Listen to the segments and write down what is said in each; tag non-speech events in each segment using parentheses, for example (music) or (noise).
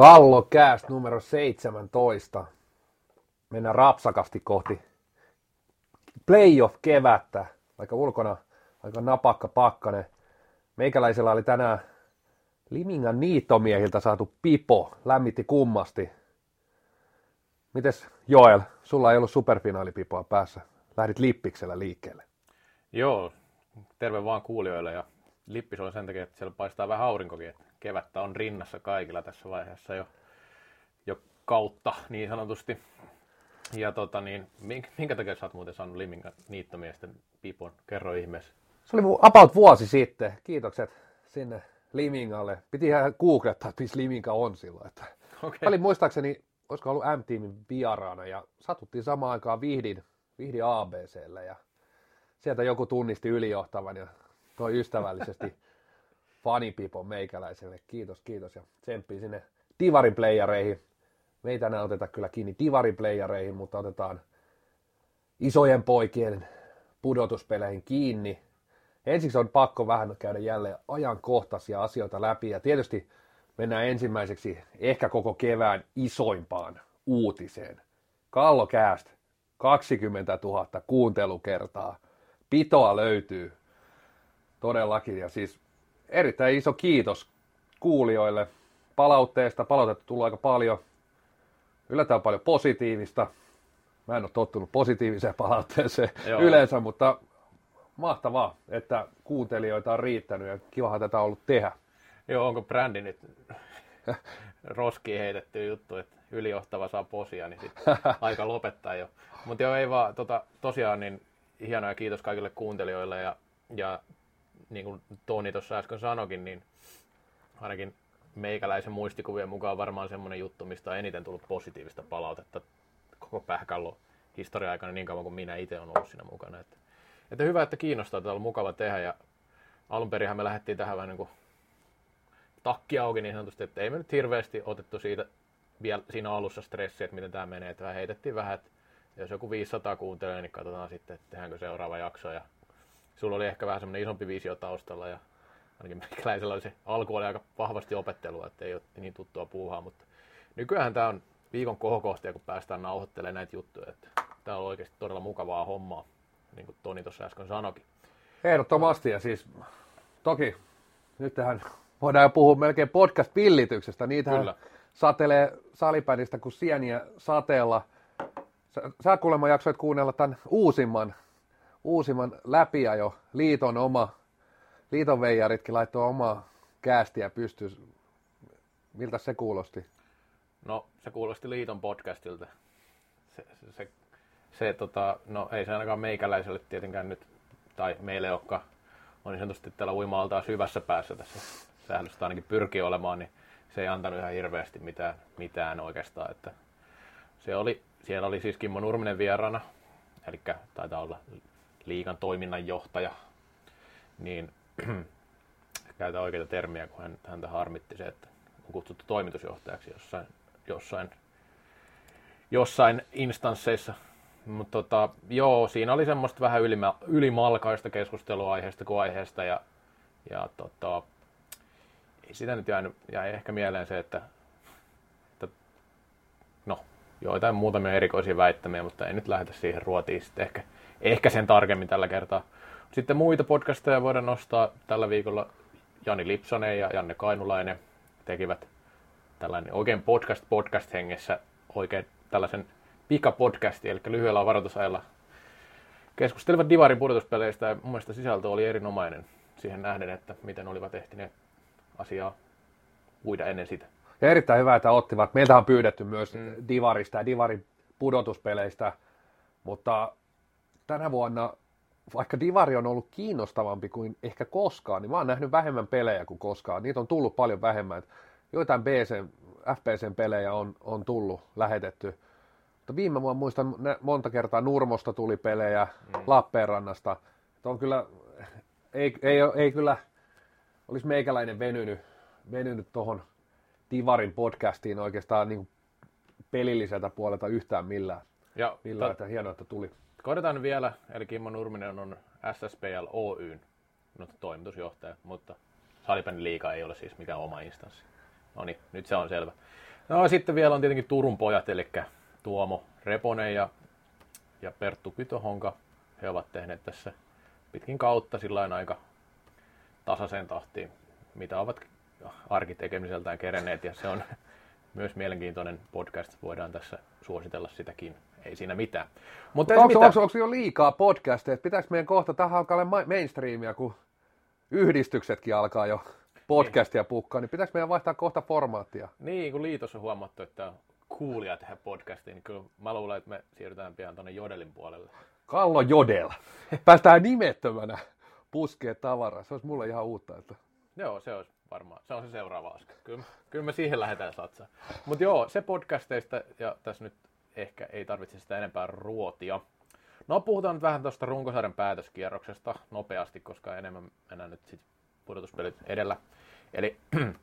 Kallo Cast numero 17. Mennään rapsakasti kohti playoff-kevättä, vaikka ulkona aika napakka pakkane. Meikäläisellä oli tänään Limingan niittomiehiltä saatu pipo, lämmitti kummasti. Mites Joel, sulla ei ollut superfinaalipipoa päässä, lähdit lippiksellä liikkeelle. Joo, terve vaan kuulijoille ja lippis on sen takia, että siellä paistaa vähän aurinkokin, että kevättä on rinnassa kaikilla tässä vaiheessa jo, jo kautta niin sanotusti. Ja tota niin, minkä takia sä oot muuten saanut Limingan niittomiesten pipon? Kerro ihmeessä. Se oli about vuosi sitten. Kiitokset sinne Limingalle. Piti ihan googlettaa, että missä Liminga on silloin. Että okay. Oli muistaakseni, olisiko ollut M-tiimin vieraana ja satuttiin samaan aikaan Vihdin, Vihdin ABClle ja sieltä joku tunnisti ylijohtavan ja toi ystävällisesti (laughs) fanipipon meikäläiselle. Kiitos, kiitos ja tsemppii sinne Divarin playereihin. Meitä ei oteta kyllä kiinni Divarin playereihin, mutta otetaan isojen poikien pudotuspeleihin kiinni. Ensiksi on pakko vähän käydä jälleen ajankohtaisia asioita läpi ja tietysti mennään ensimmäiseksi ehkä koko kevään isoimpaan uutiseen. Kallo Cast, 20 000 kuuntelukertaa. Pitoa löytyy todellakin ja siis erittäin iso kiitos kuulijoille palautteesta. Palautetta tullut aika paljon. Yllättävän paljon positiivista. Mä en ole tottunut positiiviseen palautteeseen (laughs) Joo. yleensä, mutta mahtavaa, että kuuntelijoita on riittänyt ja kivahan tätä on ollut tehdä. Joo, onko brändi nyt (laughs) roskiin heitetty juttu, että ylijohtava saa posia, niin sitten (laughs) aika lopettaa jo. Mutta joo, ei vaan, tota, tosiaan niin hienoa ja kiitos kaikille kuuntelijoille ja, ja niin kuin Toni tuossa äsken sanokin, niin ainakin meikäläisen muistikuvien mukaan varmaan semmoinen juttu, mistä on eniten tullut positiivista palautetta koko pähkallo historia aikana niin kauan kuin minä itse olen ollut siinä mukana. Että, että hyvä, että kiinnostaa, että on mukava tehdä. Ja alun perin me lähdettiin tähän vähän niin kuin takki auki niin sanotusti, että ei me nyt hirveästi otettu siitä vielä siinä alussa stressiä, että miten tämä menee, että heitettiin vähän, että jos joku 500 kuuntelee, niin katsotaan sitten, että tehdäänkö seuraava jakso. Ja sulla oli ehkä vähän semmoinen isompi visio taustalla ja ainakin meikäläisellä oli se alku oli aika vahvasti opettelua, että ei ole niin tuttua puuhaa, mutta nykyään tämä on viikon kohokohtia, kun päästään nauhoittelemaan näitä juttuja, että tämä on oikeasti todella mukavaa hommaa, niin kuin Toni tuossa äsken sanoikin. Ehdottomasti ja siis toki nyt tähän voidaan jo puhua melkein podcast-pillityksestä, niitä satelee salipänistä kuin sieniä sateella. Sä, sä kuulemma jaksoit kuunnella tämän uusimman uusimman läpiajo, liiton oma, liiton veijaritkin laittoi omaa käästiä pystyyn. Miltä se kuulosti? No, se kuulosti liiton podcastilta. Se, se, se, se tota, no ei se ainakaan meikäläiselle tietenkään nyt, tai meille, jotka on niin sanotusti täällä uima syvässä päässä tässä sählystä ainakin pyrkii olemaan, niin se ei antanut ihan hirveästi mitään, mitään oikeastaan. Että se oli, siellä oli siis Kimmo Nurminen vieraana, eli taitaa olla liikan toiminnanjohtaja, niin (clears throat) käytä oikeita termiä, kun hän, häntä harmitti se, että on kutsuttu toimitusjohtajaksi jossain, jossain, jossain instansseissa. Mutta tota, joo, siinä oli semmoista vähän ylimä, ylimalkaista keskustelua aiheesta kuin aiheesta ja, ja tota, sitä nyt jäänyt, jäi ehkä mieleen se, että, että no, joitain muutamia erikoisia väittämiä, mutta ei nyt lähdetä siihen ruotiin sitten ehkä ehkä sen tarkemmin tällä kertaa. Sitten muita podcasteja voidaan nostaa tällä viikolla. Jani Lipsonen ja Janne Kainulainen tekivät tällainen oikein podcast podcast hengessä oikein tällaisen pikapodcasti, eli lyhyellä varoitusajalla keskustelivat Divarin pudotuspeleistä ja mun mielestä sisältö oli erinomainen siihen nähden, että miten olivat ehtineet asiaa uida ennen sitä. Ja erittäin hyvä, että ottivat. Meiltä on pyydetty myös mm. Divarista ja Divarin pudotuspeleistä, mutta tänä vuonna, vaikka Divari on ollut kiinnostavampi kuin ehkä koskaan, niin mä oon nähnyt vähemmän pelejä kuin koskaan. Niitä on tullut paljon vähemmän. Joitain BC, FPC-pelejä on, on tullut, lähetetty. Mutta viime vuonna muistan monta kertaa Nurmosta tuli pelejä, mm. Lappeenrannasta. on kyllä, ei, ei, ei kyllä olisi meikäläinen venynyt, venynyt tuohon Divarin podcastiin oikeastaan niin pelilliseltä puolelta yhtään millään. Ja, millään, ta- että hienoa, että tuli. Korjataan vielä, eli Kimmo Nurminen on SSPL Oyn no, toimitusjohtaja, mutta Salipäin liiga ei ole siis mikään oma instanssi. No niin, nyt se on selvä. No sitten vielä on tietenkin Turun pojat, eli Tuomo Reponen ja, ja Perttu Kytohonka. He ovat tehneet tässä pitkin kautta sillä aika tasaiseen tahtiin, mitä ovat arkitekemiseltään kerenneet. Ja se on (laughs) myös mielenkiintoinen podcast. Voidaan tässä suositella sitäkin. Ei siinä mitään. Mutta onko, mitään. onko, onko, jo liikaa podcasteja? Pitäisikö meidän kohta, tähän alkaa olla mainstreamia, kun yhdistyksetkin alkaa jo podcastia pukkaa, niin pitäisikö meidän vaihtaa kohta formaattia? Niin, kun liitossa on huomattu, että on kuulia tehdä podcastia, niin kyllä mä luulen, että me siirrytään pian tuonne Jodelin puolelle. Kallo Jodel. (laughs) Päästään nimettömänä puskeen tavaraa. Se olisi mulle ihan uutta. Että... Joo, se olisi varmaan. Se on se seuraava askel. Kyllä, kyllä me siihen lähdetään satsaa. Mutta joo, se podcasteista, ja tässä nyt ehkä ei tarvitse sitä enempää ruotia. No puhutaan nyt vähän tuosta runkosarjan päätöskierroksesta nopeasti, koska enemmän mennään nyt sit pudotuspelit edellä. Eli (clears throat)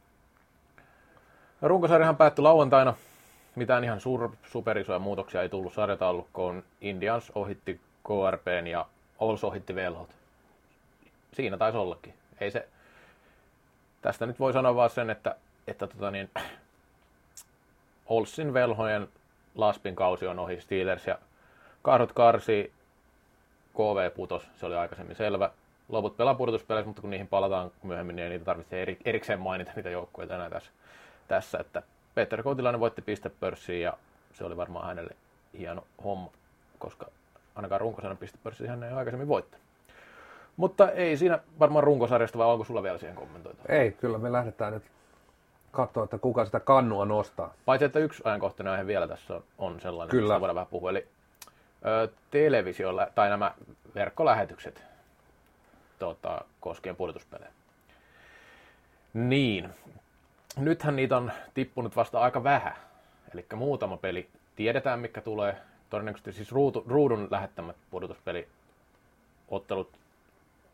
runkosarjahan päättyi lauantaina. Mitään ihan sur, superisoja muutoksia ei tullut sarjataulukkoon. Indians ohitti KRPn ja Ols ohitti Velhot. Siinä taisi ollakin. Ei se, tästä nyt voi sanoa vaan sen, että, että tota niin, (clears throat) Olsin velhojen Laspin kausi on ohi Steelers ja Karhut karsi, KV putos, se oli aikaisemmin selvä. Loput pelaa mutta kun niihin palataan myöhemmin, niin ei niitä tarvitse eri, erikseen mainita niitä joukkueita enää tässä. tässä että Peter Koutilainen voitti pistepörssiin ja se oli varmaan hänelle hieno homma, koska ainakaan runkosarjan pistepörssiin hän ei aikaisemmin voittanut. Mutta ei siinä varmaan runkosarjasta, vai onko sulla vielä siihen kommentoita? Ei, kyllä me lähdetään nyt katsoa, että kuka sitä kannua nostaa. Paitsi, että yksi ajankohtainen aihe vielä tässä on sellainen, Kyllä. mistä voidaan vähän puhua. Eli ö, televisiolla, tai nämä verkkolähetykset tota, koskien pudotuspelejä. Niin, nythän niitä on tippunut vasta aika vähän. Eli muutama peli tiedetään, mikä tulee. Todennäköisesti siis ruutu, ruudun lähettämät pudotuspeliottelut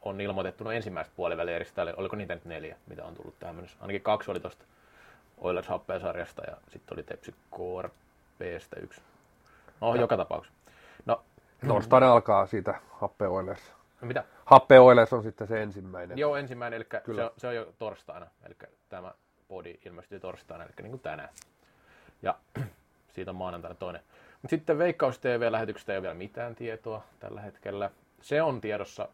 on ilmoitettu no ensimmäistä puolivälieristä, eli oliko niitä nyt neljä, mitä on tullut tähän mennessä. Ainakin kaksi oli tuosta Oilers sarjasta ja sitten oli Tepsi KRPstä yksi. No, ja. joka tapauksessa. No, Torstaina alkaa siitä Happe Oilers. No, mitä? Happe Oilers on sitten se ensimmäinen. Joo, ensimmäinen, eli Kyllä. Se, on, se on jo torstaina. Eli tämä podi ilmestyy torstaina, eli niin kuin tänään. Ja (clears throat) siitä on maanantaina toinen. Mutta sitten Veikkaus TV-lähetyksestä ei ole vielä mitään tietoa tällä hetkellä. Se on tiedossa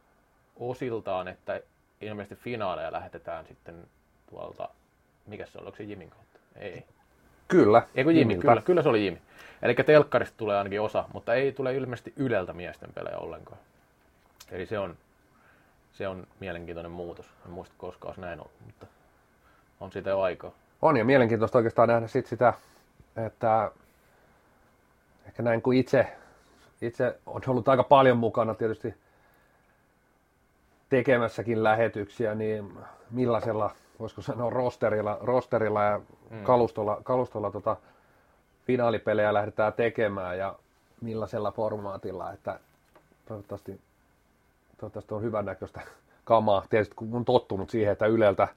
osiltaan, että ilmeisesti finaaleja lähetetään sitten tuolta, mikä se on, onko se Jimin kautta? Ei. Kyllä. Eikö Jimi? Kyllä, kyllä se oli Jimi. Eli telkkarista tulee ainakin osa, mutta ei tule ilmeisesti Yleltä miesten pelejä ollenkaan. Eli se on, se on mielenkiintoinen muutos. En muista koskaan olisi näin ollut, mutta on siitä jo aikaa. On ja mielenkiintoista oikeastaan nähdä sit sitä, että ehkä näin kuin itse, itse on ollut aika paljon mukana tietysti tekemässäkin lähetyksiä, niin millaisella, voisiko sanoa, rosterilla, rosterilla ja mm. kalustolla, kalustolla tota, finaalipelejä lähdetään tekemään ja millaisella formaatilla, että toivottavasti, toivottavasti on hyvän näköistä kamaa. Tietysti kun on tottunut siihen, että Yleltä,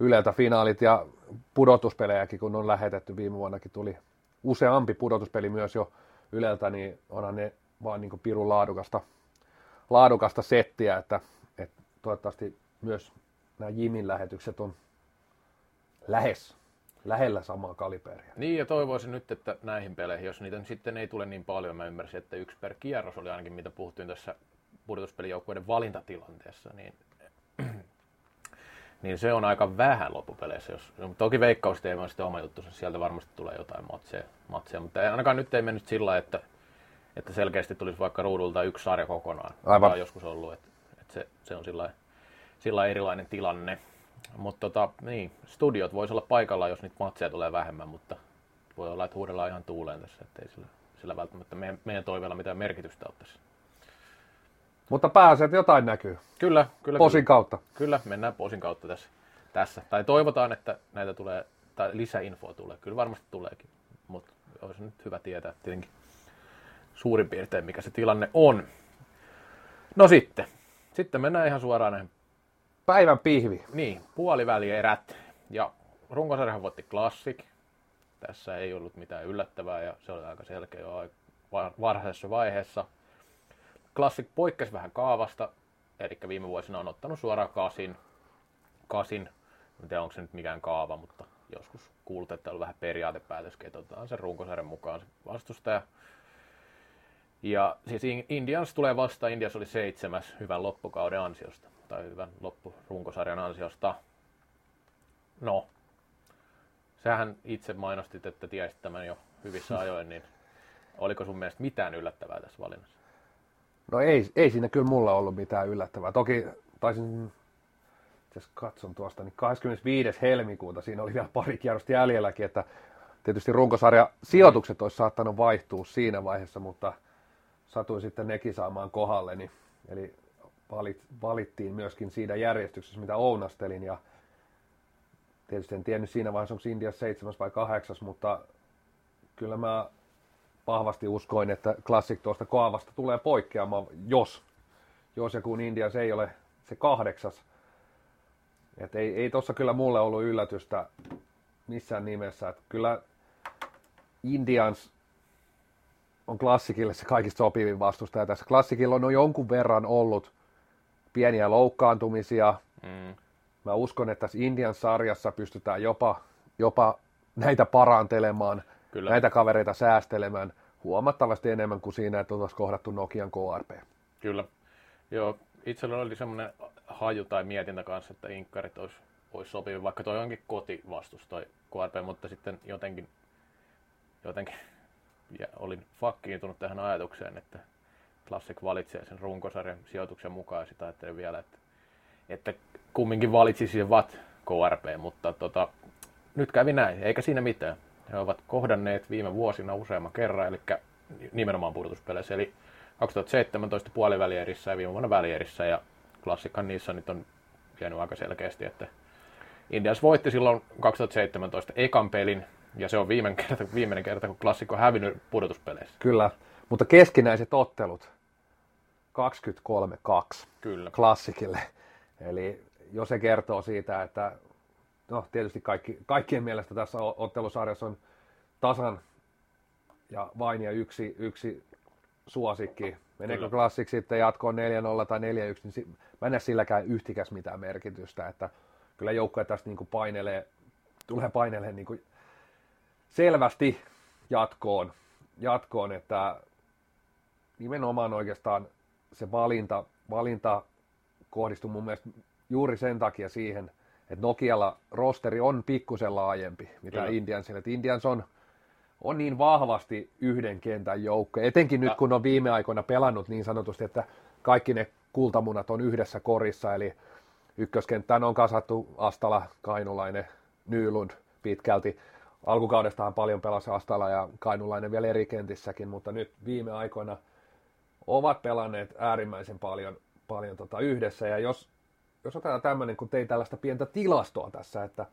Yleltä finaalit ja pudotuspelejäkin, kun on lähetetty viime vuonnakin, tuli useampi pudotuspeli myös jo Yleltä, niin onhan ne vaan niin pirun laadukasta, laadukasta settiä, että toivottavasti myös nämä Jimin lähetykset on lähes, lähellä samaa kaliberia. Niin, ja toivoisin nyt, että näihin peleihin, jos niitä sitten ei tule niin paljon, mä ymmärsin, että yksi per kierros oli ainakin, mitä puhuttiin tässä pudotuspelijoukkueiden valintatilanteessa, niin, (clears throat) niin se on aika vähän loppupeleissä. Jos, toki veikkausteema on sitten oma juttu, sieltä varmasti tulee jotain matseja, matseja mutta ainakaan nyt ei mennyt sillä, että, että selkeästi tulisi vaikka ruudulta yksi sarja kokonaan. Aivan. on joskus ollut, että se, se on sillä erilainen tilanne. Mutta tota, niin, studiot voisi olla paikalla, jos niitä matseja tulee vähemmän, mutta voi olla, että huudellaan ihan tuuleen tässä, ettei sillä, sillä välttämättä meidän, meidän toiveella mitään merkitystä ole tässä. Mutta pääsee, että jotain näkyy. Kyllä, kyllä. Posin kyllä. kautta. Kyllä, mennään posin kautta tässä. tässä. Tai toivotaan, että näitä tulee, tai lisäinfoa tulee. Kyllä varmasti tuleekin, mutta olisi nyt hyvä tietää tietenkin suurin piirtein, mikä se tilanne on. No sitten, sitten mennään ihan suoraan näihin. Päivän pihvi. Niin, puolivälierät. Ja runkosarjahan voitti Classic. Tässä ei ollut mitään yllättävää ja se oli aika selkeä jo varhaisessa vaiheessa. Classic poikkesi vähän kaavasta, eli viime vuosina on ottanut suoraan kasin. Kasin, en tiedä onko se nyt mikään kaava, mutta joskus kuullut, että on vähän periaatepäätös, että otetaan sen runkosarjan mukaan se vastustaja. Ja siis Indians tulee vasta, Indians oli seitsemäs hyvän loppukauden ansiosta, tai hyvän loppurunkosarjan ansiosta. No, sähän itse mainostit, että tiesit tämän jo hyvissä (laughs) ajoin, niin oliko sun mielestä mitään yllättävää tässä valinnassa? No ei, ei siinä kyllä mulla ollut mitään yllättävää. Toki taisin, jos katson tuosta, niin 25. helmikuuta siinä oli vielä pari kierrosta jäljelläkin, että tietysti runkosarja sijoitukset olisi saattanut vaihtua siinä vaiheessa, mutta satui sitten nekin saamaan kohdalle, niin, eli valit, valittiin myöskin siinä järjestyksessä, mitä ounastelin, ja tietysti en tiennyt siinä vaiheessa, onko India seitsemäs vai kahdeksas, mutta kyllä mä vahvasti uskoin, että Classic tuosta Koavasta tulee poikkeamaan, jos, jos ja kun Indians ei ole se kahdeksas. Et ei, ei tuossa kyllä mulle ollut yllätystä missään nimessä. Et kyllä Indians on klassikille se kaikista sopivin vastustaja. Tässä klassikilla on jonkun verran ollut pieniä loukkaantumisia. Mm. Mä uskon, että tässä Indian sarjassa pystytään jopa, jopa näitä parantelemaan – Kyllä. näitä kavereita säästelemään huomattavasti enemmän kuin siinä, että oltaisiin kohdattu Nokian KRP. Kyllä. Joo, itsellä oli semmoinen haju tai mietintä kanssa, että inkkarit olisi, olisi sopivi, vaikka toi onkin kotivastus toi KRP, mutta sitten jotenkin, jotenkin ja olin fakkiintunut tähän ajatukseen, että Classic valitsee sen runkosarjan sijoituksen mukaan. Ja sitä ajattelin vielä, että, että kumminkin valitsisi VAT KRP, mutta tota, nyt kävi näin, eikä siinä mitään. He ovat kohdanneet viime vuosina useamman kerran, eli nimenomaan pudotuspeleissä, eli 2017 puolivälierissä ja viime vuonna välierissä, ja klassikkan niissä nyt on jäänyt aika selkeästi, että Indians voitti silloin 2017 ekan pelin, ja se on viimeinen (laughs) kerta, viimeinen kerta kun klassikko on hävinnyt pudotuspeleissä. Kyllä, mutta keskinäiset ottelut 23-2 Kyllä. klassikille. Eli jo se kertoo siitä, että no tietysti kaikki, kaikkien mielestä tässä ottelusarjassa on tasan ja vain ja yksi, yksi suosikki. Meneekö klassiksi sitten jatkoon 4-0 tai 4-1, niin mä en näe silläkään yhtikäs mitään merkitystä, että kyllä joukkoja tästä niin kuin painelee, tulee painelee niin kuin selvästi jatkoon, jatkoon, että nimenomaan oikeastaan se valinta, valinta kohdistuu mun mielestä juuri sen takia siihen, että Nokialla rosteri on pikkusen laajempi, mitä Kyllä. Indiansilla. Että Indians on, on niin vahvasti yhden kentän joukko, etenkin nyt kun on viime aikoina pelannut niin sanotusti, että kaikki ne kultamunat on yhdessä korissa, eli ykköskenttään on kasattu Astala, Kainulainen, Nylund pitkälti. Alkukaudestahan paljon pelasi Astala ja Kainulainen vielä eri kentissäkin, mutta nyt viime aikoina ovat pelanneet äärimmäisen paljon, paljon tota yhdessä, ja jos jos otetaan tämmöinen, kun tein tällaista pientä tilastoa tässä, että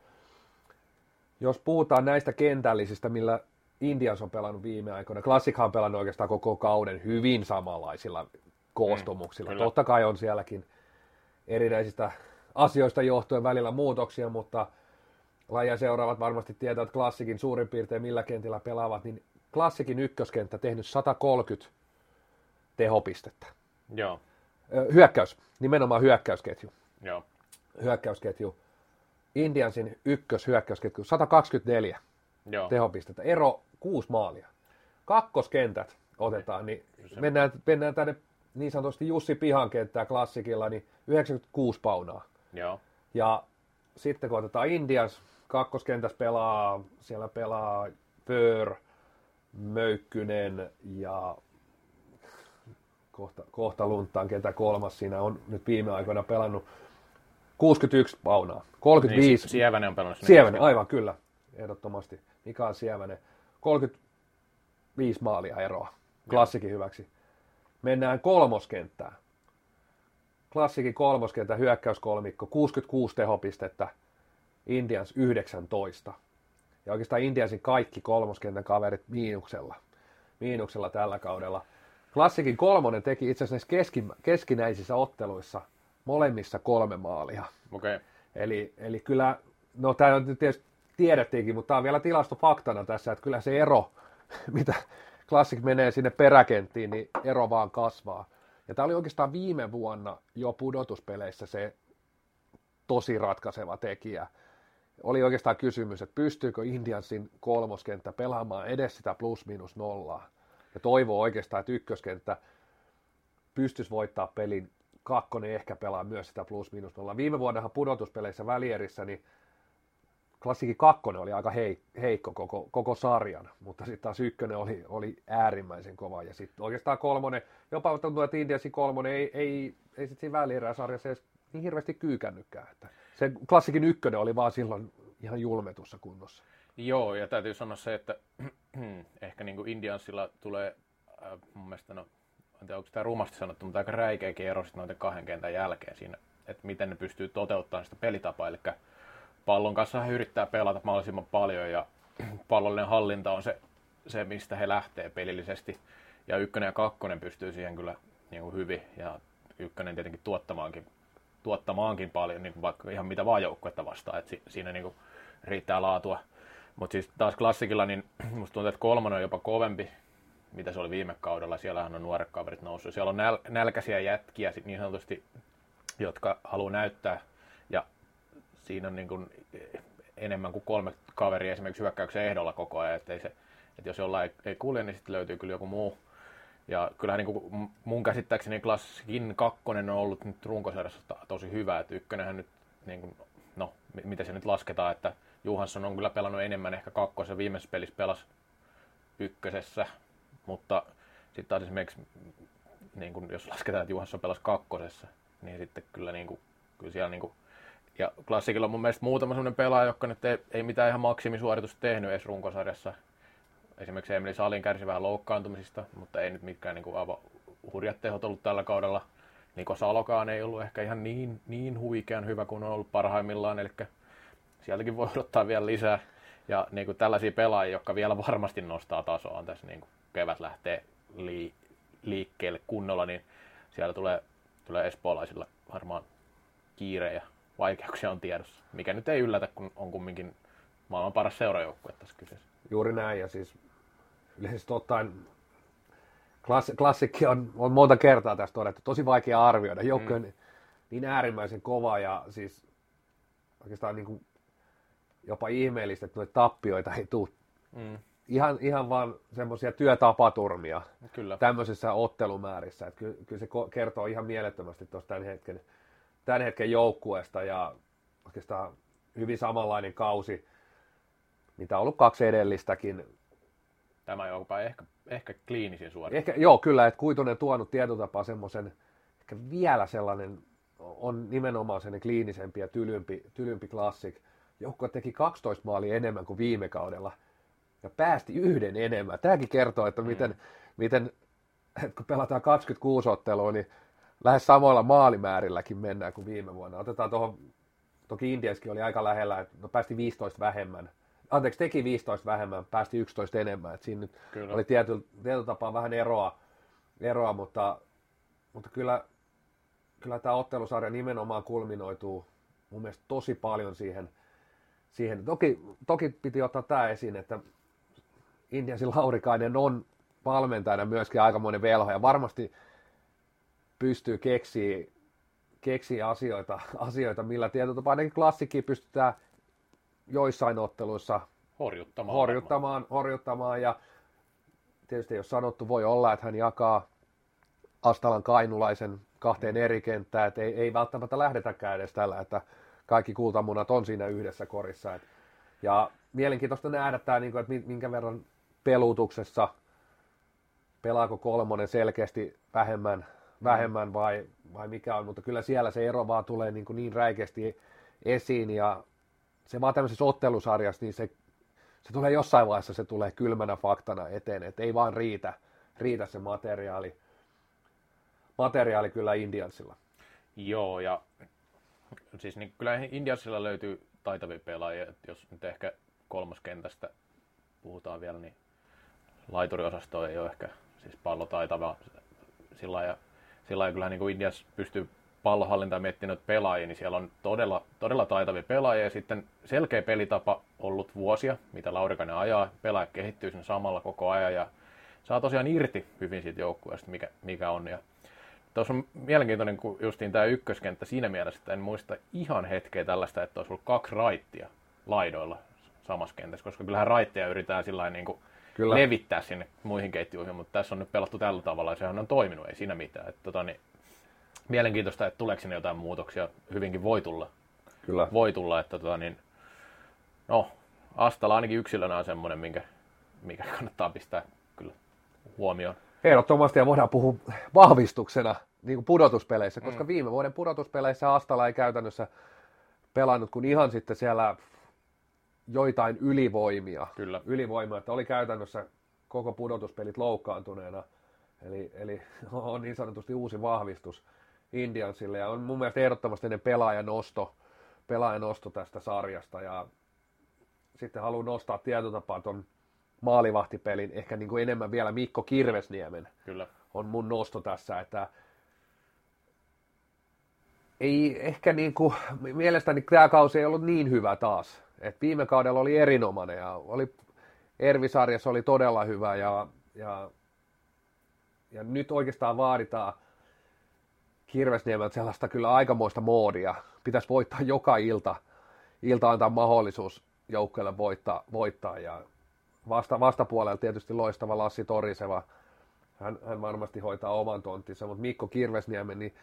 jos puhutaan näistä kentällisistä, millä Indians on pelannut viime aikoina, Klassikhan on pelannut oikeastaan koko kauden hyvin samanlaisilla koostumuksilla. Mm, Totta kai on sielläkin erinäisistä asioista johtuen välillä muutoksia, mutta lajia seuraavat varmasti tietävät Klassikin suurin piirtein millä kentillä pelaavat, niin Klassikin ykköskenttä tehnyt 130 tehopistettä. Joo. Hyökkäys, nimenomaan hyökkäysketju. Joo. hyökkäysketju. Indiansin ykköshyökkäysketju 124 Joo. tehopistettä. Ero kuusi maalia. Kakkoskentät otetaan, niin mennään, mennään tänne niin sanotusti Jussi Pihan kenttää klassikilla, niin 96 paunaa. Joo. Ja sitten kun otetaan Indians, kakkoskentässä pelaa, siellä pelaa Pör, Möykkynen ja kohta, kohta Luntaan, ketä kolmas siinä on nyt viime aikoina pelannut 61 paunaa. 35. Niin, Sievänen on pelannut. Sievänen, aivan kyllä. Ehdottomasti. Mikael Sievänen. 35 maalia eroa. Klassikin hyväksi. Mennään kolmoskenttään. Klassikin kolmoskenttä, hyökkäyskolmikko, 66 tehopistettä, Indians 19. Ja oikeastaan Indiansin kaikki kolmoskentän kaverit miinuksella. Miinuksella tällä kaudella. Klassikin kolmonen teki itse asiassa keskinäisissä otteluissa – molemmissa kolme maalia. Okay. Eli, eli kyllä, no tämä on tietysti tiedettiinkin, mutta tämä on vielä tilastofaktana tässä, että kyllä se ero, (laughs) mitä Classic menee sinne peräkenttiin, niin ero vaan kasvaa. Ja tämä oli oikeastaan viime vuonna jo pudotuspeleissä se tosi ratkaiseva tekijä. Oli oikeastaan kysymys, että pystyykö Indiansin kolmoskenttä pelaamaan edes sitä plus-minus nollaa. Ja toivoo oikeastaan, että ykköskenttä pystyisi voittaa pelin, kakkonen ehkä pelaa myös sitä plus-minus nollaa. Viime vuonnahan pudotuspeleissä välierissä, niin klassikin kakkonen oli aika heikko koko, koko sarjan, mutta sitten taas ykkönen oli, oli äärimmäisen kova. Ja sitten oikeastaan kolmonen, jopa tuntuu, että Indiansin kolmonen ei, ei, ei sitten siinä välieräsarjassa edes niin hirveästi kyykännytkään. Että se klassikin ykkönen oli vaan silloin ihan julmetussa kunnossa. Joo, ja täytyy sanoa se, että (clears throat) ehkä niin kuin Indiansilla tulee äh, mun mielestä, no, tiedä onko tämä rumasti sanottu, mutta aika räikeäkin ero sitten noiden kahden kentän jälkeen siinä, että miten ne pystyy toteuttamaan sitä pelitapaa. Eli pallon kanssa he yrittää pelata mahdollisimman paljon ja (clears throat) pallollinen hallinta on se, se mistä he lähtee pelillisesti. Ja ykkönen ja kakkonen pystyy siihen kyllä niin kuin hyvin ja ykkönen tietenkin tuottamaankin, tuottamaankin paljon, niin kuin vaikka ihan mitä vaan joukkuetta vastaan, että siinä niin kuin riittää laatua. Mutta siis taas klassikilla, niin (clears throat) musta tuntuu, että kolmonen on jopa kovempi, mitä se oli viime kaudella. Siellähän on nuoret kaverit noussut. Siellä on näl- nälkäisiä jätkiä niin sanotusti, jotka haluaa näyttää. Ja siinä on niin kuin enemmän kuin kolme kaveria esimerkiksi hyökkäyksen ehdolla koko ajan. Että, se, että jos jollain ei, ei kulje, niin sitten löytyy kyllä joku muu. Ja kyllähän niin kuin mun käsittääkseni klassikin kakkonen on ollut nyt runkosarjassa tosi hyvä. Että ykkönenhän nyt, niin kuin, no miten se nyt lasketaan, että Johansson on kyllä pelannut enemmän ehkä kakkosen viimeisessä pelissä pelas ykkösessä, mutta sitten taas esimerkiksi, niin kun, jos lasketaan, että Johansson pelasi kakkosessa, niin sitten kyllä, niin kuin, kyllä siellä niin kuin, ja klassikilla on mun mielestä muutama sellainen pelaaja, joka nyt ei, ei mitään ihan maksimisuoritusta tehnyt edes runkosarjassa. Esimerkiksi Emeli Salin kärsi vähän loukkaantumisista, mutta ei nyt mitkään niin kuin aivan hurjat tehot ollut tällä kaudella. Niko Salokaan ei ollut ehkä ihan niin, niin huikean hyvä kuin on ollut parhaimmillaan, eli sieltäkin voi odottaa vielä lisää. Ja niin kuin tällaisia pelaajia, jotka vielä varmasti nostaa tasoa tässä niin kuin kevät lähtee lii, liikkeelle kunnolla, niin siellä tulee, tulee espoolaisilla varmaan kiire ja vaikeuksia on tiedossa. Mikä nyt ei yllätä, kun on kumminkin maailman paras seurajoukkue tässä kyseessä. Juuri näin, ja siis yleisesti ottaen klass, klassikki on, on monta kertaa tässä todettu, tosi vaikea arvioida. Joukkue mm. niin äärimmäisen kova ja siis oikeastaan niin kuin jopa ihmeellistä, että noita tappioita ei tule. Mm. Ihan, ihan vaan semmoisia työtapaturmia kyllä. tämmöisissä ottelumäärissä. Että kyllä, kyllä se kertoo ihan mielettömästi tuosta tämän hetken, tämän hetken joukkueesta ja oikeastaan hyvin samanlainen kausi, mitä on ollut kaksi edellistäkin. Tämä on jopa ehkä, ehkä kliinisin suoritus. Ehkä, joo, kyllä, että Kuitunen tuonut tietotapaa semmoisen, ehkä vielä sellainen, on nimenomaan sellainen kliinisempi ja tylympi, tylympi klassik – joukkue teki 12 maalia enemmän kuin viime kaudella ja päästi yhden enemmän. Tämäkin kertoo, että miten, mm. miten että kun pelataan 26 ottelua, niin lähes samoilla maalimäärilläkin mennään kuin viime vuonna. Otetaan tuohon, toki Indiaskin oli aika lähellä, että no päästi 15 vähemmän. Anteeksi, teki 15 vähemmän, päästi 11 enemmän. Että siinä nyt kyllä. oli tietyllä, tietyllä tapaa vähän eroa, eroa mutta, mutta kyllä, kyllä tämä ottelusarja nimenomaan kulminoituu mun mielestä tosi paljon siihen – siihen. Toki, toki piti ottaa tämä esiin, että Indiasin Laurikainen on valmentajana myöskin aikamoinen velho ja varmasti pystyy keksiä, keksiä asioita, asioita, millä tietyllä tapaa ainakin klassikki pystytään joissain otteluissa horjuttamaan, horjuttamaan, horjuttamaan. Ja tietysti jos sanottu, voi olla, että hän jakaa Astalan kainulaisen kahteen eri kenttään, että ei, ei välttämättä lähdetäkään edes tällä, että kaikki kultamunat on siinä yhdessä korissa. Et, ja mielenkiintoista nähdä tämä, niin että minkä verran pelutuksessa pelaako kolmonen selkeästi vähemmän, vähemmän vai, vai mikä on, mutta kyllä siellä se ero vaan tulee niin, kuin niin räikeästi esiin ja se vaan tämmöisessä ottelusarjassa, niin se, se tulee jossain vaiheessa, se tulee kylmänä faktana eteen, että ei vaan riitä, riitä se materiaali, materiaali kyllä Indiansilla. Joo, ja siis niin kyllä Indiansilla löytyy taitavia pelaajia, että jos nyt ehkä kolmoskentästä puhutaan vielä, niin laituriosasto ei ole ehkä siis pallotaitava sillä ja sillä kyllä niin kuin Indias pystyy pallohallintaa miettinyt pelaajia, niin siellä on todella, todella taitavia pelaajia ja sitten selkeä pelitapa ollut vuosia, mitä Laurikainen ajaa. Pelaaja kehittyy sen samalla koko ajan ja saa tosiaan irti hyvin siitä joukkueesta, mikä, mikä on. Ja Tuossa on mielenkiintoinen kun justiin tämä ykköskenttä siinä mielessä, että en muista ihan hetkeä tällaista, että olisi ollut kaksi raittia laidoilla samassa kentässä, koska kyllähän raitteja yritetään sillä niin kuin Kyllä. levittää sinne muihin ketjuihin, mutta tässä on nyt pelattu tällä tavalla ja sehän on toiminut, ei siinä mitään. Että, tota, niin, mielenkiintoista, että tuleeko sinne jotain muutoksia, hyvinkin voi tulla. Kyllä. Voi tulla, että tota, niin, no, Astala ainakin yksilönä on semmoinen, minkä, mikä kannattaa pistää kyllä huomioon. Ehdottomasti ja voidaan puhua vahvistuksena niin kuin pudotuspeleissä, koska mm. viime vuoden pudotuspeleissä Astala ei käytännössä pelannut kuin ihan sitten siellä joitain ylivoimia. Kyllä. Ylivoimia, että oli käytännössä koko pudotuspelit loukkaantuneena. Eli, eli (laughs) on niin sanotusti uusi vahvistus Indiansille ja on mun mielestä ehdottomasti ennen pelaajan nosto, pelaajan nosto tästä sarjasta ja sitten haluan nostaa tietotapaa tuon maalivahtipelin, ehkä niin kuin enemmän vielä Mikko Kirvesniemen Kyllä. on mun nosto tässä, että ei ehkä niin kuin, mielestäni tämä kausi ei ollut niin hyvä taas. Et viime kaudella oli erinomainen ja oli, Ervisarjassa oli todella hyvä ja, ja, ja nyt oikeastaan vaaditaan Kirvesniemeltä sellaista kyllä aikamoista moodia. Pitäisi voittaa joka ilta, ilta antaa mahdollisuus joukkueelle voittaa, voittaa ja vasta, vastapuolella tietysti loistava Lassi Toriseva. Hän, hän varmasti hoitaa oman tonttinsa, mutta Mikko Kirvesniemen, niin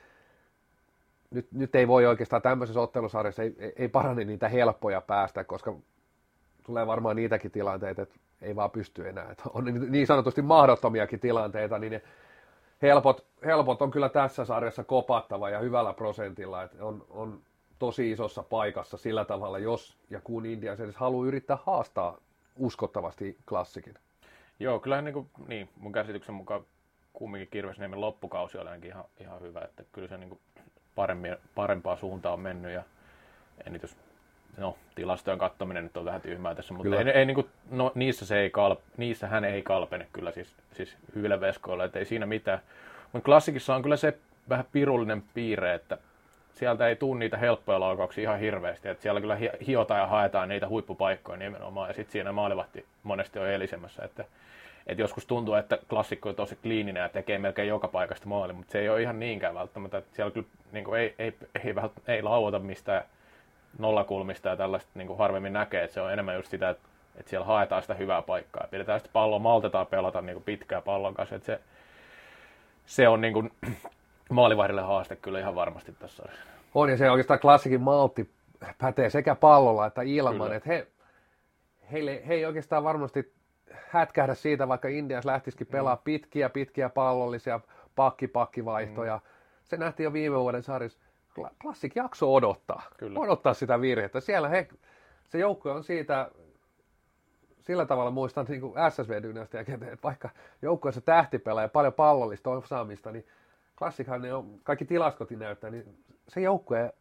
nyt, nyt ei voi oikeastaan tämmöisessä ottelusarjassa, ei, ei, ei parane niitä helppoja päästä, koska tulee varmaan niitäkin tilanteita, että ei vaan pysty enää. Että on niin sanotusti mahdottomiakin tilanteita, niin ne helpot, helpot on kyllä tässä sarjassa kopattava ja hyvällä prosentilla, että on, on tosi isossa paikassa sillä tavalla, jos ja kun India edes haluaa yrittää haastaa uskottavasti klassikin. Joo, kyllä niin, kuin, niin mun käsityksen mukaan kumminkin Kirvesniemen loppukausi oli ainakin ihan, ihan hyvä, että kyllä se niin kuin parempaa suuntaa on mennyt ja en nyt jos, no, tilastojen katsominen nyt on vähän tyhmää tässä, mutta ei, ei, niin kuin, no, niissä, se ei kalp, niissä hän ei kalpene kyllä siis, siis hyvillä veskoilla, että ei siinä mitään. Mutta klassikissa on kyllä se vähän pirullinen piirre, että sieltä ei tule niitä helppoja laukauksia ihan hirveästi. Että siellä kyllä hiotaan ja haetaan niitä huippupaikkoja nimenomaan, ja sitten siinä maalivahti monesti on elisemmässä. Että, että joskus tuntuu, että klassikko on tosi kliininen ja tekee melkein joka paikasta maali, mutta se ei ole ihan niinkään välttämättä. Että siellä kyllä niin kuin ei, ei, ei, ei, ei lauota mistään nollakulmista ja tällaista niin kuin harvemmin näkee, että se on enemmän just sitä, että, että siellä haetaan sitä hyvää paikkaa. Pidetään sitä palloa, maltetaan pelata niin kuin pitkää pallon kanssa. Että se, se on (clears throat) niin kuin, maalivahdille haaste kyllä ihan varmasti tässä On, ja se oikeastaan klassikin maltti pätee sekä pallolla että ilman, että he, heille, he ei oikeastaan varmasti hätkähdä siitä, vaikka Indias lähtisikin pelaa mm. pitkiä, pitkiä pallollisia pakki-pakkivaihtoja. Mm. Se nähtiin jo viime vuoden sarjassa. Klassik jakso odottaa, Kyllä. odottaa sitä virhettä. Siellä he, se joukko on siitä, sillä tavalla muistan niin kuin SSV-dynastiakin, että vaikka joukkueessa tähtipelaa ja paljon pallollista osaamista, niin klassikhan ne on, kaikki tilastotin näyttää, niin se joukkue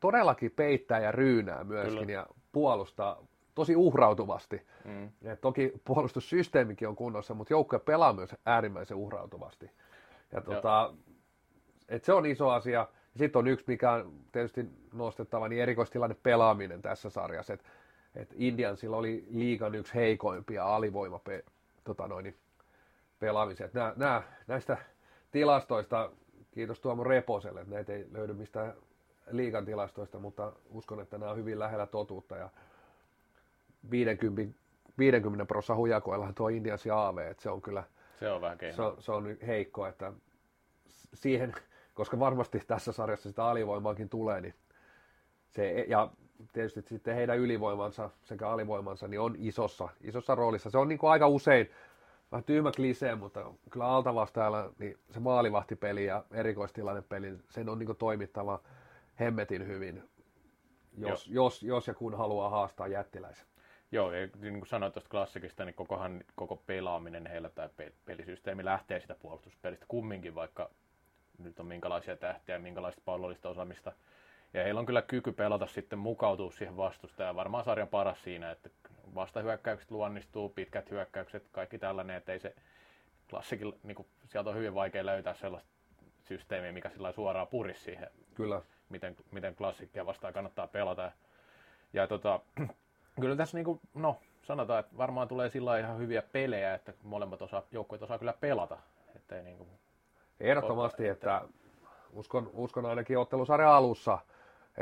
todellakin peittää ja ryynää myöskin Kyllä. ja puolustaa tosi uhrautuvasti. Mm. Ja toki puolustussysteemikin on kunnossa, mutta joukkue pelaa myös äärimmäisen uhrautuvasti. Ja tota, et se on iso asia. Sitten on yksi, mikä on tietysti nostettava, niin erikoistilanne pelaaminen tässä sarjassa. Et, et Indiansilla oli liigan yksi heikoimpia alivoima tota noin, pelaamisia. Nää, nää, näistä tilastoista, kiitos Tuomo Reposelle, että näitä ei löydy mistään liigan tilastoista, mutta uskon, että nämä on hyvin lähellä totuutta ja 50, 50 prosenttia hujakoillahan tuo Indians ja AV, että se on kyllä se on vähän se, on, se on heikko, että siihen, koska varmasti tässä sarjassa sitä alivoimaakin tulee, niin se, ja tietysti sitten heidän ylivoimansa sekä alivoimansa niin on isossa, isossa roolissa. Se on niin kuin aika usein vähän tyhmä klisee, mutta kyllä altavastaajalla niin se maalivahtipeli ja erikoistilannepeli, sen on niin toimittava hemmetin hyvin, jos, jos, jos ja kun haluaa haastaa jättiläisen. Joo, ja niin kuin sanoit tuosta klassikista, niin kokohan, koko pelaaminen heillä tai pelisysteemi lähtee sitä puolustuspelistä kumminkin, vaikka nyt on minkälaisia tähtiä ja minkälaista pallollista osaamista. Ja heillä on kyllä kyky pelata sitten mukautua siihen vastustajan. Varmaan sarjan paras siinä, että vastahyökkäykset luonnistuu, pitkät hyökkäykset, kaikki tällainen, että ei se klassikin, niin kuin, sieltä on hyvin vaikea löytää sellaista systeemiä, mikä sillä suoraan purisi siihen, kyllä. Miten, miten klassikkia vastaan kannattaa pelata. Ja, tota, (clears throat) kyllä tässä niin kuin, no, sanotaan, että varmaan tulee sillä ihan hyviä pelejä, että molemmat osa, joukkueet osaa kyllä pelata. Että ei niin Ehdottomasti, että, uskon, uskon ainakin ottelusarjan alussa,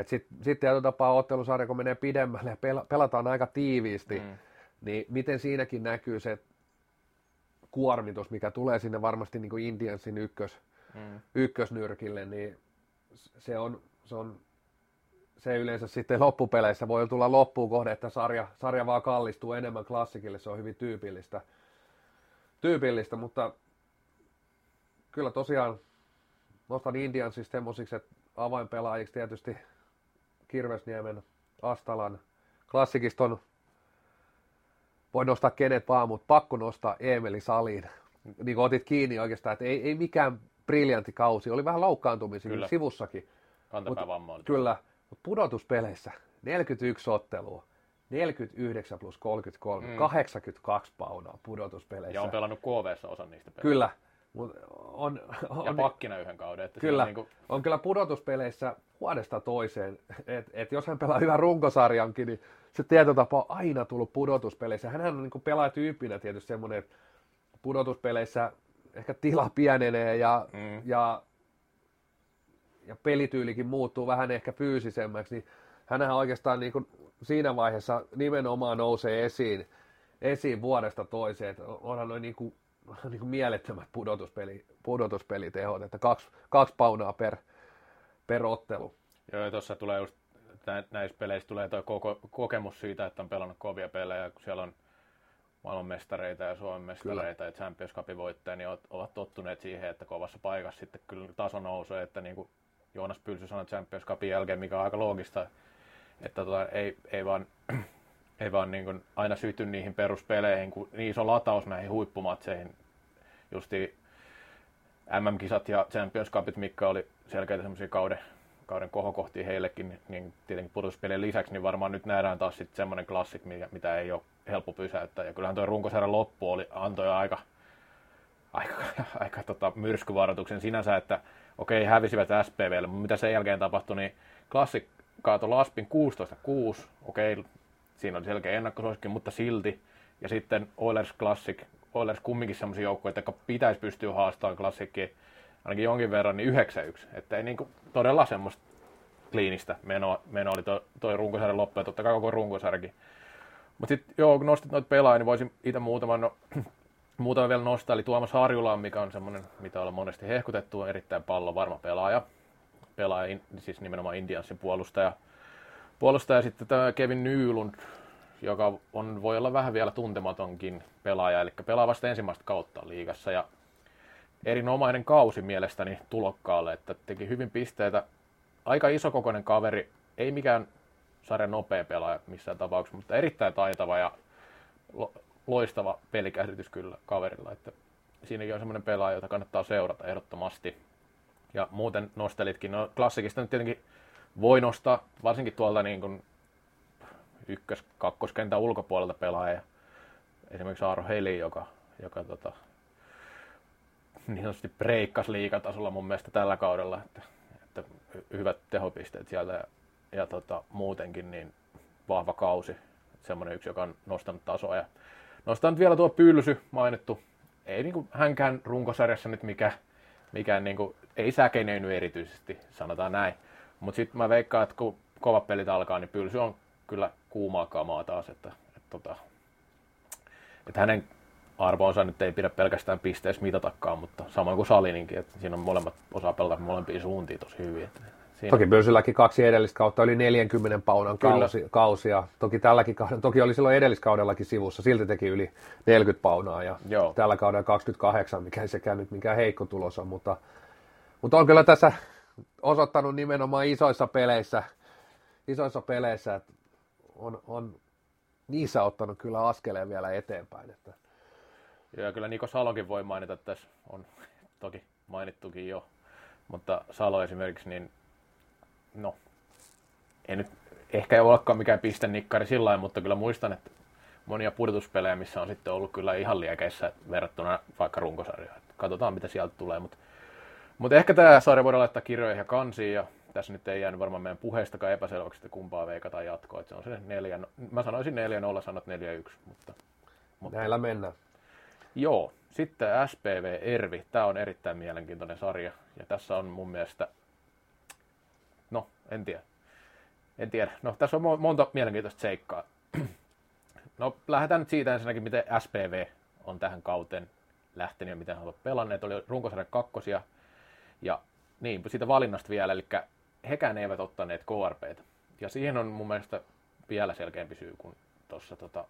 Sitten sit tietyllä tapaa ottelusarja, kun menee pidemmälle ja pelataan aika tiiviisti, mm. niin miten siinäkin näkyy se kuormitus, mikä tulee sinne varmasti niin kuin Indiansin ykkös, mm. ykkösnyrkille, niin se on, se on se yleensä sitten loppupeleissä voi tulla loppuun kohde, että sarja, sarja vaan kallistuu enemmän klassikille, se on hyvin tyypillistä, tyypillistä mutta kyllä tosiaan nostan Indian siis semmoisiksi, että avainpelaajiksi tietysti Kirvesniemen, Astalan, klassikista on, voi nostaa kenet vaan, mutta pakko nostaa Emeli Salin. Niin kuin otit kiinni oikeastaan, että ei, ei mikään briljantti kausi, oli vähän loukkaantumisia kyllä. sivussakin. Kantapäävamma Kyllä, mutta pudotuspeleissä 41 ottelua, 49 plus 33, mm. 82 paunaa pudotuspeleissä. Ja on pelannut KV osan niistä peleistä. Kyllä. Mut on, on, ja pakkina yhden kauden. Että kyllä, niin kuin... on kyllä pudotuspeleissä vuodesta toiseen. Et, et jos hän pelaa hyvän runkosarjankin, niin se tietotapa on aina tullut pudotuspeleissä. Hänhän on niin pelaajatyyppinä tietysti semmoinen, että pudotuspeleissä ehkä tila pienenee ja, mm. ja ja pelityylikin muuttuu vähän ehkä fyysisemmäksi, niin hänhän oikeastaan niin kuin siinä vaiheessa nimenomaan nousee esiin, esiin vuodesta toiseen, onhan noin niin kuin, (laughs) niin kuin mielettömät pudotuspeli, pudotuspelitehot, että kaksi, kaksi paunaa per, per ottelu. Joo, ja tuossa tulee just näissä peleissä tulee tuo koko, kokemus siitä, että on pelannut kovia pelejä, kun siellä on maailmanmestareita ja Suomen mestareita ja Champions Cupin voittajia, niin ovat tottuneet siihen, että kovassa paikassa sitten kyllä taso nousee, että niin kuin Joonas Pylsy sanoi Champions Cupin jälkeen, mikä on aika loogista, että tota, ei, ei vaan, ei vaan niin kuin aina syty niihin peruspeleihin, kun niin iso lataus näihin huippumatseihin. Justi MM-kisat ja Champions Cupit, mikä oli selkeitä semmoisia kauden, kauden kohokohtia heillekin, niin, niin tietenkin pudotuspelien lisäksi, niin varmaan nyt nähdään taas sitten semmoinen klassik, mitä ei ole helppo pysäyttää. Ja kyllähän tuo runkosarjan loppu oli, antoi aika, aika, (laughs) aika tota, myrskyvaroituksen sinänsä, että okei, hävisivät SPVlle, mutta mitä sen jälkeen tapahtui, niin Classic kaatoi Laspin 16-6, okei, siinä oli selkeä ennakkosuosikin, mutta silti. Ja sitten Oilers Classic, Oilers kumminkin sellaisia joukkoja, jotka pitäisi pystyä haastamaan Classicin ainakin jonkin verran, niin 9-1. Että ei niinku todella semmoista kliinistä menoa, menoa oli toi, toi runkosarjan loppu ja totta kai koko runkosarjakin. Mutta sitten joo, kun nostit noita pelaajia, niin voisin itse muutaman no, (clears throat) Muutama vielä nostaa, eli Tuomas Harjula, mikä on semmoinen, mitä on monesti hehkutettu, on erittäin pallon varma pelaaja. Pelaaja, siis nimenomaan Indiansin puolustaja. Puolustaja sitten tämä Kevin Nylund, joka on, voi olla vähän vielä tuntematonkin pelaaja, eli pelaa vasta ensimmäistä kautta liigassa. Ja erinomainen kausi mielestäni tulokkaalle, että teki hyvin pisteitä. Aika isokokoinen kaveri, ei mikään sarjan nopea pelaaja missään tapauksessa, mutta erittäin taitava ja loistava pelikäsitys kyllä kaverilla, että siinäkin on semmoinen pelaaja, jota kannattaa seurata ehdottomasti. Ja muuten nostelitkin, no klassikista nyt tietenkin voi nostaa, varsinkin tuolta niin kuin ykkös-, kakkoskentän ulkopuolelta pelaaja. Esimerkiksi Aaro Heli, joka, joka tota, niin sanotusti breikkasi liikatasolla mun mielestä tällä kaudella, että, että hyvät tehopisteet sieltä ja, ja tota, muutenkin niin vahva kausi. Semmoinen yksi, joka on nostanut tasoa ja Nostan nyt vielä tuo Pylsy mainittu. Ei niinku hänkään runkosarjassa nyt mikä, mikään niinku, ei säkeneinyt erityisesti, sanotaan näin. Mutta sitten mä veikkaan, että kun kovat pelit alkaa, niin Pylsy on kyllä kuumaa kamaa taas, että, että, tota, että hänen arvoonsa nyt ei pidä pelkästään pisteissä mitatakaan, mutta samoin kuin Salininkin, että siinä on molemmat osaa pelata molempiin suuntiin tosi hyvin. Että Siinä. Toki Börsylläkin kaksi edellistä kautta oli 40 paunan kausi, kausia. Toki, tälläkin, toki oli silloin edelliskaudellakin sivussa, silti teki yli 40 paunaa ja Joo. tällä kaudella 28, mikä ei sekään nyt mikään heikko tulos on, mutta, mutta on kyllä tässä osoittanut nimenomaan isoissa peleissä, isoissa peleissä että on, on niissä ottanut kyllä askeleen vielä eteenpäin. Että. Ja kyllä Niko Salokin voi mainita, että tässä on toki mainittukin jo, mutta Salo esimerkiksi, niin no, ei nyt ehkä ei olekaan mikään pistennikkari sillä lailla, mutta kyllä muistan, että monia pudotuspelejä, missä on sitten ollut kyllä ihan liekeissä verrattuna vaikka runkosarjaan. Katsotaan, mitä sieltä tulee, mutta, mutta ehkä tämä sarja voidaan laittaa kirjoihin ja kansiin, ja tässä nyt ei jäänyt varmaan meidän puheistakaan epäselväksi, että kumpaa veikataan jatkoa. Että se on se neljä, mä sanoisin 4-0, sanot 4-1, mutta, mutta... Näillä mennään. Joo, sitten SPV Ervi, tämä on erittäin mielenkiintoinen sarja, ja tässä on mun mielestä no, en tiedä. En tiedä. No tässä on monta mielenkiintoista seikkaa. (clears throat) No lähdetään nyt siitä ensinnäkin, miten SPV on tähän kauteen lähtenyt ja miten he ovat pelanneet. Oli runkosarjan kakkosia ja niin, siitä valinnasta vielä, eli hekään eivät ottaneet KRPtä. Ja siihen on mun mielestä vielä selkeämpi syy kuin tuossa tota,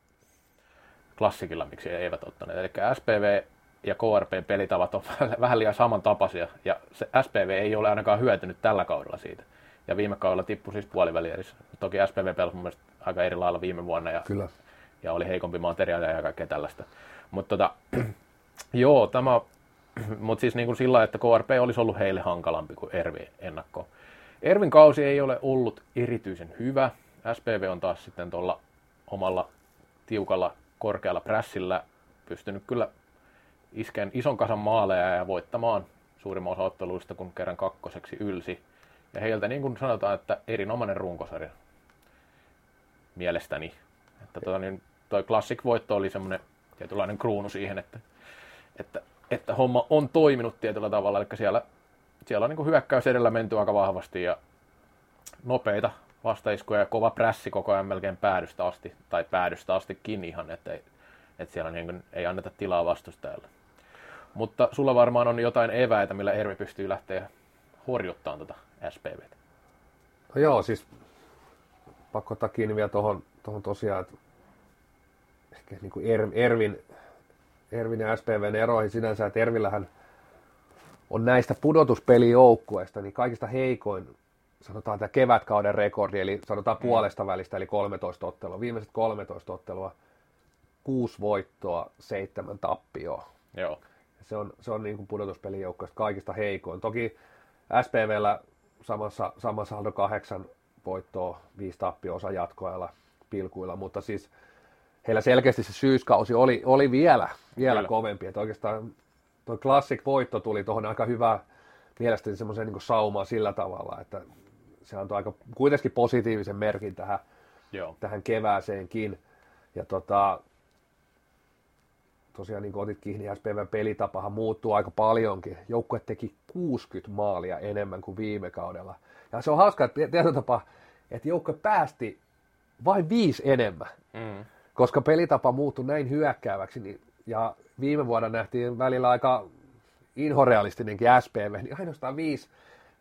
klassikilla, miksi he eivät ottaneet. Eli SPV ja KRP-pelitavat on (laughs) vähän liian samantapaisia, ja se SPV ei ole ainakaan hyötynyt tällä kaudella siitä. Ja viime kaudella tippui siis puolivälierissä. Toki SPV pelasi mun mielestä aika eri lailla viime vuonna, ja, Kyllä. ja oli heikompi materiaalia ja kaikkea tällaista. Mutta tota, (clears throat) joo, tämä, mutta siis niin kuin sillä että KRP olisi ollut heille hankalampi kuin Ervi ennakko. Ervin kausi ei ole ollut erityisen hyvä. SPV on taas sitten tuolla omalla tiukalla korkealla prässillä pystynyt kyllä iskeen ison kasan maaleja ja voittamaan suurimman osa otteluista, kun kerran kakkoseksi ylsi. Ja heiltä niin kuin sanotaan, että erinomainen runkosarja mielestäni. Että tota, niin toi Classic-voitto oli semmoinen tietynlainen kruunu siihen, että, että, että homma on toiminut tietyllä tavalla. Eli siellä, siellä on niin hyökkäys edellä menty aika vahvasti ja nopeita vastaiskuja ja kova prässi koko ajan melkein päädystä asti, tai päädystä astikin ihan, että, ei, että siellä niin kuin, ei anneta tilaa vastustajalle. Mutta sulla varmaan on jotain eväitä, millä Ervi pystyy lähteä horjuttamaan tuota SPVtä. No joo, siis pakko ottaa kiinni vielä tuohon, tosiaan, että ehkä niin kuin er, Ervin, Ervin ja SPVn eroihin sinänsä, että Ervillähän on näistä pudotuspelijoukkueista niin kaikista heikoin, sanotaan tämä kevätkauden rekordi, eli sanotaan mm. puolesta välistä, eli 13 ottelua, viimeiset 13 ottelua, kuusi voittoa, seitsemän tappioa. Joo. Se on, se on niin kuin pudotuspelijoukkoista kaikista heikoin. Toki SPVllä samassa, samassa saldo kahdeksan voittoa, viisi tappio osa jatkoajalla pilkuilla, mutta siis heillä selkeästi se syyskausi oli, oli vielä, vielä kovempi. Että oikeastaan tuo Classic voitto tuli tuohon aika hyvä mielestäni semmoisen niin saumaan sillä tavalla, että se antoi aika kuitenkin positiivisen merkin tähän, Joo. tähän kevääseenkin. Ja tota, tosiaan niin kuin otit kiinni, SPVn pelitapahan muuttuu aika paljonkin. Joukkue teki 60 maalia enemmän kuin viime kaudella. Ja se on hauska, että tietyllä tapa, että joukkue päästi vain viisi enemmän. Mm. Koska pelitapa muuttui näin hyökkääväksi, niin, ja viime vuonna nähtiin välillä aika inhorealistinenkin SPV, niin ainoastaan viisi,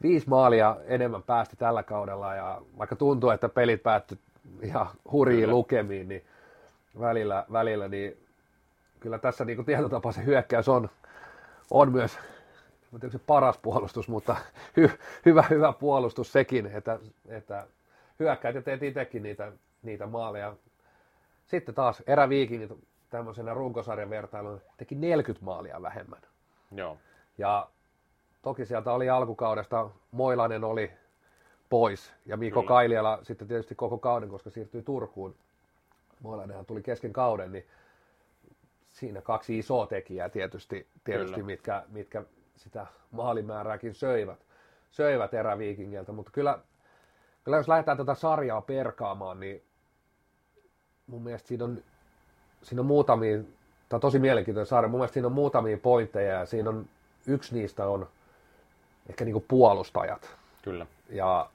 viisi maalia enemmän päästi tällä kaudella, ja vaikka tuntuu, että pelit päättyi ihan hurjiin lukemiin, niin välillä, välillä niin kyllä tässä niin kuin tietotapa se hyökkäys on, on myös se paras puolustus, mutta hy, hyvä, hyvä puolustus sekin, että, että hyökkäät ja teet itsekin niitä, niitä maaleja. Sitten taas eräviikingit tämmöisenä runkosarjan vertailun teki 40 maalia vähemmän. Joo. Ja toki sieltä oli alkukaudesta, Moilainen oli pois ja Mikko Kyllä. Kailiala sitten tietysti koko kauden, koska siirtyi Turkuun. Moilainenhan tuli kesken kauden, niin siinä kaksi isoa tekijää tietysti, tietysti mitkä, mitkä sitä maalimäärääkin söivät, söivät eräviikingiltä, mutta kyllä, kyllä jos lähdetään tätä sarjaa perkaamaan, niin mun mielestä siinä on, siinä on muutamia, tämä on tosi mielenkiintoinen sarja, mun mielestä siinä on muutamia pointteja ja siinä on, yksi niistä on ehkä niin kuin puolustajat. Kyllä. Ja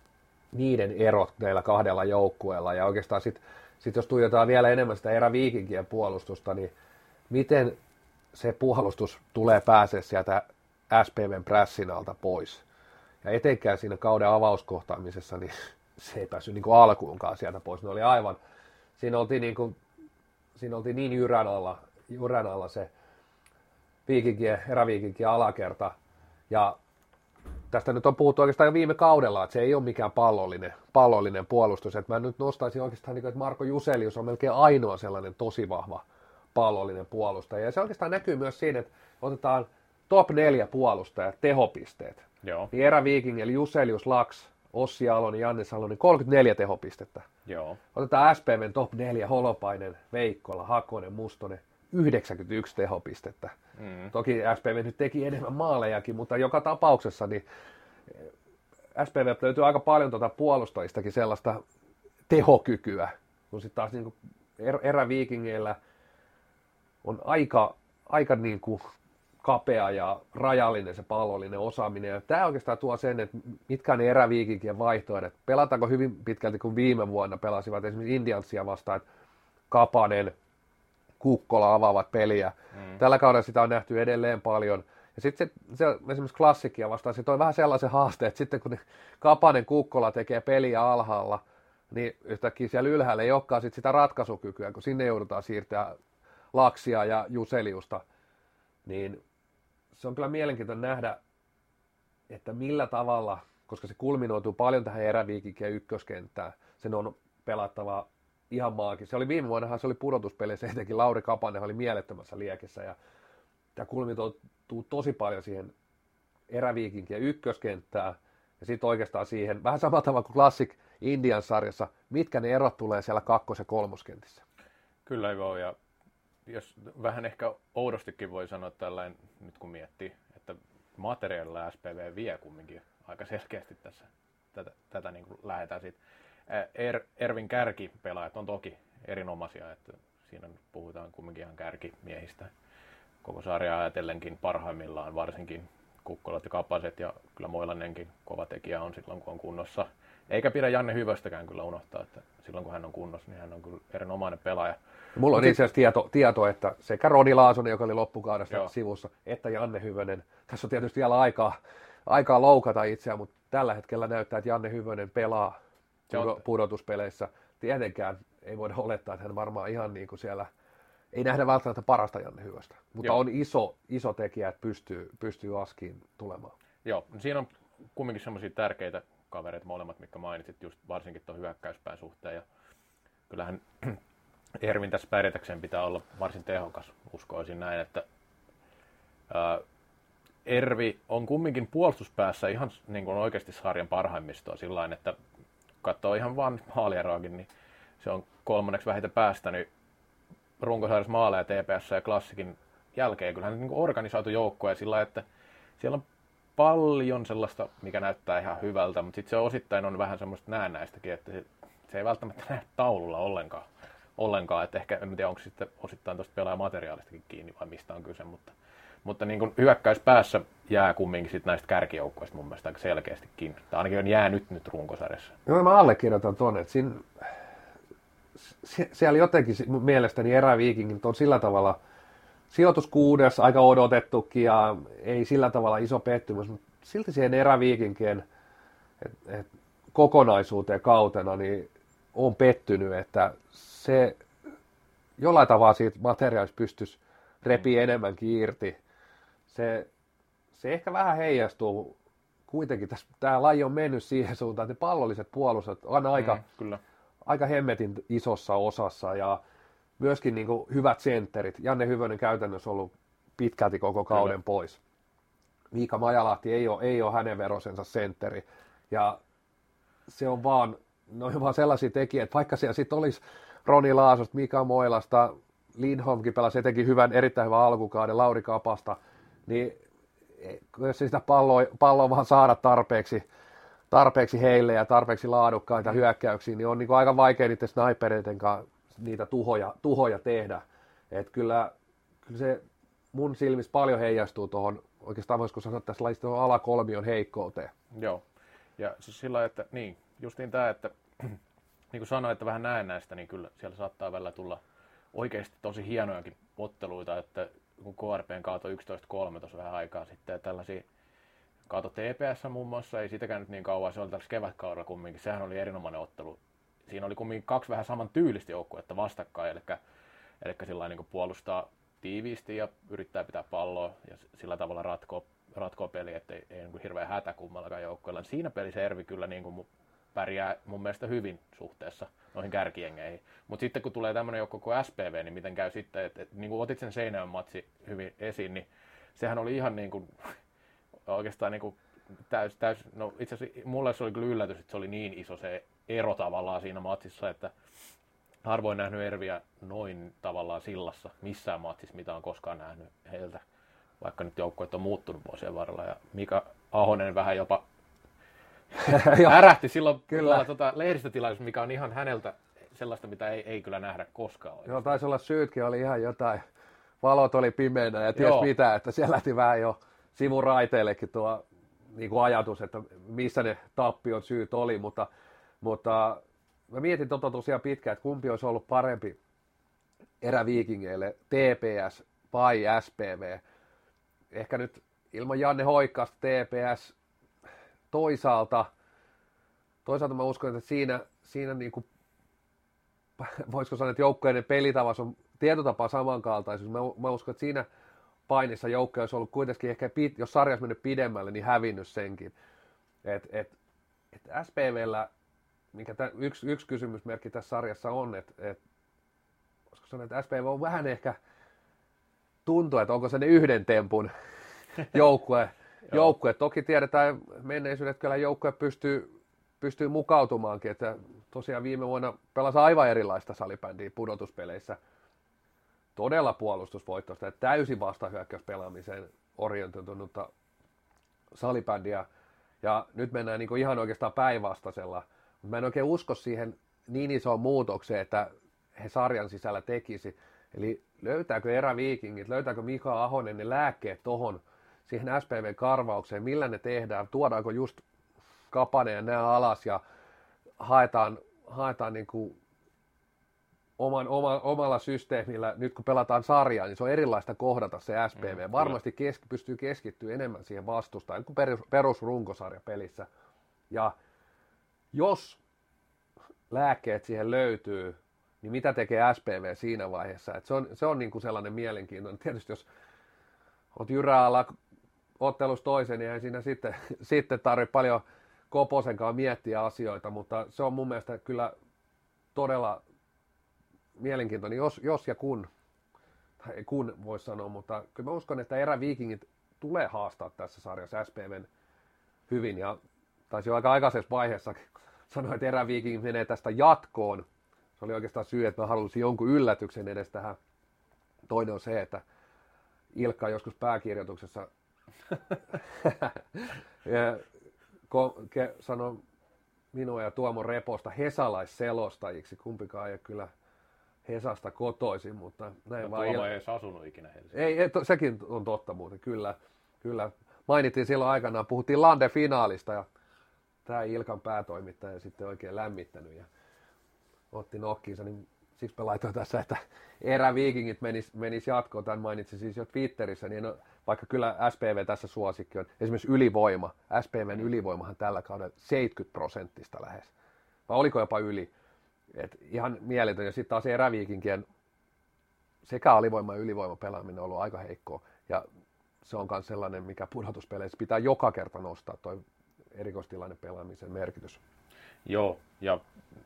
niiden erot näillä kahdella joukkueella ja oikeastaan sitten sit jos tuijotetaan vielä enemmän sitä eräviikinkien puolustusta, niin miten se puolustus tulee pääsee sieltä SPVn prässin alta pois. Ja etenkään siinä kauden avauskohtaamisessa, niin (laughs) se ei päässyt niin kuin alkuunkaan sieltä pois. Ne oli aivan, siinä oltiin niin, kuin, siinä oltiin niin jyrän alla, jyrän alla se viikinkien, eräviikinkien alakerta. Ja tästä nyt on puhuttu oikeastaan jo viime kaudella, että se ei ole mikään pallollinen, pallollinen puolustus. Että mä nyt nostaisin oikeastaan, niin kuin, että Marko Juselius on melkein ainoa sellainen tosi vahva pallollinen puolustaja. Ja se oikeastaan näkyy myös siinä, että otetaan top 4 puolustajat, tehopisteet. Joo. Niin Eräviiking, eli Juselius Laks, Ossi Alonen, Janne Salonen, 34 tehopistettä. Joo. Otetaan SPVn top 4, Holopainen, Veikkola, Hakonen, Mustonen, 91 tehopistettä. Mm. Toki SPV nyt teki enemmän maalejakin, mutta joka tapauksessa niin eh, SPV löytyy aika paljon tuota puolustajistakin sellaista tehokykyä, kun sitten taas niin er, eräviikingeillä – on aika, aika niin kuin kapea ja rajallinen se pallollinen osaaminen. Ja tämä oikeastaan tuo sen, että mitkä ne eräviikinkien vaihtoehdot. Pelataanko hyvin pitkälti kuin viime vuonna pelasivat esimerkiksi Indiansia vastaan, että Kapanen, Kukkola avaavat peliä. Mm. Tällä kaudella sitä on nähty edelleen paljon. Ja sitten se, se, esimerkiksi klassikkia vastaan, se toi vähän sellaisen haasteen, että sitten kun Kapanen Kukkola tekee peliä alhaalla, niin yhtäkkiä siellä ylhäällä ei olekaan sit sitä ratkaisukykyä, kun sinne joudutaan siirtää Laksia ja Juseliusta, niin se on kyllä mielenkiintoinen nähdä, että millä tavalla, koska se kulminoituu paljon tähän eräviikinkien ykköskenttään, sen on pelattava ihan maakin. Se oli viime vuonnahan se oli pudotuspeleissä, etenkin Lauri Kapanen oli mielettömässä liekessä ja tämä kulminoituu tosi paljon siihen eräviikinkien ykköskenttään ja sitten oikeastaan siihen, vähän samalla tavalla kuin Classic Indian sarjassa, mitkä ne erot tulee siellä kakkos- ja kolmoskentissä. Kyllä joo, ja jos vähän ehkä oudostikin voi sanoa tällainen, nyt kun miettii, että materiaalilla SPV vie kumminkin aika selkeästi tässä. Tätä, tätä niin kuin lähdetään siitä. Er, Ervin kärkipelaajat on toki erinomaisia, että siinä puhutaan kumminkin ihan kärkimiehistä. Koko sarjaa ajatellenkin parhaimmillaan, varsinkin Kukkolat ja Kapaset ja kyllä Moilanenkin kova tekijä on silloin, kun on kunnossa. Eikä pidä Janne Hyvästäkään kyllä unohtaa, että silloin kun hän on kunnossa, niin hän on kyllä erinomainen pelaaja. Mulla on itse asiassa tieto, tieto, että sekä Roni Laasonen, joka oli loppukaudesta Joo. sivussa, että Janne Hyvönen. Tässä on tietysti vielä aikaa, aikaa loukata itseään, mutta tällä hetkellä näyttää, että Janne Hyvönen pelaa pudo, pudotuspeleissä. Tietenkään ei voida olettaa, että hän varmaan ihan niin kuin siellä, ei nähdä välttämättä parasta Janne Hyvöstä, mutta Joo. on iso, iso tekijä, että pystyy, pystyy askiin tulemaan. Joo, siinä on kumminkin semmoisia tärkeitä kavereita molemmat, mitkä mainitsit, just varsinkin tuon hyökkäyspään suhteen. Ja kyllähän (clears throat) Ervin tässä pärjätäkseen pitää olla varsin tehokas, uskoisin näin, että ää, Ervi on kumminkin puolustuspäässä ihan niin kuin oikeasti sarjan parhaimmistoa sillä että katsoo ihan vaan maalieroakin, niin se on kolmanneksi vähiten päästänyt runkosarjassa maaleja TPS ja klassikin jälkeen. Kyllähän niin organisoitu joukkue sillä että siellä on paljon sellaista, mikä näyttää ihan hyvältä, mutta sitten se osittain on vähän semmoista näennäistäkin, että se, se ei välttämättä näe taululla ollenkaan ollenkaan, että ehkä en tiedä onko sitten osittain tuosta pelaajamateriaalistakin kiinni vai mistä on kyse, mutta, mutta niin kuin hyökkäyspäässä jää kumminkin sit näistä kärkijoukkoista mun mielestä aika selkeästikin. Tai ainakin on jäänyt nyt runkosarjassa. Joo, mä allekirjoitan tuonne, että siinä, siellä jotenkin mielestäni eräviikingit on sillä tavalla sijoitus kuudes, aika odotettukin ja ei sillä tavalla iso pettymys, mutta silti siihen eräviikinkien et, et, kokonaisuuteen kautena, niin on pettynyt, että se jollain tavalla siitä materiaalista pystyisi repiä mm. enemmänkin irti. Se, se ehkä vähän heijastuu kuitenkin, tässä, tämä laji on mennyt siihen suuntaan, että ne pallolliset puolustat on aika, mm, kyllä. aika hemmetin isossa osassa ja myöskin niin kuin hyvät sentterit. Janne Hyvönen käytännössä ollut pitkälti koko kauden kyllä. pois. Miika Majalahti ei ole, ei ole hänen verosensa sentteri ja se on vaan, ne on vaan sellaisia tekijät, että vaikka siellä sitten olisi Roni Laasosta, Mika Moilasta, Lindholmkin pelasi etenkin hyvän, erittäin hyvän alkukauden, Lauri Kapasta, niin jos sitä palloa, palloa vaan saada tarpeeksi, tarpeeksi heille ja tarpeeksi laadukkaita hyökkäyksiä, niin on niin aika vaikea niiden snipereiden kanssa niitä tuhoja, tuhoja tehdä. Et kyllä, kyllä se mun silmissä paljon heijastuu tuohon, oikeastaan voisiko sanoa tässä lajista alakolmion heikkouteen. Joo, ja siis sillä että niin, justiin tämä, että (clears throat) niin kuin sanoin, että vähän näen näistä, niin kyllä siellä saattaa välillä tulla oikeasti tosi hienojakin otteluita, että kun KRPn kaato 11-3 tuossa vähän aikaa sitten, ja tällaisia kaato TPS muun muassa, ei sitäkään nyt niin kauan, se oli tällä kevätkaudella kumminkin, sehän oli erinomainen ottelu. Siinä oli kumminkin kaksi vähän saman tyylistä joukkuetta vastakkain, eli, eli sillä niin puolustaa tiiviisti ja yrittää pitää palloa ja sillä tavalla ratkoa, ratkoa peli, ettei ei, niin hirveän hätä kummallakaan joukkueella. Siinä pelissä Ervi kyllä niin kuin pärjää mun mielestä hyvin suhteessa noihin kärkiengeihin. Mutta sitten kun tulee tämmöinen joukko kuin SPV, niin miten käy sitten, että et, niin kuin otit sen Seinäjön matsi hyvin esiin, niin sehän oli ihan niin kuin, (laughs) oikeastaan niin kuin täys, täys, no itse asiassa mulle se oli kyllä yllätys, että se oli niin iso se ero tavallaan siinä matsissa, että harvoin nähnyt Erviä noin tavallaan sillassa missään matsissa, mitä on koskaan nähnyt heiltä, vaikka nyt joukkueet on muuttunut vuosien varrella. Ja Mika Ahonen vähän jopa (laughs) ärähti silloin kyllä. Tuota, lehdistötilaisuus, mikä on ihan häneltä sellaista, mitä ei, ei kyllä nähdä koskaan. Joo, taisi olla syytkin, oli ihan jotain valot oli pimeänä ja ties Joo. mitä, että siellä lähti vähän jo sivuraiteillekin tuo niin kuin ajatus, että missä ne tappion syyt oli, mutta, mutta mä mietin tota tosiaan pitkään, että kumpi olisi ollut parempi eräviikingeille, TPS vai SPV. Ehkä nyt ilman Janne Hoikkasta TPS toisaalta, toisaalta mä uskon, että siinä, siinä niin kuin, (laughs) voisiko sanoa, että joukkueiden pelitavas on tietotapa samankaltaisuus. Mä, mä uskon, että siinä painissa joukkoja olisi ollut kuitenkin ehkä, jos sarja olisi mennyt pidemmälle, niin hävinnyt senkin. Et, et, et SPVllä, mikä tä, yksi, yksi kysymysmerkki tässä sarjassa on, että et, koska sanoa, että SPV on vähän ehkä tuntuu, että onko se ne yhden tempun (laughs) joukkue. joukkue. Toki tiedetään menneisyydet, että kyllä joukkue pystyy, pystyy mukautumaankin, että tosiaan viime vuonna pelasi aivan erilaista salibändiä pudotuspeleissä – todella puolustusvoittoista ja täysin vastahyökkäyspelaamiseen orientoitunutta salibändiä. Ja nyt mennään niin ihan oikeastaan päinvastaisella. Mä en oikein usko siihen niin isoon muutokseen, että he sarjan sisällä tekisi. Eli löytääkö eräviikingit, löytääkö Mika Ahonen ne lääkkeet tohon siihen SPV-karvaukseen, millä ne tehdään, tuodaanko just Kapanen ja nämä alas ja haetaan, haetaan niin kuin oman, oma, omalla systeemillä, nyt kun pelataan sarjaa, niin se on erilaista kohdata se SPV. Mm, Varmasti keski, pystyy keskittyä enemmän siihen vastustaan kuin perus, perusrunkosarja pelissä. Ja jos lääkkeet siihen löytyy, niin mitä tekee SPV siinä vaiheessa? Et se on, se on niin kuin sellainen mielenkiintoinen. Tietysti jos olet jyräällä ottelussa toisen, niin ei siinä sitten, (laughs) sitten tarvitse paljon Koposenkaan miettiä asioita, mutta se on mun mielestä kyllä todella mielenkiintoinen, jos, jos ja kun, tai kun voisi sanoa, mutta kyllä mä uskon, että eräviikingit tulee haastaa tässä sarjassa SPVn hyvin, ja taisi jo aika aikaisessa vaiheessa sanoa, että eräviikingit menee tästä jatkoon. Se oli oikeastaan syy, että mä halusin jonkun yllätyksen edes tähän. Toinen on se, että Ilkka joskus pääkirjoituksessa (laughs) sanoi minua ja Tuomo Reposta hesalaisselostajiksi. Kumpikaan ei kyllä Hesasta kotoisin, mutta näin no, vaan. Tuomo ei edes asunut ikinä Helsingissä. Ei, to, sekin on totta muuten, kyllä. kyllä. Mainittiin silloin aikanaan, puhuttiin Lande-finaalista ja tämä Ilkan päätoimittaja sitten oikein lämmittänyt ja otti nokkiinsa, niin siksi laitoin tässä, että eräviikingit menis, menis jatkoon, tämän mainitsin siis jo Twitterissä, niin no, vaikka kyllä SPV tässä suosikki on, esimerkiksi ylivoima, SPVn ylivoimahan tällä kaudella 70 prosenttista lähes, vai oliko jopa yli, et ihan mieletön. Ja sitten taas eräviikinkien sekä alivoima- ja ylivoima pelaaminen on ollut aika heikkoa. Ja se on myös sellainen, mikä pudotuspeleissä pitää joka kerta nostaa, tuo erikoistilanne pelaamisen merkitys. Joo, ja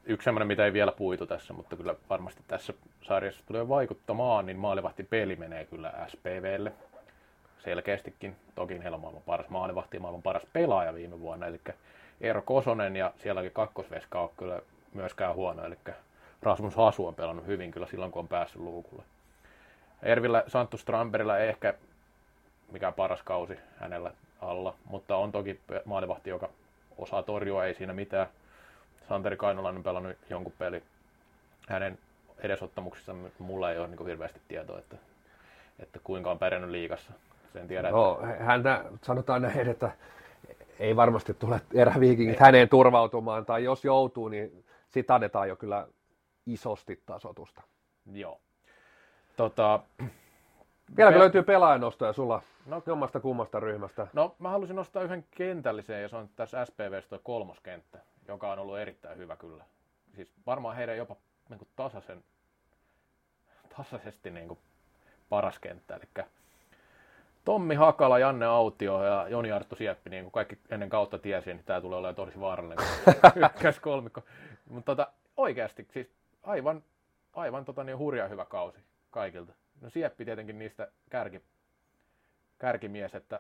yksi semmoinen, mitä ei vielä puitu tässä, mutta kyllä varmasti tässä sarjassa tulee vaikuttamaan, niin maalivahti peli menee kyllä SPVlle selkeästikin. Toki heillä on maailman paras maalivahti ja maailman paras pelaaja viime vuonna, eli Eero Kosonen ja sielläkin kakkosveska on kyllä myöskään huono, eli Rasmus Hasu on pelannut hyvin kyllä silloin, kun on päässyt luukulle. Ervillä Santtu Stramberilla ei ehkä mikä paras kausi hänellä alla, mutta on toki maalivahti, joka osaa torjua, ei siinä mitään. Santeri Kainolainen on pelannut jonkun peli. Hänen edesottamuksissa mulla ei ole niin hirveästi tietoa, että, että kuinka on pärjännyt liikassa. Sen tiedä, no, että... häntä sanotaan näin, että ei varmasti tule eräviikingit häneen turvautumaan, tai jos joutuu, niin siitä annetaan jo kyllä isosti tasotusta. Joo. Tota, Vieläkö löytyy pelaajanostoja sulla no, jommasta kummasta ryhmästä? No mä halusin nostaa yhden kentällisen ja se on tässä SPVstä toi kolmoskenttä, joka on ollut erittäin hyvä kyllä. Siis varmaan heidän jopa niin kuin tasaisen, tasaisesti niin kuin paras kenttä. Eli Tommi Hakala, Janne Autio ja Joni Arttu Sieppi, niin kuin kaikki ennen kautta tiesi, niin tämä tulee olemaan tosi vaarallinen (laughs) ykköskolmikko. Mutta tota, oikeasti siis aivan, aivan tota, niin hurja hyvä kausi kaikilta. No Sieppi tietenkin niistä kärki, kärkimies, että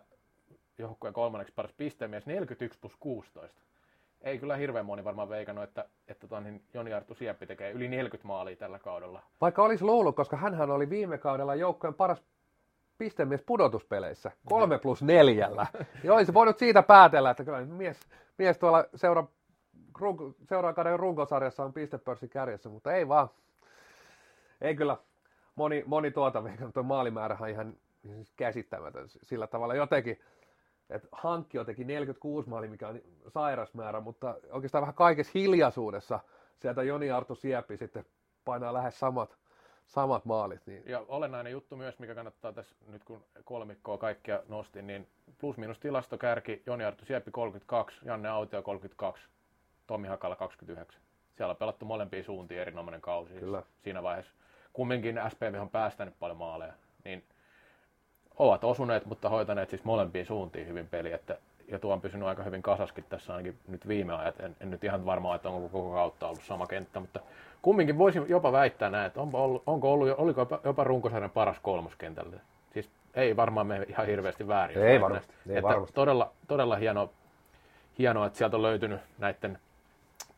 joukkueen kolmanneksi paras pistemies, 41 plus 16. Ei kyllä hirveän moni varmaan veikannut, että, että ton, niin Joni Arttu Sieppi tekee yli 40 maalia tällä kaudella. Vaikka olisi luullut, koska hän oli viime kaudella joukkueen paras pistemies pudotuspeleissä, kolme plus neljällä. Ja olisi voinut siitä päätellä, että kyllä mies, mies tuolla seura, seuraavan kauden runkosarjassa on pistepörssin kärjessä, mutta ei vaan. Ei kyllä. Moni, moni tuota, (laughs) tuo maalimäärä on ihan siis käsittämätön sillä tavalla jotenkin, että Hankki teki 46 maali, mikä on sairas määrä, mutta oikeastaan vähän kaikessa hiljaisuudessa sieltä Joni Arto Sieppi sitten painaa lähes samat, samat maalit. Niin. Ja olennainen juttu myös, mikä kannattaa tässä nyt kun kolmikkoa kaikkia nostin, niin plus-minus tilastokärki Joni Arto Sieppi 32, Janne Autio 32, Tomi Hakala 29. Siellä on pelattu molempiin suuntiin erinomainen kausi Kyllä. siinä vaiheessa. Kumminkin SPV on päästänyt paljon maaleja, niin ovat osuneet, mutta hoitaneet siis molempiin suuntiin hyvin peli, että ja tuo on pysynyt aika hyvin kasaskin tässä ainakin nyt viime ajat. En, en nyt ihan varma, että onko koko kautta ollut sama kenttä, mutta kumminkin voisin jopa väittää näin, että onko ollut, onko ollut oliko jopa, jopa runkosarjan paras kolmoskentällä. Siis ei varmaan mene ihan hirveästi väärin. Ei varmasti. Ei että varmasti. Todella, todella hieno, hienoa, että sieltä on löytynyt näiden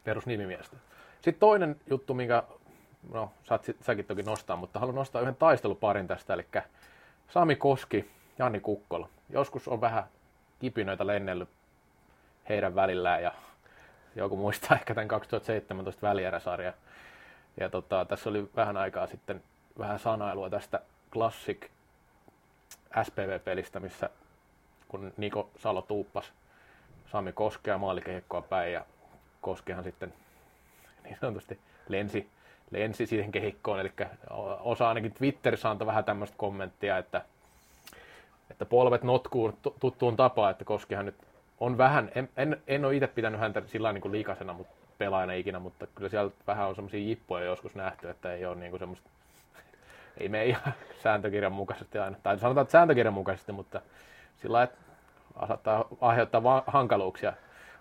perusnimimiestä. Sitten toinen juttu, minkä no, saat säkin toki nostaa, mutta haluan nostaa yhden taisteluparin tästä, eli Sami Koski, Janni Kukkola. Joskus on vähän kipinöitä lennellyt heidän välillään ja joku muistaa ehkä tämän 2017 välieräsarja. Ja tota, tässä oli vähän aikaa sitten vähän sanailua tästä Classic SPV-pelistä, missä kun Niko Salo tuuppas Sami Koskea maalikehikkoa päin ja Koskihan sitten niin sanotusti lensi, lensi siihen kehikkoon. Eli osa ainakin Twitterissä antoi vähän tämmöistä kommenttia, että että polvet notkuu tuttuun tapaan, että Koskihan nyt on vähän, en, en, en ole itse pitänyt häntä sillä niin liikasena mutta pelaajana ikinä, mutta kyllä siellä vähän on semmoisia jippoja joskus nähty, että ei ole niin kuin semmoista, (laughs) ei mene ihan sääntökirjan mukaisesti aina, tai sanotaan, että sääntökirjan mukaisesti, mutta sillä että saattaa aiheuttaa hankaluuksia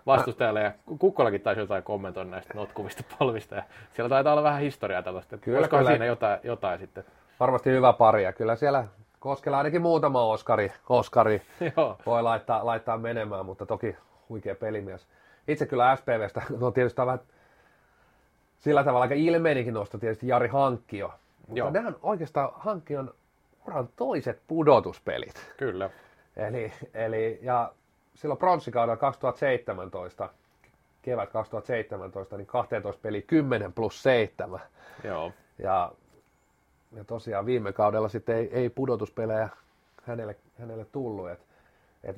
vastustajalle ja Kukkolakin taisi jotain kommentoida näistä notkuvista polvista ja siellä taitaa olla vähän historiaa tällaista, kyllä, kyllä. siinä jotain, jotain sitten. Varmasti hyvä pari ja kyllä siellä Koskella ainakin muutama Oskari, Oskari voi laittaa, laittaa menemään, mutta toki huikea pelimies. Itse kyllä SPVstä, (laughs) no tietysti vähän sillä tavalla aika ilmeinikin nosto tietysti Jari Hankkio. Mutta Joo. nämä on oikeastaan Hankkion uran toiset pudotuspelit. Kyllä. Eli, eli ja silloin pronssikaudella 2017, kevät 2017, niin 12 peli 10 plus 7. Joo. Ja ja tosiaan viime kaudella sitten ei, ei pudotuspelejä hänelle, hänelle tullut. Et, et,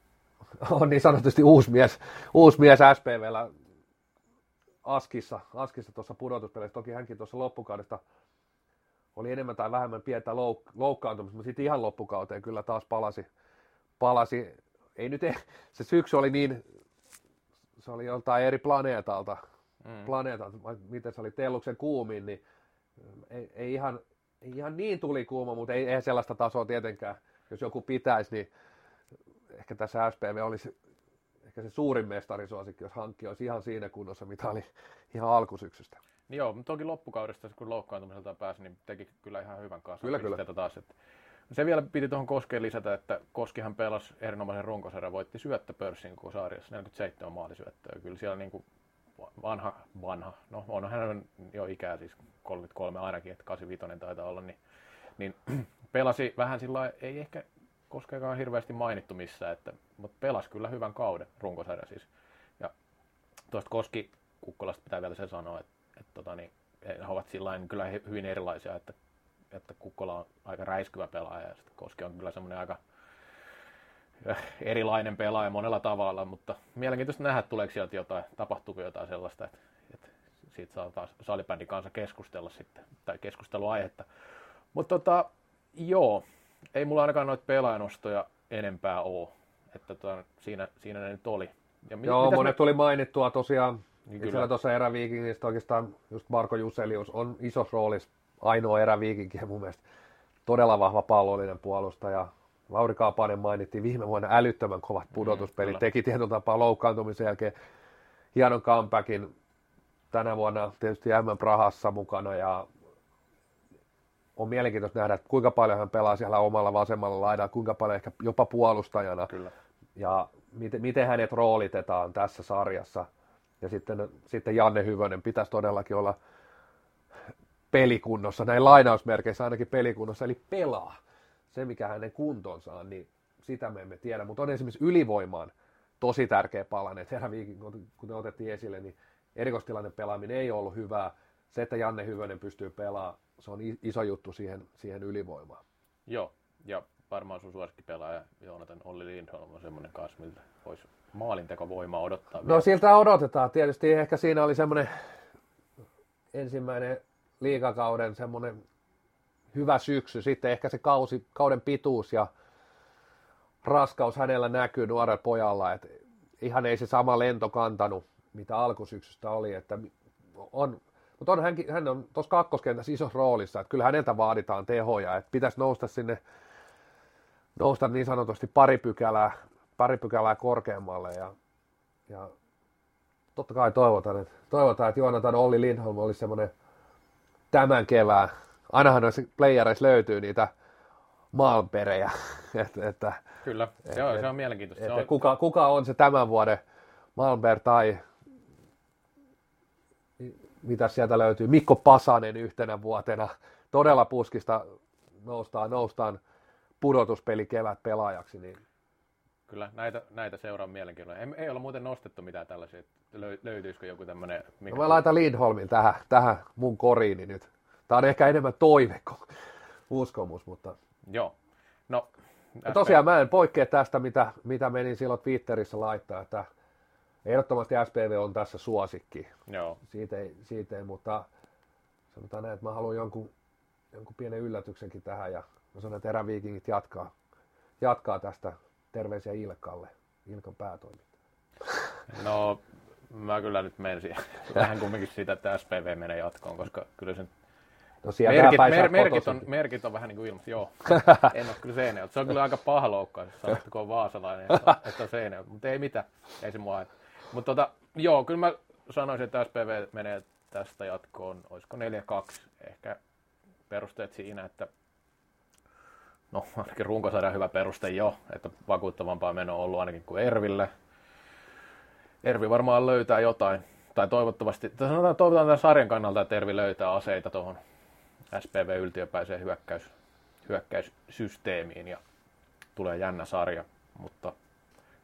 (laughs) on niin sanotusti uusi mies, uusi mies SPVllä Askissa, Askissa tuossa pudotuspeleissä. Toki hänkin tuossa loppukaudesta oli enemmän tai vähemmän pientä louk- loukkaantumista, mutta sitten ihan loppukauteen kyllä taas palasi. palasi. Ei nyt, se syksy oli niin, se oli joltain eri planeetalta, mm. planeetalta miten se oli Telluksen kuumin, niin ei, ei, ihan, ei ihan niin tuli kuuma, mutta ei, ei sellaista tasoa tietenkään. Jos joku pitäisi, niin ehkä tässä SPV olisi ehkä se suurin mestarisuosikki, jos hankki olisi ihan siinä kunnossa, mitä oli ihan alkusyksystä. Niin joo, mutta toki loppukaudesta, kun loukkaantumiselta pääsi, niin teki kyllä ihan hyvän kanssa. Kyllä, kyllä. Taas, että se vielä piti tuohon Koskeen lisätä, että Koskihan pelasi erinomaisen runkosarjan, voitti syöttöpörssin koko sarjassa, 47 maalisyöttöä. Kyllä siellä niin kuin vanha, vanha, no on hän jo ikää siis 33 ainakin, että 85 taitaa olla, niin, niin (clears throat) pelasi vähän sillä ei ehkä koskekaan hirveästi mainittu missään, että, mutta pelasi kyllä hyvän kauden runkosarja siis. Ja tuosta Koski Kukkolasta pitää vielä se sanoa, että, että tota, niin, he ovat sillä kyllä hyvin erilaisia, että, että Kukkola on aika räiskyvä pelaaja ja sitten Koski on kyllä semmoinen aika erilainen pelaaja monella tavalla, mutta mielenkiintoista nähdä, tuleeko sieltä jotain, tapahtuuko jotain sellaista, että, että siitä saa taas salibändin kanssa keskustella sitten, tai keskusteluaihetta. Mutta tota, joo, ei mulla ainakaan noita pelaajanostoja enempää ole, että tota, siinä, siinä ne nyt oli. Ja mi- joo, monet me... tuli mainittua tosiaan, niin kyllä. tuossa eräviikingistä oikeastaan just Marko Juselius on iso roolis, ainoa eräviikinki ja mun mielestä. Todella vahva pallollinen puolustaja, Lauri Kaapanen mainittiin viime vuonna älyttömän kovat pudotuspelit, mm, teki tietyllä tapaa loukkaantumisen jälkeen hienon comebackin. Tänä vuonna tietysti M Prahassa mukana ja on mielenkiintoista nähdä, että kuinka paljon hän pelaa siellä omalla vasemmalla laidalla, kuinka paljon ehkä jopa puolustajana. Kyllä. ja miten, miten hänet roolitetaan tässä sarjassa. Ja sitten, sitten Janne Hyvönen pitäisi todellakin olla pelikunnossa, näin lainausmerkeissä ainakin pelikunnossa, eli pelaa se, mikä hänen kuntonsa on, niin sitä me emme tiedä. Mutta on esimerkiksi ylivoimaan tosi tärkeä palanen. Teräviikin, kuten otettiin esille, niin erikoistilanne pelaaminen ei ollut hyvää. Se, että Janne Hyvönen pystyy pelaamaan se on iso juttu siihen, siihen ylivoimaan. Joo, ja varmaan sun suosikkipelaaja Joonatan Olli Lindholm on semmoinen kanssa, miltä voisi maalintekovoimaa odottaa. No siltä odotetaan. Tietysti ehkä siinä oli semmoinen ensimmäinen liikakauden semmoinen hyvä syksy. Sitten ehkä se kausi, kauden pituus ja raskaus hänellä näkyy nuorella pojalla. Että ihan ei se sama lento kantanut, mitä alkusyksystä oli. Että on, mutta on, hän, hän on tuossa kakkoskentässä isossa roolissa, että kyllä häneltä vaaditaan tehoja, että pitäisi nousta sinne, nousta niin sanotusti pari pykälää, pari pykälää korkeammalle ja, ja totta kai toivotaan, että, toivotaan, että Joonatan Olli Lindholm olisi semmoinen tämän kevään, ainahan noissa playereissa löytyy niitä maanperejä. (laughs) että, että, Kyllä, se on, et, se on mielenkiintoista. Että se on... Kuka, kuka on se tämän vuoden Malmberg tai mitä sieltä löytyy, Mikko Pasanen yhtenä vuotena, todella puskista noustaan, noustaan pudotuspeli kevät pelaajaksi, niin Kyllä, näitä, näitä seuraan mielenkiinnolla. Ei, ei ole muuten nostettu mitään tällaisia, että löytyisikö joku tämmöinen... Mikä... No mä laitan Lindholmin tähän, tähän mun koriini nyt. Tämä on ehkä enemmän toive kuin uskomus, mutta... Joo. No, ja tosiaan mä en poikkea tästä, mitä, mitä menin silloin Twitterissä laittaa, että ehdottomasti SPV on tässä suosikki. Joo. Siitä ei, siitä ei mutta sanotaan näin, että mä haluan jonkun, jonkun pienen yllätyksenkin tähän ja mä sanon, että eräviikingit jatkaa, jatkaa tästä terveisiä Ilkalle, Ilkan päätoimittaja. No, mä kyllä nyt menen (laughs) vähän kumminkin siitä, että SPV menee jatkoon, koska kyllä sen No merkit, mer, merkit, on, merkit on vähän niin kuin ilmassa, joo. (laughs) en ole kyllä Seinäjoelta. Se on kyllä aika paha loukkaus, jos sanoo, kun on vaasalainen, että, että on Seinäjoelta. Mutta ei mitään, ei se mua. Mutta tota, joo, kyllä mä sanoisin, että SPV menee tästä jatkoon, olisiko 4-2. Ehkä perusteet siinä, että no (laughs) ainakin runkosarjan hyvä peruste jo, että vakuuttavampaa meno on ollut ainakin kuin Erville. Ervi varmaan löytää jotain, tai toivottavasti, tai sanotaan, toivotaan tämän sarjan kannalta, että Ervi löytää aseita tuohon SPV-yltiöpäiseen hyökkäys, hyökkäyssysteemiin ja tulee jännä sarja, mutta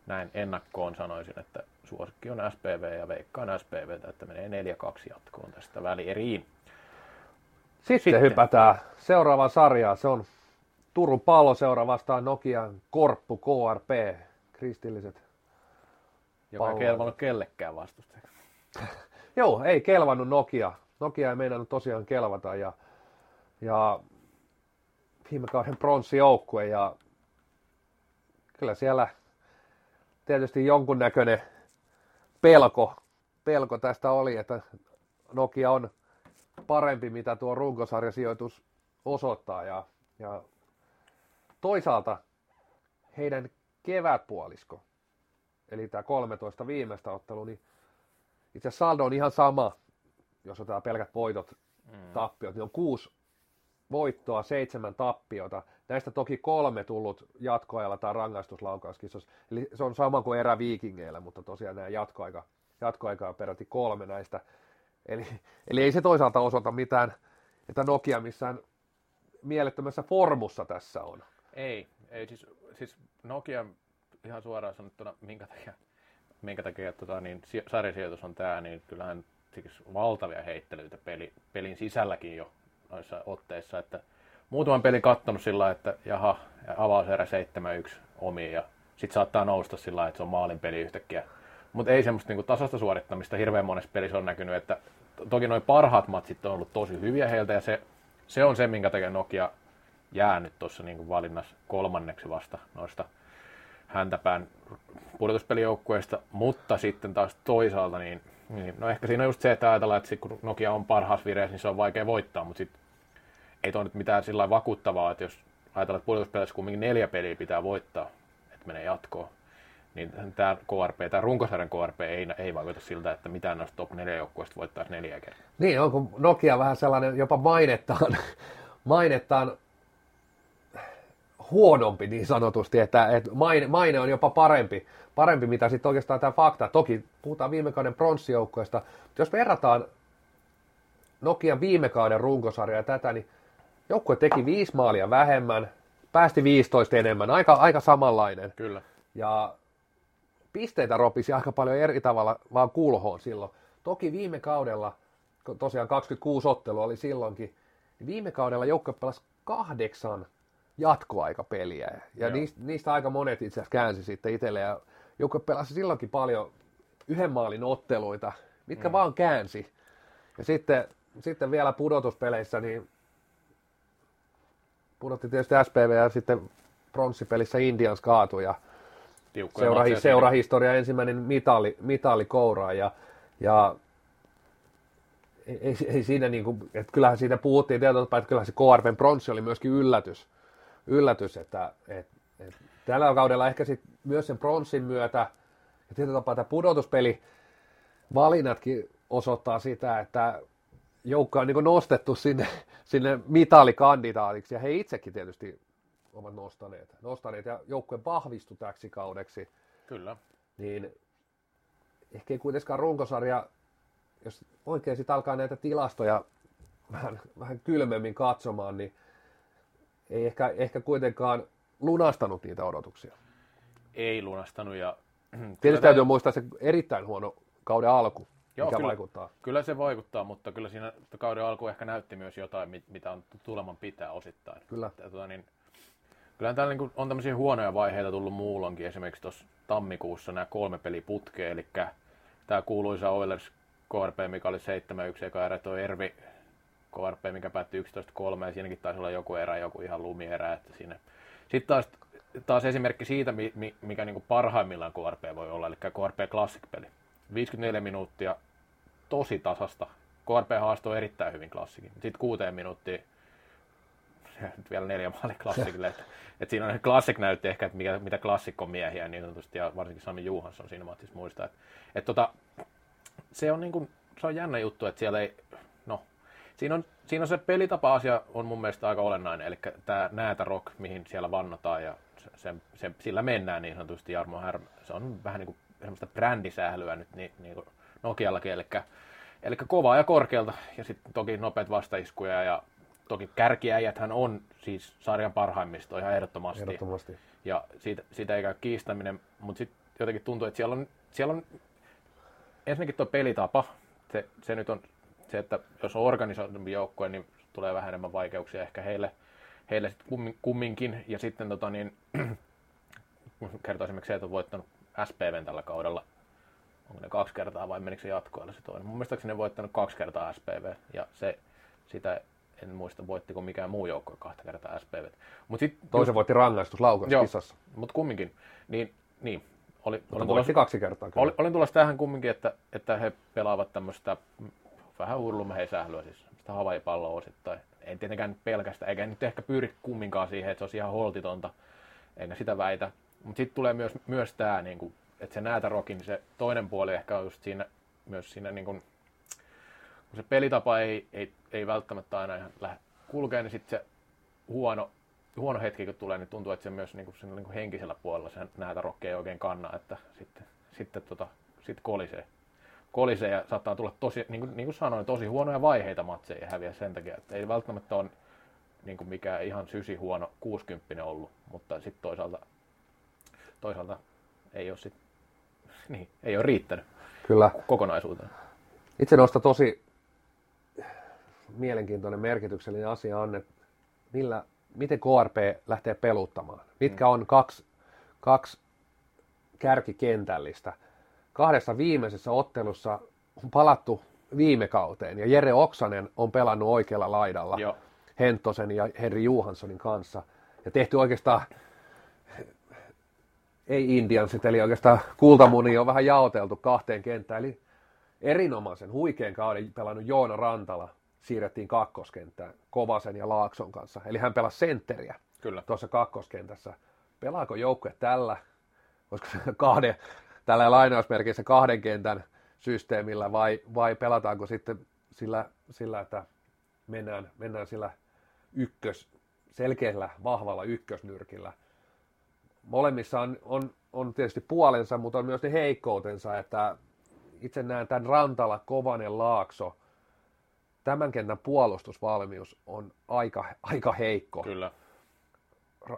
näin ennakkoon sanoisin, että suosikki on SPV ja veikkaan SPV, että menee 4-2 jatkoon tästä välieriin. Sitten, Sitten hypätään seuraavaan sarjaan. Se on Turun palloseura vastaan Nokian Korppu KRP, kristilliset Joka ei kelvannut kellekään vastusta. (laughs) Joo, ei kelvannut Nokia. Nokia ei meinannut tosiaan kelvata ja, ja viime kauden pronssijoukkue ja kyllä siellä tietysti jonkunnäköinen pelko, pelko tästä oli, että Nokia on parempi, mitä tuo runkosarjasijoitus osoittaa. Ja, ja toisaalta heidän kevätpuolisko, eli tämä 13 viimeistä ottelu, niin itse asiassa saldo on ihan sama, jos otetaan pelkät voitot, mm. tappiot, niin on kuusi voittoa, seitsemän tappiota. Näistä toki kolme tullut jatkoajalla tai rangaistuslaukauskisossa. Eli se on sama kuin eräviikingeillä, mutta tosiaan nämä jatkoaika, jatkoaika on peräti kolme näistä. Eli, eli ei se toisaalta osoita mitään, että Nokia missään mielettömässä formussa tässä on. Ei, ei siis, siis Nokia ihan suoraan sanottuna, minkä takia, minkä takia tota, niin, sarjasijoitus on tämä, niin kyllähän siis valtavia heittelyitä peli, pelin sisälläkin jo noissa otteissa, että muutaman pelin kattonut sillä että jaha, avauserä 7-1 omiin ja sitten saattaa nousta sillä että se on maalin peli yhtäkkiä. Mutta ei semmoista niinku tasasta suorittamista hirveän monessa pelissä on näkynyt, että toki noin parhaat matsit on ollut tosi hyviä heiltä ja se, se on se, minkä takia Nokia jää nyt tuossa niinku valinnassa kolmanneksi vasta noista häntäpään pudotuspelijoukkueista, mutta sitten taas toisaalta niin, niin, no ehkä siinä on just se, että ajatellaan, että kun Nokia on parhaassa vireessä, niin se on vaikea voittaa, mutta sitten ei toi nyt mitään sillä vakuuttavaa, että jos ajatellaan, että pudotuspeleissä kumminkin neljä peliä pitää voittaa, että menee jatkoon, niin tämä KRP, tämä runkosarjan KRP ei, ei vaikuta siltä, että mitään noista top 4 joukkueista voittaisi neljä kertaa. Niin, onko Nokia vähän sellainen jopa mainettaan, mainettaan huonompi niin sanotusti, että, että maine, maine on jopa parempi, parempi mitä sitten oikeastaan tämä fakta. Toki puhutaan viime kauden pronssijoukkueesta, mutta jos verrataan Nokian viime kauden runkosarja ja tätä, niin joukkue teki viisi maalia vähemmän, päästi 15 enemmän, aika, aika samanlainen. Kyllä. Ja pisteitä ropisi aika paljon eri tavalla vaan kulhoon silloin. Toki viime kaudella, tosiaan 26 ottelua oli silloinkin, Viime kaudella joukkue pelasi kahdeksan jatkoaikapeliä. Ja niistä, niistä, aika monet itse asiassa käänsi sitten itselle. Ja joukkue pelasi silloinkin paljon yhden maalin otteluita, mitkä mm. vaan käänsi. Ja sitten, sitten vielä pudotuspeleissä, niin pudotti tietysti SPV ja sitten pronssipelissä Indians kaatui ja seura, seurahistoria ensimmäinen mitali, mitali kouraan ja, ja ei, ei siinä niin kuin, että kyllähän siitä puhuttiin tapaa, että kyllähän se KRPn pronssi oli myöskin yllätys, yllätys että, että, että tällä kaudella ehkä sit myös sen pronssin myötä ja tietyllä tapaa tämä pudotuspeli valinnatkin osoittaa sitä, että joukko on niin nostettu sinne, sinne mitalikandidaatiksi ja he itsekin tietysti ovat nostaneet, nostaneet ja joukkue vahvistui täksi kaudeksi. Kyllä. Niin ehkä ei kuitenkaan runkosarja, jos oikein sitten alkaa näitä tilastoja vähän, vähän kylmemmin katsomaan, niin ei ehkä, ehkä kuitenkaan lunastanut niitä odotuksia. Ei lunastanut ja... (clears throat) Tietysti täytyy muistaa se erittäin huono kauden alku, Joo, mikä kyllä, vaikuttaa. Kyllä se vaikuttaa, mutta kyllä siinä kauden alku ehkä näytti myös jotain, mitä on tuleman pitää osittain. Kyllä. Ja, tuota, niin, kyllähän täällä niin on tämmöisiä huonoja vaiheita tullut muulonkin, esimerkiksi tuossa tammikuussa nämä kolme peliputkea, eli tämä kuuluisa Oilers KRP, mikä oli 7-1 eka erä, tuo Ervi KRP, mikä päättyi 11-3, ja siinäkin taisi olla joku erä, joku ihan lumierä, että siinä. Sitten taas, taas esimerkki siitä, mikä niin kuin parhaimmillaan KRP voi olla, eli KRP Classic-peli. 54 minuuttia, tosi tasasta. KRP haastoi erittäin hyvin klassikin. Sitten kuuteen minuuttiin (laughs) nyt vielä neljä maali klassikille. että, että siinä on klassik näytti ehkä, että mikä, mitä klassikko miehiä niin sanotusti, ja varsinkin Sami Juhansson siinä matsissa muistaa. Että, että tota, se on niin kuin, se on jännä juttu, että siellä ei, siinä on, siinä on se pelitapa-asia on mun mielestä aika olennainen, eli tämä näätä rock, mihin siellä vannotaan, ja se, se, sillä mennään niin sanotusti Jarmo Härm. Se on vähän niin kuin semmoista brändisählyä nyt niin, niin kuin Nokiallakin, eli, eli kovaa ja korkealta, ja sitten toki nopeat vastaiskuja, ja toki kärkiäjäthän on siis sarjan parhaimmista ihan ehdottomasti. ehdottomasti. Ja siitä, siitä ei käy kiistäminen, mutta sitten jotenkin tuntuu, että siellä on, siellä on ensinnäkin tuo pelitapa, se, se nyt on se, että jos on organisoitumpi joukkue, niin tulee vähän enemmän vaikeuksia ehkä heille, heille sit kumminkin. Ja sitten tota, niin, (clears throat) kertoo esimerkiksi se, että on voittanut SPVn tällä kaudella. Onko ne kaksi kertaa vai menikö se jatkoille se toinen? Mun mielestäni ne voittanut kaksi kertaa SPV ja se, sitä en muista voittiko mikään muu joukko kahta kertaa SPV. Mut sit, Toisen just, voitti rangaistus kisassa. Mutta kumminkin, niin, niin oli, olin tulossa, kaksi kertaa. Kyllä. Olin, olin tulossa tähän kumminkin, että, että he pelaavat tämmöistä vähän hurlumheisählyä, siis sitä havaipalloa osittain. En tietenkään pelkästään, eikä nyt ehkä pyri kumminkaan siihen, että se olisi ihan holtitonta, enkä sitä väitä. Mutta sitten tulee myös, myös tämä, niinku, että se näätärokin, se toinen puoli ehkä on just siinä, myös siinä, niinku, kun se pelitapa ei, ei, ei välttämättä aina ihan lähde kulkee, niin sitten se huono, huono hetki, kun tulee, niin tuntuu, että se myös niin kuin, siinä, niin kuin henkisellä puolella se näätärokki ei oikein kanna, että sitten, sitten tota, sit kolisee. Kolisee ja saattaa tulla tosi, niin kuin, niin kuin sanoin, tosi huonoja vaiheita matseja ja häviä sen takia, että ei välttämättä ole niin kuin mikään ihan sysi huono 60 ollut, mutta sitten toisaalta toisaalta ei ole, sit, (laughs) niin, ei ole riittänyt Kyllä. kokonaisuuteen. Itse nostaa tosi mielenkiintoinen merkityksellinen asia on, että millä, miten KRP lähtee peluttamaan. Mitkä mm. on kaksi, kaksi kärkikentällistä. Kahdessa viimeisessä ottelussa on palattu viime kauteen ja Jere Oksanen on pelannut oikealla laidalla Joo. Hentosen ja Henri Juhanssonin kanssa ja tehty oikeastaan ei Indiansit, eli oikeastaan kultamuni on vähän jaoteltu kahteen kenttään, eli erinomaisen huikean kauden pelannut Joona Rantala siirrettiin kakkoskenttään Kovasen ja Laakson kanssa, eli hän pelasi sentteriä Kyllä. tuossa kakkoskentässä. Pelaako joukkue tällä, koska se kahden, tällä lainausmerkissä kahden kentän systeemillä vai, vai pelataanko sitten sillä, sillä että mennään, mennään sillä ykkös, selkeällä, vahvalla ykkösnyrkillä – molemmissa on, on, on tietysti puolensa, mutta on myös ne heikkoutensa, että itse näen tämän Rantala, Kovanen, Laakso, tämän kentän puolustusvalmius on aika, aika heikko. Kyllä.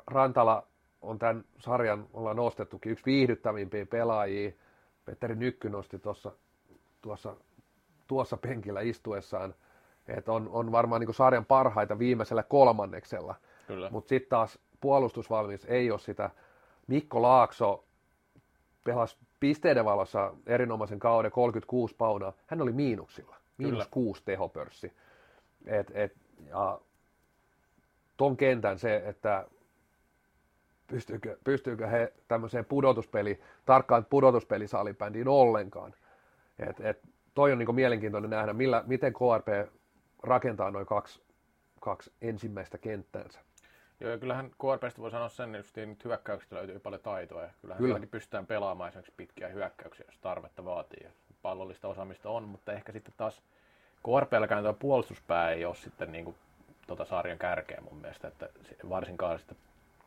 Rantala on tämän sarjan, ollaan nostettukin yksi viihdyttävimpiä pelaajia. Petteri Nykky nosti tuossa, tuossa, tuossa penkillä istuessaan että on, on varmaan niin sarjan parhaita viimeisellä kolmanneksella. Mutta sitten taas puolustusvalmis ei ole sitä. Mikko Laakso pelasi pisteiden valossa erinomaisen kauden 36 paunaa. Hän oli miinuksilla, miinus Kyllä. kuusi tehopörssi. Et, et, ja ton kentän se, että pystyykö, pystyykö he tämmöiseen pudotuspeli, tarkkaan pudotuspelisaalibändiin ollenkaan. Et, et, toi on niin mielenkiintoinen nähdä, millä, miten KRP rakentaa noin kaksi, kaksi ensimmäistä kenttäänsä. Joo, ja kyllähän KRPstä voi sanoa sen, että nyt hyökkäyksistä löytyy paljon taitoa, ja kyllähän Kyllä. pystytään pelaamaan esimerkiksi pitkiä hyökkäyksiä, jos tarvetta vaatii, pallollista osaamista on, mutta ehkä sitten taas KRPlläkään tuo puolustuspää ei ole sitten niin kuin, tota sarjan kärkeä mun mielestä, että varsinkaan sitten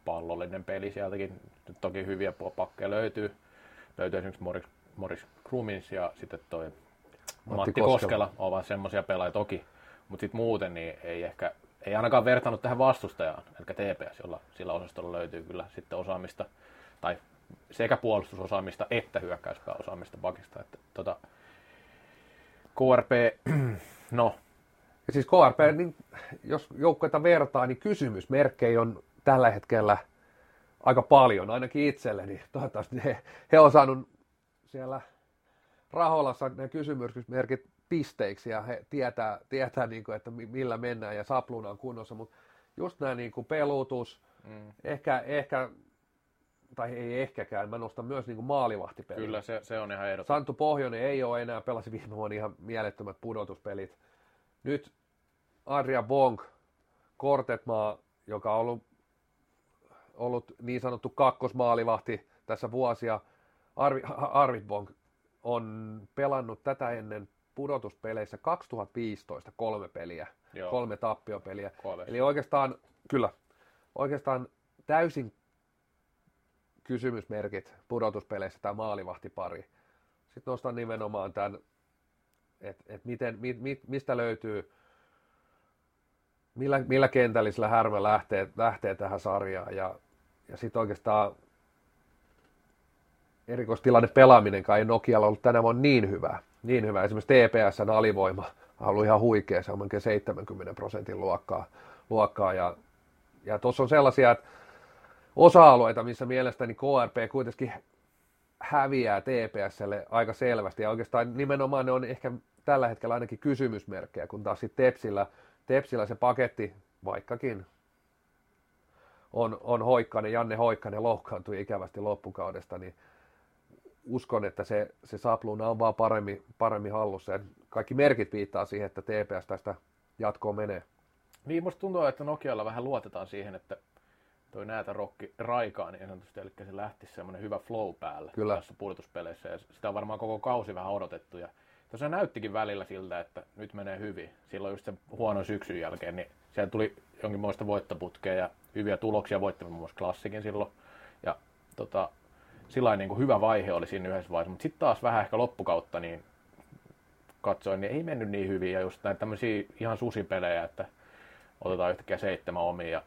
pallollinen peli sieltäkin, nyt toki hyviä pakkeja löytyy, löytyy esimerkiksi Morris, Morris Krumins ja sitten toi Matti, Matti Koskela, Koskela ovat semmoisia pelaajia toki, mutta sitten muuten niin ei ehkä ei ainakaan vertannut tähän vastustajaan, eli TPS, jolla sillä osastolla löytyy kyllä sitten osaamista, tai sekä puolustusosaamista että hyökkäyspääosaamista pakista. Että, tota, KRP, (clears throat) no. Ja siis KRP, niin jos joukkoita vertaa, niin kysymysmerkkejä on tällä hetkellä aika paljon, ainakin itselleni. Toivottavasti he, he on saanut siellä Raholassa ne kysymysmerkit pisteiksi ja he tietää, tietää niin kuin, että millä mennään ja sapluna on kunnossa, mutta just nämä niin kuin pelutus, mm. ehkä, ehkä, tai ei ehkäkään, mä nostan myös niin kuin maalivahtipeli. Kyllä, se, se on ihan ehdoton. Santtu Pohjonen ei ole enää, pelasi viime vuonna ihan mielettömät pudotuspelit. Nyt Adria Bonk, Kortetmaa, joka on ollut, ollut niin sanottu kakkosmaalivahti tässä vuosia, Arvi, Arvid Bonk on pelannut tätä ennen pudotuspeleissä 2015 kolme peliä, Joo. kolme tappiopeliä. Kolme. Eli oikeastaan, kyllä, oikeastaan täysin kysymysmerkit pudotuspeleissä tämä maalivahtipari. Sitten nostan nimenomaan tämän, että et miten, mit, mit, mistä löytyy, millä, millä kentällisellä Härmä lähtee, lähtee tähän sarjaan. Ja, ja sitten oikeastaan erikoistilanne pelaaminenkaan ei Nokialla ollut tänä vuonna niin hyvä niin hyvä. Esimerkiksi TPSn alivoima on ollut ihan huikea, se on melkein 70 prosentin luokkaa. luokkaa ja, ja tuossa on sellaisia että osa-alueita, missä mielestäni KRP kuitenkin häviää TPSlle aika selvästi. Ja oikeastaan nimenomaan ne on ehkä tällä hetkellä ainakin kysymysmerkkejä, kun taas sitten Tepsillä, Tepsillä se paketti, vaikkakin on, on Hoikkanen, Janne Hoikkanen loukkaantui ikävästi loppukaudesta, niin uskon, että se, se sapluuna on vaan paremmin, paremmin hallussa. Ja kaikki merkit viittaa siihen, että TPS tästä jatkoon menee. Niin, musta tuntuu, että Nokialla vähän luotetaan siihen, että toi näätä rokki raikaa niin sanotusti, eli se lähti semmoinen hyvä flow päälle Kyllä. tässä pudotuspeleissä, ja sitä on varmaan koko kausi vähän odotettu, ja tosiaan näyttikin välillä siltä, että nyt menee hyvin. Silloin just sen huonon syksyn jälkeen, niin siellä tuli jonkinmoista voittoputkea ja hyviä tuloksia, voittamaan muun muassa klassikin silloin, ja tota, sillä niin kuin hyvä vaihe oli siinä yhdessä vaiheessa, mutta sitten taas vähän ehkä loppukautta niin katsoin, niin ei mennyt niin hyvin ja just näitä tämmöisiä ihan susipelejä, että otetaan yhtäkkiä seitsemän omia ja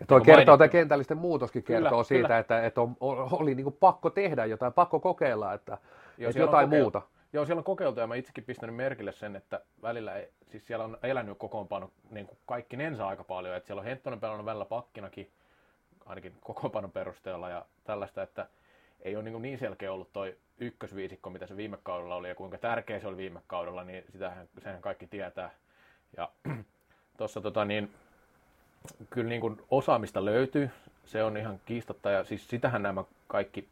ja toi kertoo, tämä kentällisten muutoskin kertoo kyllä, siitä, kyllä. että, että on, oli niin kuin pakko tehdä jotain, pakko kokeilla, että, Joo, että jotain kokeil... muuta. Joo, siellä on kokeiltu ja mä itsekin pistänyt merkille sen, että välillä, ei, siis siellä on elänyt kokoonpano niin kuin kaikki nensa aika paljon, että siellä on Henttonen pelannut välillä pakkinakin, ainakin kokoonpanon perusteella ja tällaista, että ei ole niin, niin selkeä ollut toi ykkösviisikko, mitä se viime kaudella oli ja kuinka tärkeä se oli viime kaudella, niin sitähän, sehän kaikki tietää. Ja (clears throat) tuossa tota niin, kyllä niin kuin osaamista löytyy, se on ihan kiistatta ja siis sitähän nämä kaikki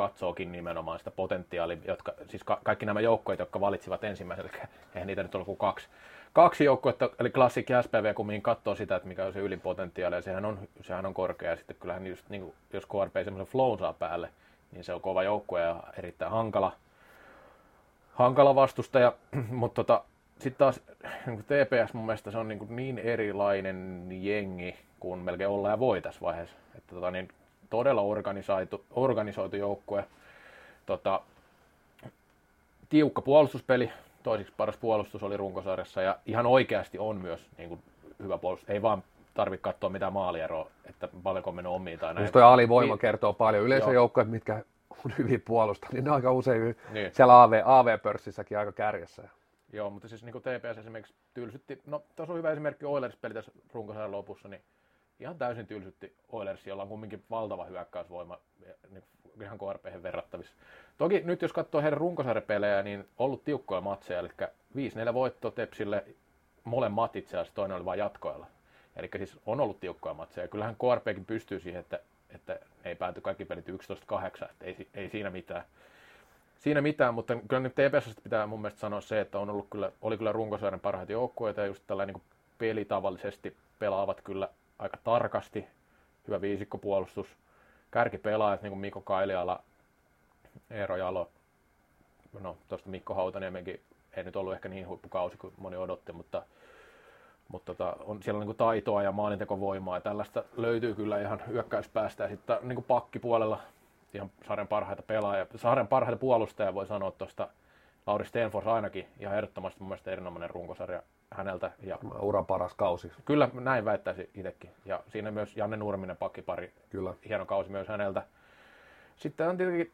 katsookin nimenomaan sitä potentiaalia, jotka, siis ka- kaikki nämä joukkueet, jotka valitsivat ensimmäisen, eli eihän niitä nyt ollut kuin kaksi, kaksi joukkuetta, eli Classic SPV, kun mihin katsoo sitä, että mikä on se ylipotentiaali, ja sehän on, sehän on korkea, ja sitten kyllähän just, niin kuin, jos KRP semmoisen flow saa päälle, niin se on kova joukkue ja erittäin hankala, hankala vastustaja, (clears throat) mutta tota, sitten taas niin TPS mun mielestä se on niin, niin erilainen jengi kuin melkein ollaan ja voi tässä vaiheessa. Että tota, niin todella organisoitu, organisoitu joukkue. Tota, tiukka puolustuspeli, toiseksi paras puolustus oli runkosarjassa ja ihan oikeasti on myös niin kuin, hyvä puolustus. Ei vaan tarvitse katsoa mitään maalieroa, että paljonko on mennyt omiin tai näin. Just toi alivoima niin, kertoo paljon. Yleensä joukkoja, mitkä on hyvin puolusta, niin ne on aika usein niin. siellä AV, AV-pörssissäkin aika kärjessä. Joo, mutta siis niin kuin TPS esimerkiksi tylsytti, no tuossa on hyvä esimerkki Oilers-peli tässä runkosarjan lopussa, niin ihan täysin tylsytti Oilers, jolla on kumminkin valtava hyökkäysvoima niin ihan KRP verrattavissa. Toki nyt jos katsoo heidän runkosarjapelejä, niin ollut tiukkoja matseja, eli 5-4 voitto Tepsille, molemmat itse asiassa, toinen oli vain jatkoilla. Eli siis on ollut tiukkoja matseja. Kyllähän KRPkin pystyy siihen, että, että ei pääty kaikki pelit 11-8, että ei, ei siinä mitään. Siinä mitään, mutta kyllä nyt TPS pitää mun mielestä sanoa se, että on ollut kyllä, oli kyllä runkosarjan parhaita joukkueita ja just tällainen niin pelitavallisesti pelaavat kyllä aika tarkasti. Hyvä viisikkopuolustus. Kärkipelaajat, niin kuin Mikko Kailiala, Eero Jalo, no tuosta Mikko Hautaniemenkin ei nyt ollut ehkä niin huippukausi kuin moni odotti, mutta, mutta tota, on siellä niin taitoa ja maalintekovoimaa ja tällaista löytyy kyllä ihan hyökkäyspäästä. Ja sitten niin pakkipuolella ihan sarjan parhaita pelaajia, sarjan parhaita puolustajia voi sanoa tuosta Lauri Stenfors ainakin ihan ehdottomasti mun mielestä erinomainen runkosarja häneltä. Ja Uran paras kausi. Kyllä, näin väittäisi itsekin. Ja siinä myös Janne Nurminen pakkipari. Kyllä. Hieno kausi myös häneltä. Sitten on tietenkin,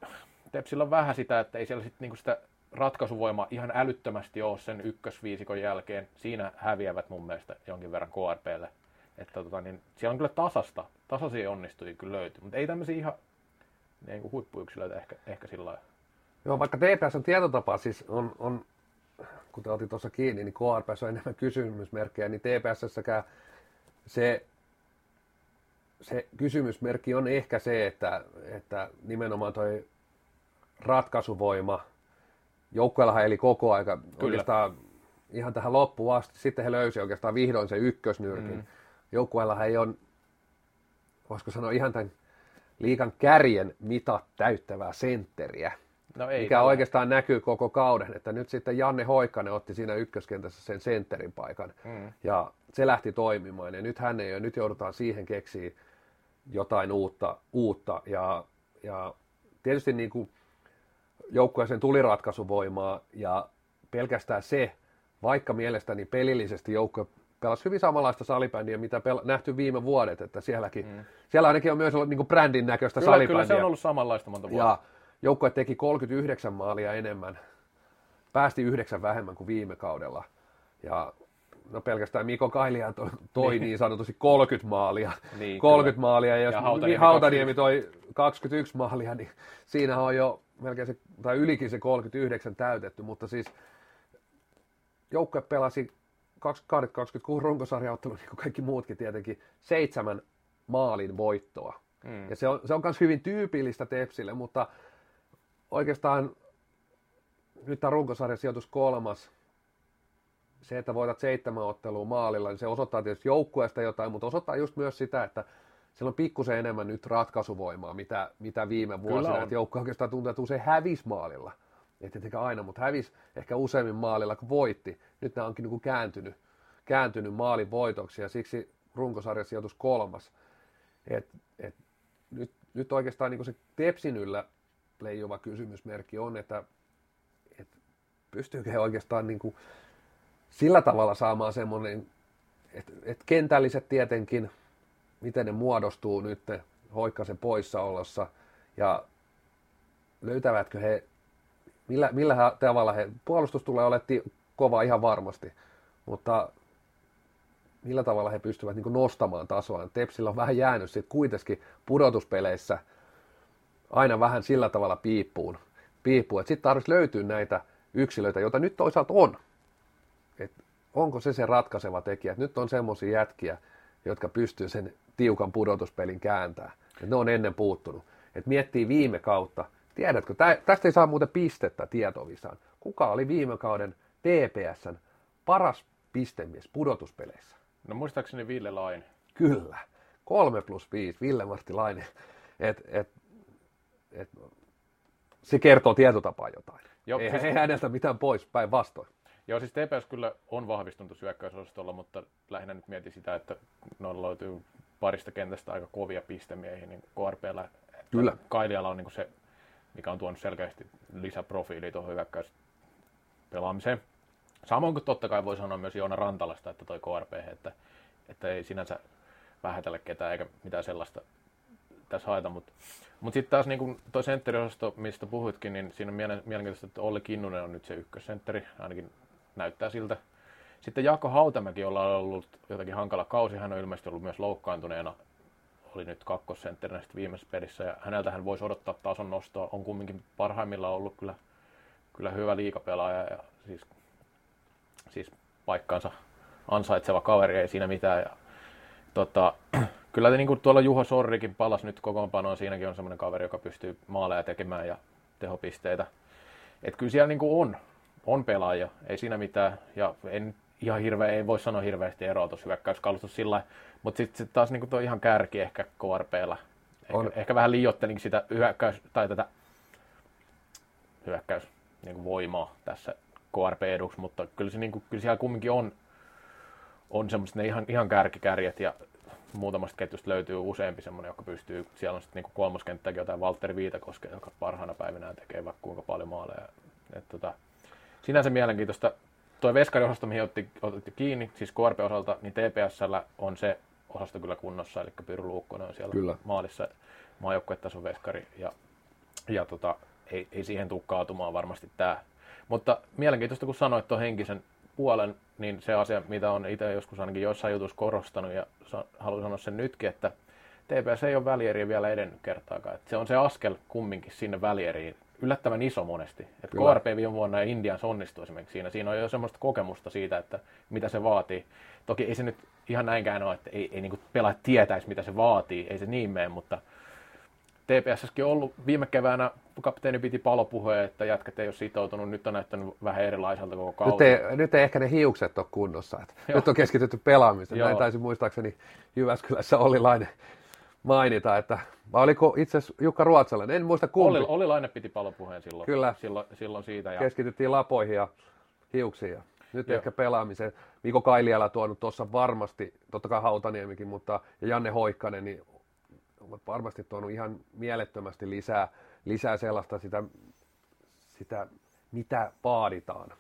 Tepsillä on vähän sitä, että ei siellä sitten niinku sitä ratkaisuvoima ihan älyttömästi ole sen ykkösviisikon jälkeen. Siinä häviävät mun mielestä jonkin verran KRPlle. Että tota, niin siellä on kyllä tasasta, tasaisia onnistui kyllä löytyy, mutta ei tämmöisiä ihan niin kuin huippuyksilöitä ehkä, ehkä sillä lailla. Joo, vaikka TPS on tietotapa, siis on, on kuten otin tuossa kiinni, niin KRPS on enemmän kysymysmerkkejä, niin TPSssäkään se, se kysymysmerkki on ehkä se, että, että nimenomaan toi ratkaisuvoima, joukkueellahan eli koko aika Kyllä. oikeastaan ihan tähän loppuun asti. Sitten he löysivät oikeastaan vihdoin sen ykkösnyrkin. Mm. Joukkueellahan ei ole, voisiko sanoa ihan tämän liikan kärjen mitat täyttävää sentteriä. No ei, mikä tällä. oikeastaan näkyy koko kauden, että nyt sitten Janne Hoikkanen otti siinä ykköskentässä sen sentterin paikan mm. ja se lähti toimimaan ja nyt hän ei ole, nyt joudutaan siihen keksiä jotain uutta, uutta ja, ja tietysti niin kuin joukkueeseen tuli ratkaisuvoimaa ja pelkästään se, vaikka mielestäni pelillisesti joukkue pelasi hyvin samanlaista salibändiä, mitä pel- nähty viime vuodet, että sielläkin, mm. siellä ainakin on myös ollut niin kuin brändin näköistä kyllä, salibändiä. Kyllä se on ollut samanlaista monta vuotta. Ja joukkue teki 39 maalia enemmän, päästi yhdeksän vähemmän kuin viime kaudella. Ja no pelkästään Mikko Kailian toi, toi niin. niin sanotusti 30 maalia. Niin, 30 kyllä. maalia, ja jos ja Hautaniemi, Hautaniemi toi 21 maalia, niin siinä on jo melkein se, tai ylikin se 39 täytetty, mutta siis joukkue pelasi 26 runkosarjaottelu, niin kuin kaikki muutkin tietenkin, seitsemän maalin voittoa. Mm. Ja se on, se on myös hyvin tyypillistä Tepsille, mutta oikeastaan nyt tämä runkosarjan sijoitus kolmas, se, että voitat seitsemän ottelua maalilla, niin se osoittaa tietysti joukkueesta jotain, mutta osoittaa just myös sitä, että siellä on pikkusen enemmän nyt ratkaisuvoimaa, mitä, mitä viime vuosina. Että joukkue oikeastaan tuntuu, että usein hävisi maalilla. Ei tietenkään aina, mutta hävisi ehkä useimmin maalilla kuin voitti. Nyt nämä onkin niin kuin kääntynyt, kääntynyt maalin voitoksi ja siksi runkosarjan sijoitus kolmas. Et, et, nyt, nyt oikeastaan niin kuin se Tepsin yllä leijuva kysymysmerkki on, että, että pystyykö he oikeastaan niin kuin sillä tavalla saamaan semmoinen, että, että kentälliset tietenkin, miten ne muodostuu nyt Hoikkasen poissaolossa ja löytävätkö he, millä, millä tavalla he, puolustus tulee oletti kova ihan varmasti, mutta millä tavalla he pystyvät niin nostamaan tasoa. Tepsillä on vähän jäänyt sitten kuitenkin pudotuspeleissä – aina vähän sillä tavalla piippuun. piippuun. Sitten tarvitsisi löytyä näitä yksilöitä, joita nyt toisaalta on. Et onko se se ratkaiseva tekijä? Et nyt on semmoisia jätkiä, jotka pystyy sen tiukan pudotuspelin kääntämään. Et ne on ennen puuttunut. Et miettii viime kautta. Tiedätkö, tä, tästä ei saa muuten pistettä tietovisaan. Kuka oli viime kauden TPSn paras pistemies pudotuspeleissä? No muistaakseni Ville Laine. Kyllä. 3 plus 5, Ville-Martti Laine. Et, et et, se kertoo tietotapaa jotain. Joo, ei, siis... ei häneltä mitään pois, päinvastoin. Joo, siis TPS kyllä on vahvistunut syökkäysosastolla, mutta lähinnä nyt mietin sitä, että noilla löytyy parista kentästä aika kovia pistemiehiä, niin KRPllä Kyllä. Kailiala on niin se, mikä on tuonut selkeästi lisäprofiili tuohon hyökkäys pelaamiseen. Samoin kuin totta kai voi sanoa myös Joona Rantalasta, että toi KRP, että, että ei sinänsä vähätellä ketään eikä mitään sellaista tässä haeta, mutta mut sitten taas niin tuo sentteriosasto, mistä puhuitkin, niin siinä on mielenkiintoista, että Olli Kinnunen on nyt se ykkössentteri, ainakin näyttää siltä. Sitten Jaakko Hautamäki, jolla on ollut jotakin hankala kausi, hän on ilmeisesti ollut myös loukkaantuneena, oli nyt kakkosentterinä viimeisessä pelissä, ja häneltä hän voisi odottaa tason nostoa, on kumminkin parhaimmillaan ollut kyllä, kyllä hyvä liikapelaaja, ja siis, siis paikkaansa ansaitseva kaveri, ei siinä mitään, ja tota, kyllä niin kuin tuolla Juho Sorrikin palas nyt kokoonpanoon, siinäkin on semmoinen kaveri, joka pystyy maaleja tekemään ja tehopisteitä. Että kyllä siellä niin kuin on, on pelaaja, ei siinä mitään. Ja en ihan hirveä, ei voi sanoa hirveästi eroa tuossa hyökkäyskalustus sillä mutta sitten sit taas niin tuo ihan kärki ehkä KRPllä. Ehkä, on. ehkä vähän liiottelin sitä hyökkäys, tai tätä hyökkäys niin voimaa tässä KRP eduksi, mutta kyllä, se, niin kuin, kyllä siellä kumminkin on, on semmoiset ne ihan, ihan kärkikärjet ja muutamasta ketjusta löytyy useampi semmoinen, joka pystyy, siellä on sitten niin kolmoskenttäkin jotain Valtteri Viitakoske, joka parhaana päivinä tekee vaikka kuinka paljon maaleja. Et, tota, sinänsä mielenkiintoista. Tuo veskariosasto, mihin otti, otti kiinni, siis KRP-osalta, niin TPSllä on se osasto kyllä kunnossa, eli Pyry Luukkonen on siellä kyllä. maalissa maajoukkuetason veskari, ja, ja tota, ei, ei siihen tule kaatumaan varmasti tämä. Mutta mielenkiintoista, kun sanoit tuon henkisen puolen, niin se asia, mitä on itse joskus ainakin joissain jutuissa korostanut, ja haluan sanoa sen nytkin, että TPS ei ole välieriä vielä edennyt kertaakaan. Että se on se askel kumminkin sinne välieriin yllättävän iso monesti. Et KRP viime vuonna ja Indian onnistui esimerkiksi siinä. Siinä on jo semmoista kokemusta siitä, että mitä se vaatii. Toki ei se nyt ihan näinkään ole, että ei, ei niin pelaajat tietäisi, mitä se vaatii. Ei se niin mene, mutta TPSskin on ollut viime keväänä, kapteeni piti palopuheen, että jätkät ei ole sitoutunut, nyt on näyttänyt vähän erilaiselta koko kausi. Nyt ei, nyt ei ehkä ne hiukset ole kunnossa. Että nyt on keskitytty pelaamiseen. Näin taisi muistaakseni Jyväskylässä Olli Laine mainita, että vai oliko itse asiassa Jukka Ruotsalainen, en muista kumpi. Olli, Olli Laine piti palopuheen silloin, Kyllä. silloin, silloin siitä. Ja... Keskityttiin lapoihin ja hiuksiin ja nyt Joo. ehkä pelaamiseen. Mikko Kailiala tuonut tuossa varmasti, totta kai Hautaniemikin, mutta ja Janne Hoikkanen, niin ovat varmasti tuonut ihan mielettömästi lisää, lisää sellaista sitä, sitä, mitä vaaditaan.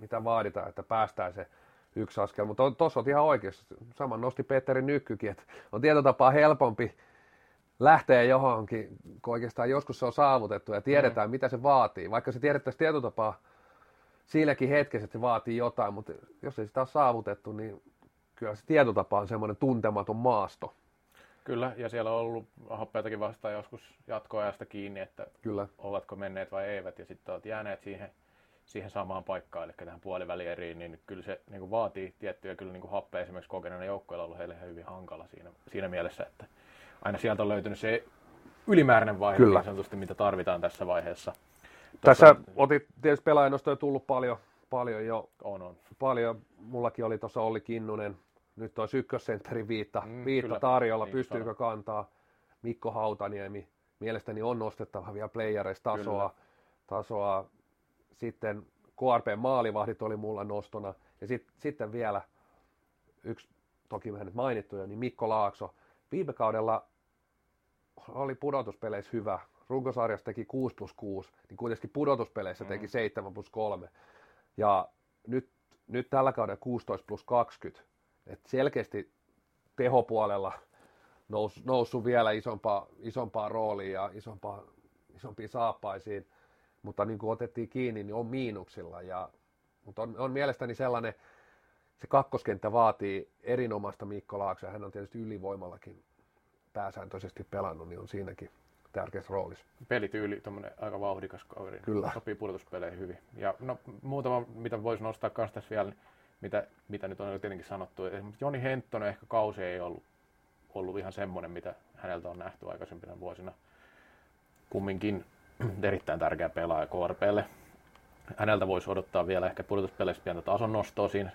Mitä vaaditaan, että päästään se yksi askel. Mutta tuossa on ihan oikeassa. Saman nosti Petteri Nykkykin, että on tietotapaa helpompi lähteä johonkin, kun oikeastaan joskus se on saavutettu ja tiedetään, mm. mitä se vaatii. Vaikka se tiedettäisiin tietotapaa siinäkin hetkessä, että se vaatii jotain, mutta jos ei sitä ole saavutettu, niin kyllä se tietotapa on semmoinen tuntematon maasto. Kyllä, ja siellä on ollut hoppeitakin vastaan joskus jatkoajasta kiinni, että Kyllä. ovatko menneet vai eivät, ja sitten olet jääneet siihen, siihen samaan paikkaan, eli tähän puolivälieriin, niin kyllä se niin kuin vaatii tiettyjä kyllä niin kuin happeja esimerkiksi kokeneena joukkoilla on ollut heille hyvin hankala siinä, siinä mielessä, että aina sieltä on löytynyt se ylimääräinen vaihe, kyllä. niin sanotusti, mitä tarvitaan tässä vaiheessa. Tässä otit tietysti pelaajanostoja tullut paljon, paljon jo. On, on. Paljon. Mullakin oli tuossa Olli Kinnunen, nyt on ykkössentterin viitta, mm, viitta kyllä. tarjolla, niin, pystyykö sanon. kantaa. Mikko Hautaniemi, mielestäni on nostettava vielä playereista tasoa, tasoa. Sitten KRP maalivahdit oli mulla nostona. Ja sit, sitten vielä yksi, toki vähän nyt mainittu jo, niin Mikko Laakso. Viime kaudella oli pudotuspeleissä hyvä. Runkosarjassa teki 6 plus 6, niin kuitenkin pudotuspeleissä teki 7 plus 3. Ja nyt, nyt tällä kaudella 16 plus 20 et selkeästi tehopuolella nous, noussut vielä isompaa, isompaa roolia ja isompaa, isompiin saappaisiin, mutta niin kuin otettiin kiinni, niin on miinuksilla. Ja, mutta on, on mielestäni sellainen, se kakkoskenttä vaatii erinomaista Mikko Laaksoa, hän on tietysti ylivoimallakin pääsääntöisesti pelannut, niin on siinäkin tärkeässä roolissa. Pelityyli, tuommoinen aika vauhdikas kaveri. Kyllä. Sopii pudotuspeleihin hyvin. Ja no, muutama, mitä voisi nostaa myös tässä vielä, niin mitä, mitä nyt on tietenkin sanottu. Esimerkiksi Joni Henttonen ehkä kausi ei ollut, ollut ihan semmoinen, mitä häneltä on nähty aikaisempina vuosina. Kumminkin (clears throat) erittäin tärkeä pelaaja KRPlle. Häneltä voisi odottaa vielä ehkä pudotuspeleissä pientä tason nostoa siinä.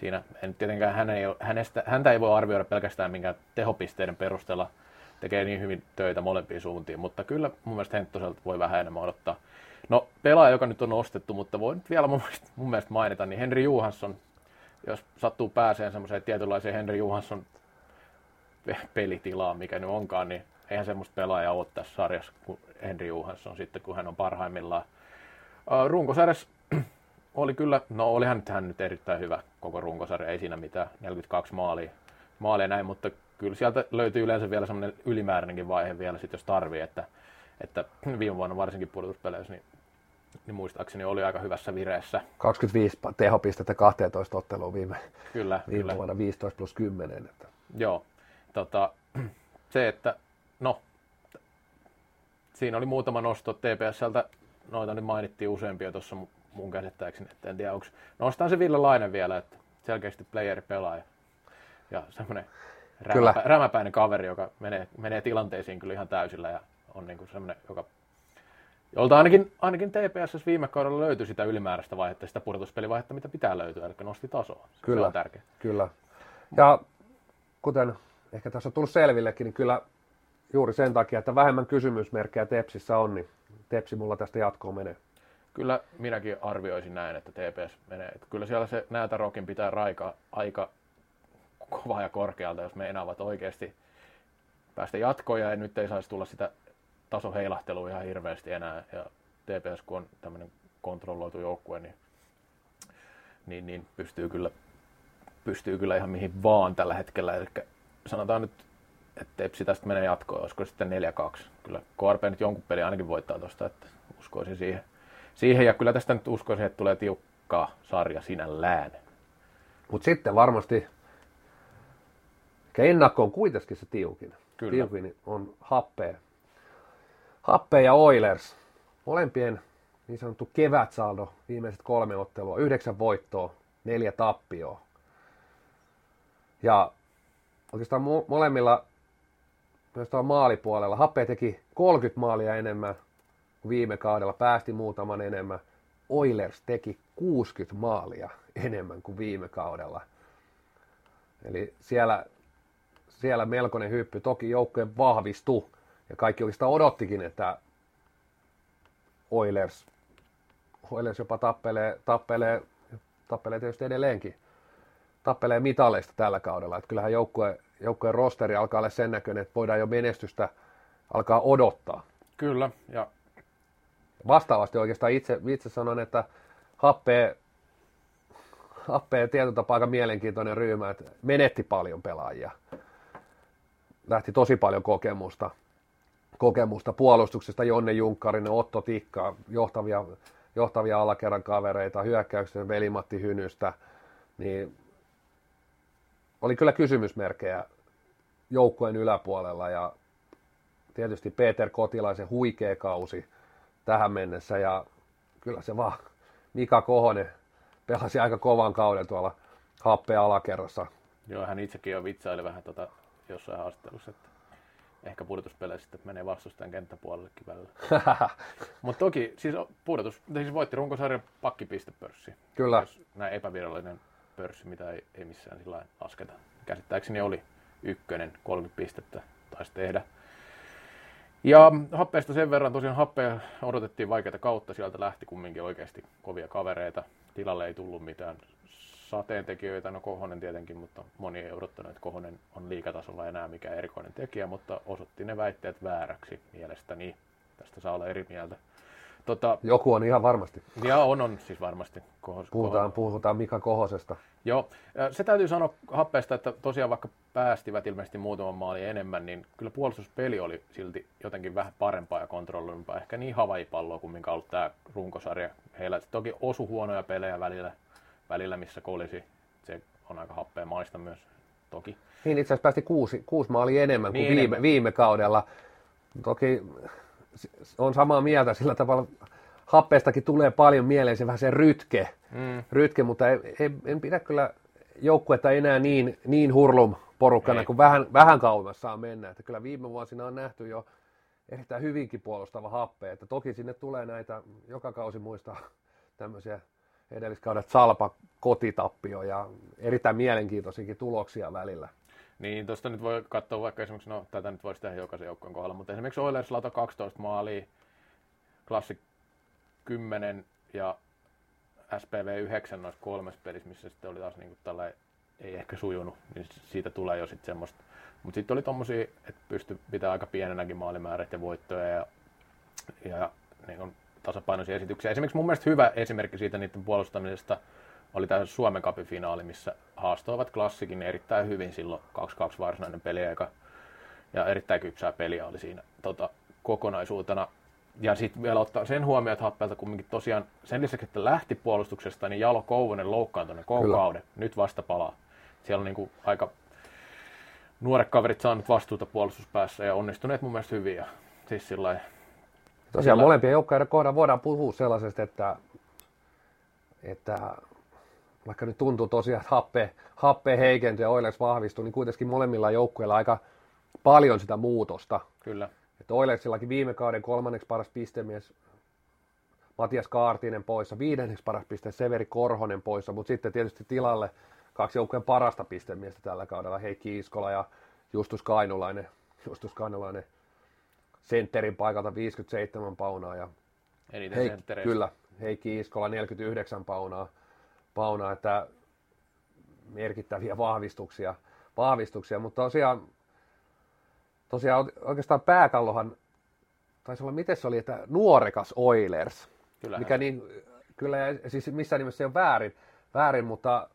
siinä. En tietenkään hän ei, hänestä, häntä ei voi arvioida pelkästään minkään tehopisteiden perusteella. Tekee niin hyvin töitä molempiin suuntiin, mutta kyllä mun mielestä Henttoselta voi vähän enemmän odottaa. No pelaaja, joka nyt on nostettu, mutta voi nyt vielä mun mielestä, mun mielestä mainita, niin Henri Johansson jos sattuu pääseen semmoiseen tietynlaiseen Henry Johansson (laughs) pelitilaan, mikä nyt onkaan, niin eihän semmoista pelaajaa ole tässä sarjassa kuin Henry Johansson sitten, kun hän on parhaimmillaan. Runkosarjassa (clears throat) oli kyllä, no olihan hän nyt erittäin hyvä koko runkosarja, ei siinä mitään, 42 maalia, maalia näin, mutta kyllä sieltä löytyy yleensä vielä semmoinen ylimääräinenkin vaihe vielä, sit jos tarvii, että, että (clears throat) viime vuonna varsinkin pudotuspeleissä, niin niin muistaakseni oli aika hyvässä vireessä. 25 tehopistettä 12 otteluun viime, kyllä, viime kyllä. vuonna 15 plus 10. Että. Joo, tota, (clears throat) se, että no, siinä oli muutama nosto TPSltä, noita nyt mainittiin useampia tuossa mun käsittääkseni, että en tiedä onko, nostan se Ville Lainen vielä, että selkeästi playeri pelaaja ja semmoinen rämäpä, rämäpäinen kaveri, joka menee, menee tilanteisiin kyllä ihan täysillä ja on niin kuin semmoinen, joka jolta ainakin, ainakin TPS viime kaudella löytyi sitä ylimääräistä vaihetta, sitä pudotuspelivaihetta, mitä pitää löytyä, eli nosti tasoa. Kyllä, se on tärkeä. Kyllä. Ja kuten ehkä tässä on tullut selvillekin, niin kyllä juuri sen takia, että vähemmän kysymysmerkkejä Tepsissä on, niin Tepsi mulla tästä jatkoon menee. Kyllä minäkin arvioisin näin, että TPS menee. Että kyllä siellä se näätärokin pitää raika aika kova ja korkealta, jos me enaavat oikeasti päästä jatkoja ja nyt ei saisi tulla sitä tasoheilahtelua ihan hirveästi enää. Ja TPS, kun on tämmöinen kontrolloitu joukkue, niin, niin, niin pystyy, kyllä, pystyy kyllä ihan mihin vaan tällä hetkellä. Eli sanotaan nyt, että Tepsi tästä menee jatkoon, olisiko sitten 4-2. Kyllä KRP nyt jonkun peli ainakin voittaa tuosta, että uskoisin siihen. siihen. Ja kyllä tästä nyt uskoisin, että tulee tiukkaa sarja sinällään. Mutta sitten varmasti ennakko on kuitenkin se tiukin. Kyllä. Tiukin on happea. Happea ja Oilers. Molempien niin sanottu kevätsaldo viimeiset kolme ottelua. Yhdeksän voittoa, neljä tappioa. Ja oikeastaan molemmilla myös maalipuolella. Happe teki 30 maalia enemmän kuin viime kaudella, päästi muutaman enemmän. Oilers teki 60 maalia enemmän kuin viime kaudella. Eli siellä, siellä melkoinen hyppy. Toki joukkojen vahvistui ja kaikki oikeastaan odottikin, että Oilers, Oilers jopa tappelee, tappelee, tappelee tietysti edelleenkin tappelee mitaleista tällä kaudella. Että kyllähän joukkue, joukkueen rosteri alkaa olla sen näköinen, että voidaan jo menestystä alkaa odottaa. Kyllä, ja vastaavasti oikeastaan itse, itse sanon, että happee, happee tietyllä tapaa aika mielenkiintoinen ryhmä, että menetti paljon pelaajia. Lähti tosi paljon kokemusta, kokemusta puolustuksesta, Jonne Junkkarinen, Otto Tikka, johtavia, johtavia alakerran kavereita, hyökkäyksen Velimatti Hynystä, niin oli kyllä kysymysmerkejä joukkueen yläpuolella ja tietysti Peter Kotilaisen huikea kausi tähän mennessä ja kyllä se vaan Mika Kohonen pelasi aika kovan kauden tuolla happea alakerrassa. Joo, hän itsekin jo vitsaili vähän tota jossain haastattelussa, että ehkä pudotuspeleissä sitten menee vastustajan kenttäpuolellekin välillä. (laughs) Mutta toki siis pudotus, siis voitti runkosarjan pakkipistepörssi. Kyllä. Jos näin epävirallinen pörssi, mitä ei, ei missään sillä lasketa. Käsittääkseni oli ykkönen, 30 pistettä taisi tehdä. Ja happeesta sen verran, tosiaan happea odotettiin vaikeita kautta, sieltä lähti kumminkin oikeasti kovia kavereita. Tilalle ei tullut mitään sateentekijöitä, no Kohonen tietenkin, mutta moni ei odottanut, että Kohonen on liikatasolla enää mikä erikoinen tekijä, mutta osoitti ne väitteet vääräksi mielestäni. Tästä saa olla eri mieltä. Tota, Joku on ihan varmasti. Ja on, on siis varmasti. Kohos, puhutaan, puhutaan Mika Kohosesta. Joo, se täytyy sanoa happeesta, että tosiaan vaikka päästivät ilmeisesti muutaman maalin enemmän, niin kyllä puolustuspeli oli silti jotenkin vähän parempaa ja kontrolloimpaa. Ehkä niin havaipalloa kuin minkä ollut tämä runkosarja. Heillä toki osu huonoja pelejä välillä, välillä missä kolisi. Se on aika happea maista myös toki. Niin itse asiassa päästi kuusi, kuusi maalia enemmän niin kuin enemmän. Viime, viime kaudella. Toki on samaa mieltä sillä tavalla, happeestakin tulee paljon mieleen se vähän se rytke, mm. rytke mutta ei, ei, en pidä kyllä joukkuetta enää niin, niin hurlum porukkana, kun vähän, vähän kauemmas saa mennä. Että kyllä viime vuosina on nähty jo erittäin hyvinkin puolustava happe, että toki sinne tulee näitä, joka kausi muista tämmöisiä edelliskaudet salpa kotitappio ja erittäin mielenkiintoisiakin tuloksia välillä. Niin, tuosta nyt voi katsoa vaikka esimerkiksi, no tätä nyt voisi tehdä jokaisen joukkueen kohdalla, mutta esimerkiksi Oilers lata 12 maalia, Klassi 10 ja SPV 9 noissa kolmessa pelissä, missä sitten oli taas niin kuin ei ehkä sujunut, niin siitä tulee jo sitten semmoista. Mutta sitten oli tommosia, että pysty pitää aika pienenäkin maalimäärät ja voittoja ja, ja niin on tasapainoisia esityksiä. Esimerkiksi mun mielestä hyvä esimerkki siitä niiden puolustamisesta oli tämä Suomen Cupin finaali, missä haastoivat klassikin erittäin hyvin silloin 2-2 varsinainen peliaika. Ja erittäin kypsää peliä oli siinä tota, kokonaisuutena. ja sitten vielä ottaa sen huomioon, että Happelta kumminkin tosiaan sen lisäksi, että lähti puolustuksesta, niin Jalo Kouvonen loukkaantunut koko Kyllä. kauden. Nyt vasta palaa. Siellä on niin kuin aika nuoret kaverit saanut vastuuta puolustuspäässä ja onnistuneet mun mielestä hyvin. Ja siis sillä Tosiaan sillä... molempien joukkojen kohdalla voidaan puhua sellaisesta, että, että vaikka nyt tuntuu tosiaan, että happe, happe heikentyi ja Oilers vahvistui, niin kuitenkin molemmilla joukkueilla aika paljon sitä muutosta. Kyllä. Että Oilersillakin viime kauden kolmanneksi paras pistemies Matias Kaartinen poissa, viidenneksi paras piste Severi Korhonen poissa, mutta sitten tietysti tilalle kaksi joukkueen parasta pistemiestä tällä kaudella, Heikki Iskola ja Justus Kainulainen, Justus Kainulainen sentterin paikalta 57 paunaa ja Eniten Heik, Kyllä, Heikki Iskola 49 paunaa, paunaa, että merkittäviä vahvistuksia, vahvistuksia mutta tosiaan, tosiaan oikeastaan pääkallohan taisi olla, miten se oli, että nuorekas Oilers, Kyllähän. mikä niin, kyllä siis missään nimessä ei ole väärin, väärin mutta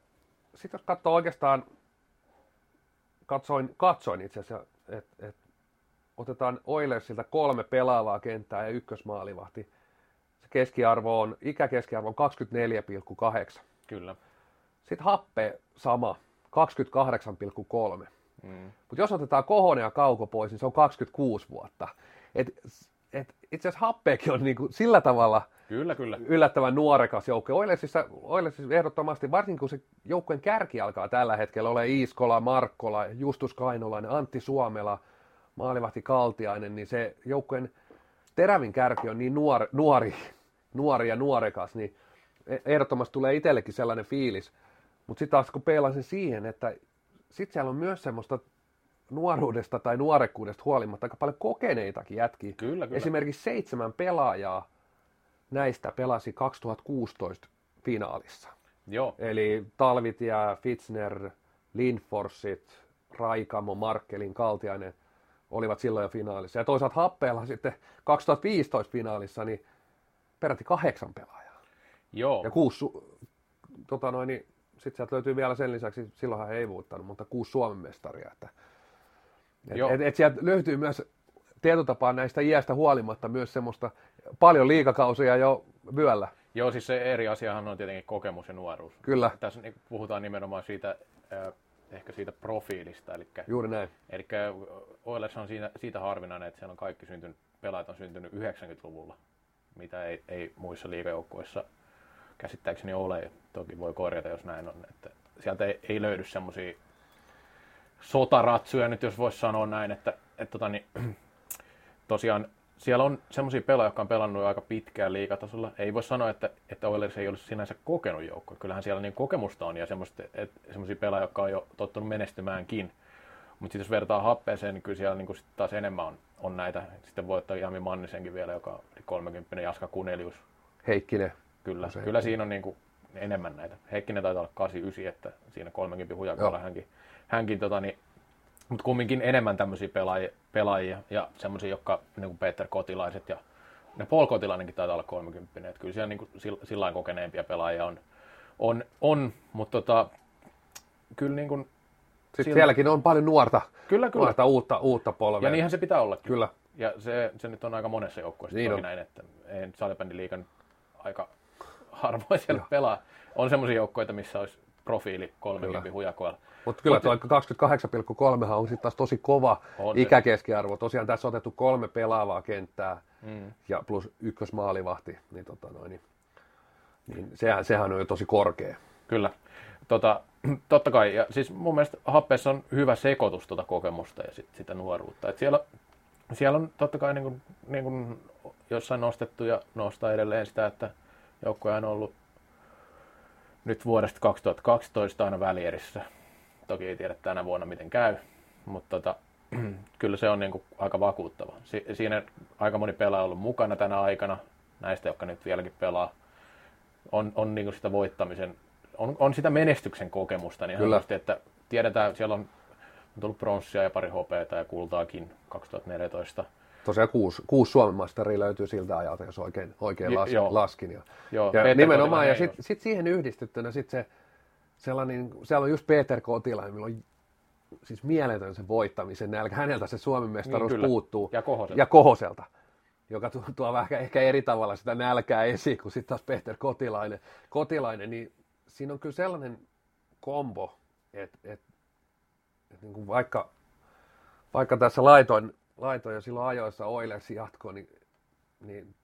sitten jos katsoo oikeastaan, katsoin, katsoin itse asiassa, että et, otetaan Oilersilta kolme pelaavaa kenttää ja ykkösmaalivahti. Se keskiarvo on, ikäkeskiarvo on 24,8. Kyllä. Sitten Happe sama, 28,3. Mm. Mutta jos otetaan Kohonen ja Kauko pois, niin se on 26 vuotta. Et, et itse asiassa Happeekin on niinku sillä tavalla – Kyllä, kyllä. yllättävän nuorekas joukko. Oilesissa, Oilesissa ehdottomasti, varsinkin kun se joukkueen kärki alkaa tällä hetkellä ole Iiskola, Markkola, Justus Kainolainen, Antti Suomela, Maalivahti Kaltiainen, niin se joukkueen terävin kärki on niin nuori, nuori, nuori ja nuorekas, niin e- ehdottomasti tulee itsellekin sellainen fiilis. Mutta sitten taas kun peilasin siihen, että sitten siellä on myös semmoista nuoruudesta tai nuorekkuudesta huolimatta aika paljon kokeneitakin jätkiä. Kyllä, kyllä. Esimerkiksi seitsemän pelaajaa näistä pelasi 2016 finaalissa. Joo. Eli Talvitia, Fitzner, Lindforsit, Raikamo, Markkelin, Kaltiainen olivat silloin jo finaalissa. Ja toisaalta Happeella sitten 2015 finaalissa niin peräti kahdeksan pelaajaa. Joo. Ja kuusi, tota noin, niin sitten sieltä löytyy vielä sen lisäksi, silloinhan he ei voittanut, mutta kuusi Suomen mestaria. Että, et, et, et sieltä löytyy myös tietotapaan näistä iästä huolimatta myös semmoista paljon liikakausia jo vyöllä. Joo, siis se eri asiahan on tietenkin kokemus ja nuoruus. Kyllä. Tässä niin puhutaan nimenomaan siitä, ehkä siitä profiilista. Eli, Juuri näin. Eli Oilers on siitä, siitä harvinainen, että siellä on kaikki syntynyt, pelaajat on syntynyt 90-luvulla, mitä ei, ei muissa liikajoukkueissa käsittääkseni ole. Toki voi korjata, jos näin on. Että sieltä ei, ei löydy semmoisia sotaratsuja, nyt jos voisi sanoa näin, että, että tota, niin, (clears throat) tosiaan siellä on semmoisia pelaajia, jotka on pelannut aika pitkään liikatasolla. Ei voi sanoa, että, että Oilers ei olisi sinänsä kokenut joukkoa. Kyllähän siellä niin kokemusta on ja semmoisia pelaajia, jotka on jo tottunut menestymäänkin. Mutta sitten jos vertaa happeeseen, niin kyllä siellä niin kuin taas enemmän on, on näitä. Sitten voi ottaa Jami Mannisenkin vielä, joka on 30 Jaska Kunelius. Heikkinen. Kyllä, kyllä siinä on niin kuin enemmän näitä. Heikkinen taitaa olla 89, että siinä 30 hujakolla hänkin, hänkin tota, niin mutta kumminkin enemmän tämmöisiä pelaajia, pelaajia ja semmoisia, jotka niin kuin Peter Kotilaiset ja ne Paul Kotilainenkin taitaa olla 30. Että kyllä siellä niin kuin, sillä kokeneempia pelaajia on, on, on mutta tota, kyllä niin kuin, sitten siellä... sielläkin on paljon nuorta, kyllä, kyllä. nuorta uutta, uutta polvea. Ja niinhän se pitää olla. Kyllä. Ja se, se nyt on aika monessa joukkueessa niin näin, että ei nyt liikan aika harvoin siellä Joo. pelaa. On semmoisia joukkoita, missä olisi profiili 30 hujakoilla. Mutta kyllä tuo 28,3 on sitten taas tosi kova on ikäkeskiarvo. Tosiaan tässä on otettu kolme pelaavaa kenttää mm. ja plus ykkösmaalivahti, niin, tota noin, niin, niin sehän, sehän on jo tosi korkea. Kyllä. Tota, (clears throat) totta kai, ja siis mun mielestä Happeessa on hyvä sekoitus tuota kokemusta ja sit, sitä nuoruutta. Et siellä, siellä on totta kai niin kuin, niin kuin jossain nostettu ja nostaa edelleen sitä, että joukkoja on ollut nyt vuodesta 2012 aina välierissä Toki ei tiedä tänä vuonna miten käy, mutta tota, (clears throat) kyllä se on niin kuin aika vakuuttava. Si- siinä aika moni pelaaja on ollut mukana tänä aikana, näistä, jotka nyt vieläkin pelaa. On, on niin kuin sitä voittamisen, on, on sitä menestyksen kokemusta, niin kyllä. että tiedetään, siellä on, on tullut pronssia ja pari hopeata ja kultaakin 2014. Tosiaan kuusi, kuusi Suomen masteria löytyy siltä ajalta, jos oikein, oikein las, joo. laskin. Ja, joo, ja nimenomaan, ja sitten sit siihen yhdistettynä sit se sellainen, siellä on just Peter Kotilainen, millä on siis mieletön se voittamisen nälkä. Häneltä se Suomen mestaruus niin, puuttuu. Ja Kohoselta. Ja Kohoselta. joka tuo vähän ehkä eri tavalla sitä nälkää esiin kuin sitten taas Peter Kotilainen, Kotilainen, niin siinä on kyllä sellainen kombo, että et, et niin kuin vaikka, vaikka tässä laitoin, laitoin jo silloin ajoissa Oilers jatkoon, niin, niin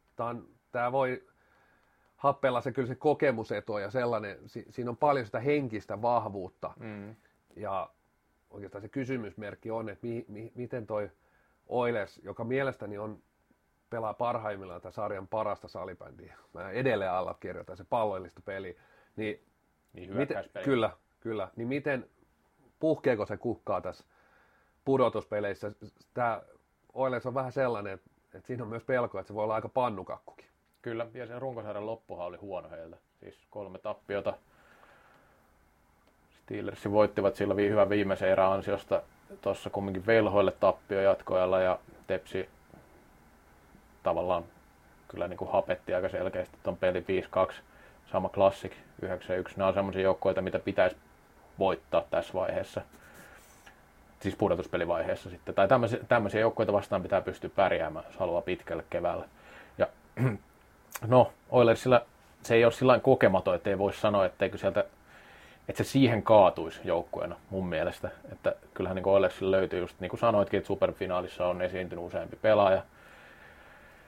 tämä voi happella se kyllä se kokemuseto ja sellainen, si, siinä on paljon sitä henkistä vahvuutta. Mm. Ja oikeastaan se kysymysmerkki on, että mi, mi, miten toi Oilers, joka mielestäni on pelaa parhaimmillaan tätä sarjan parasta salibändiä. Mä edelleen allekirjoitan se palloillista peli. Niin, niin miten, kyllä, kyllä. Niin miten, puhkeeko se kukkaa tässä pudotuspeleissä? Tämä Oilers on vähän sellainen, että, että siinä on myös pelko, että se voi olla aika pannukakkukin. Kyllä, ja sen runkosarjan loppuhan oli huono heiltä. Siis kolme tappiota. Steelersi voittivat sillä hyvän viimeisen erän ansiosta tuossa kumminkin velhoille tappio jatkoajalla ja Tepsi tavallaan kyllä niin kuin hapetti aika selkeästi tuon peli 5-2. Sama klassik 9-1. Nämä on sellaisia joukkoja, mitä pitäisi voittaa tässä vaiheessa. Siis pudotuspelivaiheessa sitten. Tai tämmöisiä, tämmöisiä joukkoja vastaan pitää pystyä pärjäämään, jos haluaa pitkälle keväällä. Ja no, Oilersilla se ei ole sillä kokematon, että ei voi sanoa, etteikö sieltä että se siihen kaatuisi joukkueena mun mielestä. Että kyllähän niin Oilersilla löytyy just niin kuin sanoitkin, että superfinaalissa on esiintynyt useampi pelaaja.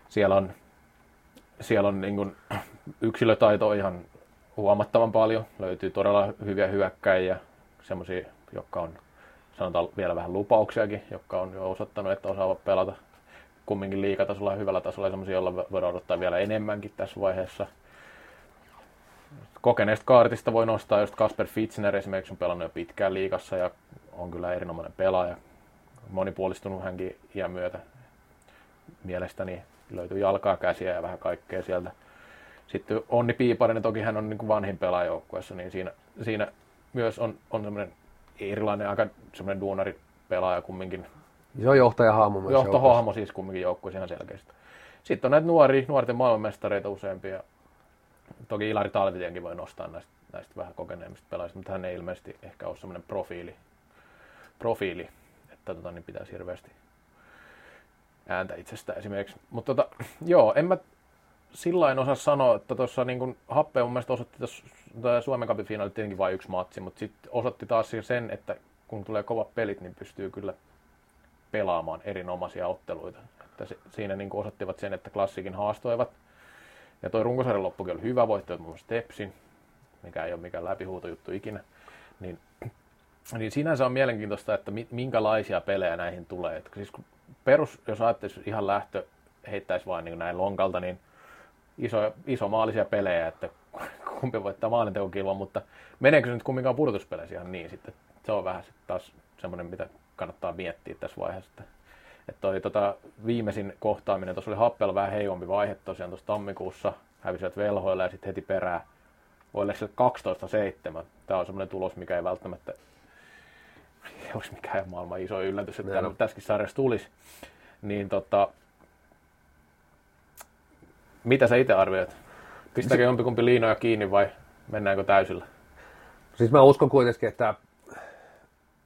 Siellä on, siellä on niin kuin yksilötaito ihan huomattavan paljon. Löytyy todella hyviä hyökkäjiä, semmoisia, jotka on sanotaan vielä vähän lupauksiakin, jotka on jo osoittanut, että osaavat pelata kumminkin liikatasolla ja hyvällä tasolla, semmoisia, joilla voidaan odottaa vielä enemmänkin tässä vaiheessa – kokeneesta kaartista voi nostaa just Kasper Fitzner esimerkiksi on pelannut jo pitkään liikassa ja on kyllä erinomainen pelaaja. Monipuolistunut hänkin iän myötä. Mielestäni löytyy jalkaa, käsiä ja vähän kaikkea sieltä. Sitten Onni Piiparinen, toki hän on niin kuin vanhin pelaajoukkueessa, niin siinä, siinä myös on, on semmoinen erilainen aika semmoinen duunari pelaaja kumminkin. Iso johtajahahmo myös Johtohahmo siis kumminkin joukkueessa ihan selkeästi. Sitten on näitä nuoria, nuorten maailmanmestareita useampia Toki Ilari Talvitienkin voi nostaa näistä, näistä vähän kokeneemmista pelaajista, mutta hän ei ilmeisesti ehkä ole semmoinen profiili, profiili että tota, niin pitäisi hirveästi ääntä itsestä esimerkiksi. Mutta tota, joo, en mä sillä osaa sanoa, että tuossa niin Happe mun mielestä osoitti tuossa Suomen Cupin finaalit tietenkin vain yksi matsi, mutta sitten osoitti taas sen, että kun tulee kovat pelit, niin pystyy kyllä pelaamaan erinomaisia otteluita. Että se, siinä niin osoittivat sen, että klassikin haastoivat ja toi runkosarjan loppukin oli hyvä, voitto muun muassa Tepsin, mikä ei ole mikään läpihuutojuttu ikinä. Niin, niin sinänsä on mielenkiintoista, että minkälaisia pelejä näihin tulee. Et siis perus, jos ajattelisi ihan lähtö heittäisi vain niin näin lonkalta, niin iso, iso maalisia pelejä, että (laughs) kumpi voittaa maalintekokilvan, mutta meneekö se nyt kumminkaan pudotuspeleissä ihan niin sitten? Se on vähän sitten taas semmoinen, mitä kannattaa miettiä tässä vaiheessa. Että toi tota, viimeisin kohtaaminen, tuossa oli Happella vähän heikompi vaihe tosiaan tuossa tammikuussa, hävisivät velhoilla ja sitten heti perään voi sille 12-7. Tämä on semmoinen tulos, mikä ei välttämättä (laughs) ei olisi mikään maailman iso yllätys, että tämä tässäkin sarjassa tulisi. Niin tota, mitä sä itse arvioit? Pistääkö jompikumpi liinoja kiinni vai mennäänkö täysillä? Siis mä uskon kuitenkin, että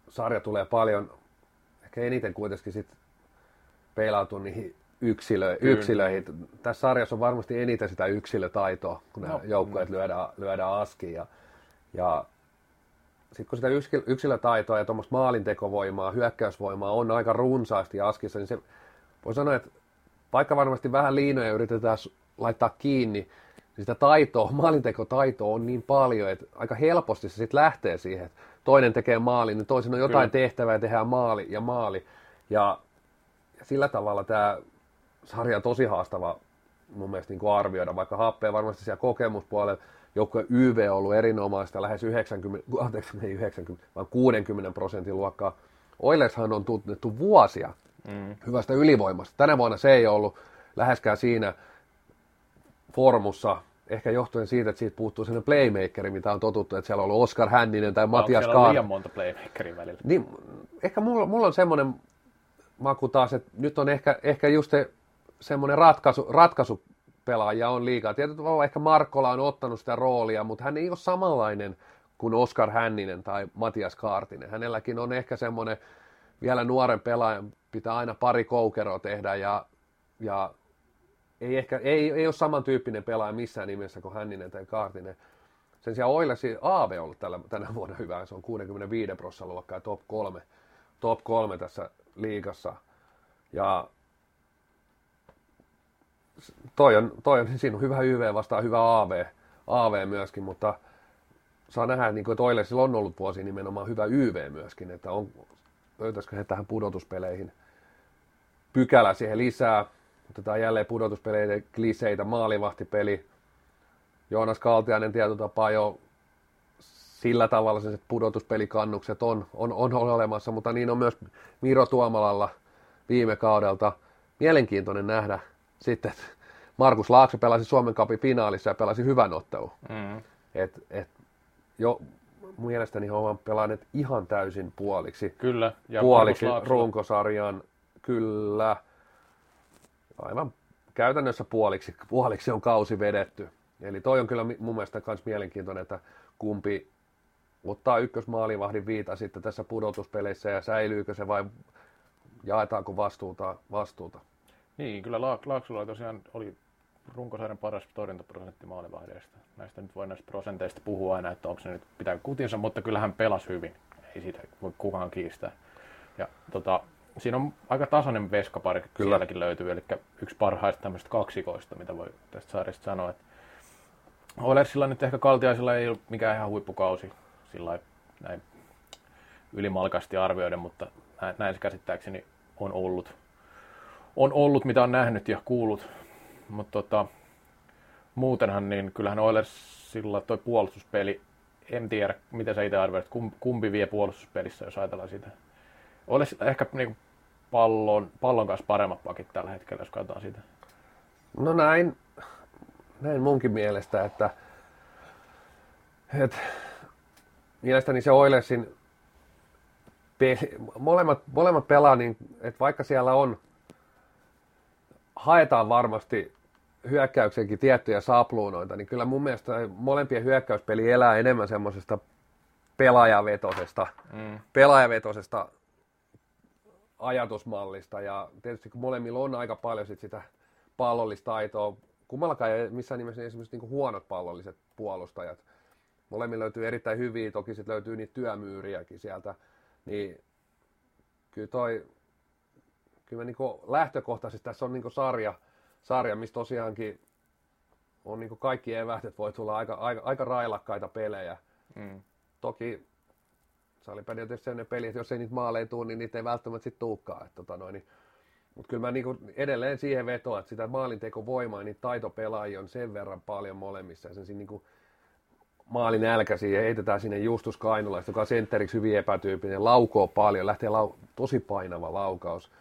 sarja tulee paljon, ehkä eniten kuitenkin sit peilautua niihin yksilö, yksilöihin. Tässä sarjassa on varmasti eniten sitä yksilötaitoa, kun no, joukkueet mm. lyödään, lyödään askiin. Ja, ja sitten kun sitä yksilötaitoa ja tuommoista maalintekovoimaa, hyökkäysvoimaa on aika runsaasti askissa, niin se voi sanoa, että vaikka varmasti vähän liinoja yritetään laittaa kiinni, niin sitä taitoa, (laughs) maalintekotaitoa on niin paljon, että aika helposti se sitten lähtee siihen, että toinen tekee maalin, niin toisen on jotain Kyllä. tehtävää ja tehdään maali ja maali. Ja sillä tavalla tämä sarja on tosi haastava mun mielestä niin kuin arvioida, vaikka happea varmasti siellä kokemuspuolella joukkue YV on ollut erinomaista lähes 90, (laughs) anteeksi, ei 90, vaan 60 prosentin luokkaa. Oilershan on tunnettu vuosia mm. hyvästä ylivoimasta. Tänä vuonna se ei ollut läheskään siinä formussa, ehkä johtuen siitä, että siitä puuttuu sellainen playmakeri, mitä on totuttu, että siellä on ollut Oskar Hänninen tai Matias Kaar. Siellä on liian monta playmakeria välillä. Niin, ehkä mulla, mulla on semmoinen maku taas, että nyt on ehkä, ehkä just se, semmoinen ratkaisu, ratkaisupelaaja on liikaa. Tietysti ehkä Markkola on ottanut sitä roolia, mutta hän ei ole samanlainen kuin Oskar Hänninen tai Matias Kaartinen. Hänelläkin on ehkä semmoinen vielä nuoren pelaajan, pitää aina pari koukeroa tehdä ja, ja ei, ehkä, ei, ei ole samantyyppinen pelaaja missään nimessä kuin Hänninen tai Kaartinen. Sen sijaan Oilersin AV on ollut tällä, tänä vuonna hyvä, se on 65 prosenttia luokkaa top 3, top 3 tässä liigassa. Ja toi on, toi on, siinä on hyvä YV vastaan hyvä AV, AV myöskin, mutta saa nähdä, niin kuin, että Oilersilla on ollut vuosi nimenomaan hyvä YV myöskin, että on, löytäisikö he tähän pudotuspeleihin pykälä siihen lisää. Otetaan jälleen pudotuspeleitä, kliseitä, maalivahtipeli. Joonas Kaltiainen tietotapaa jo sillä tavalla että pudotuspelikannukset on, on, on olemassa, mutta niin on myös Miro Tuomalalla viime kaudelta. Mielenkiintoinen nähdä sitten, että Markus Laakso pelasi Suomen kapin finaalissa ja pelasi hyvän ottelun. Mm. Et, et, jo mielestäni he ovat pelanneet ihan täysin puoliksi. Kyllä. Ja puoliksi runkosarjan, kyllä. Aivan käytännössä puoliksi, puoliksi on kausi vedetty. Eli toi on kyllä mun mielestä myös mielenkiintoinen, että kumpi ottaa ykkösmaalivahdin viita sitten tässä pudotuspeleissä ja säilyykö se vai jaetaanko vastuuta, vastuuta. Niin, kyllä Laaksulla tosiaan oli runkosarjan paras torjuntaprosentti maalivahdeista. Näistä nyt voi näistä prosenteista puhua aina, että onko se nyt pitää kutinsa, mutta kyllä hän pelasi hyvin. Ei siitä voi kukaan kiistää. Ja tota, siinä on aika tasainen veskapari kyllä. sielläkin löytyy, eli yksi parhaista tämmöistä kaksikoista, mitä voi tästä sarjasta sanoa. Että Oilersilla nyt ehkä Kaltiaisilla ei ollut mikään ihan huippukausi sillä näin ylimalkaisesti arvioiden, mutta näin se käsittääkseni on ollut. On ollut, mitä on nähnyt ja kuullut. Mutta tota, muutenhan, niin kyllähän Oilersilla toi puolustuspeli, en tiedä, miten sä itse arvioit, kumpi vie puolustuspelissä, jos ajatellaan sitä. Olisi ehkä niin pallon, pallon kanssa paremmat pakit tällä hetkellä, jos katsotaan sitä. No näin, näin munkin mielestä, että, että mielestäni se Oilersin peli, molemmat, molemmat pelaa niin, että vaikka siellä on, haetaan varmasti hyökkäyksenkin tiettyjä sapluunoita, niin kyllä mun mielestä molempien hyökkäyspeli elää enemmän semmoisesta pelaajavetosesta, mm. pelaajavetosesta ajatusmallista ja tietysti kun molemmilla on aika paljon sit sitä pallollista taitoa, kummallakaan ei missään nimessä esimerkiksi niin huonot pallolliset puolustajat, molemmilla löytyy erittäin hyviä, toki sitten löytyy niitä työmyyriäkin sieltä, niin kyllä toi, kyllä niin lähtökohtaisesti tässä on niin sarja, sarja, missä tosiaankin on niin kaikki eväät, että voi tulla aika, aika, aika railakkaita pelejä. Mm. Toki salipeli on tietysti sellainen peli, että jos ei niitä maaleja tule, niin niitä ei välttämättä sitten tulekaan. Että, tota noin, niin, mutta kyllä mä niin edelleen siihen vetoan, että sitä maalintekovoimaa, niin taitopelaajia on sen verran paljon molemmissa. Ja sen siinä niin maalin nälkäisiä ja heitetään sinne Justus Kainula, joka on sentteriksi hyvin epätyyppinen, laukoo paljon, lähtee lau- tosi painava laukaus.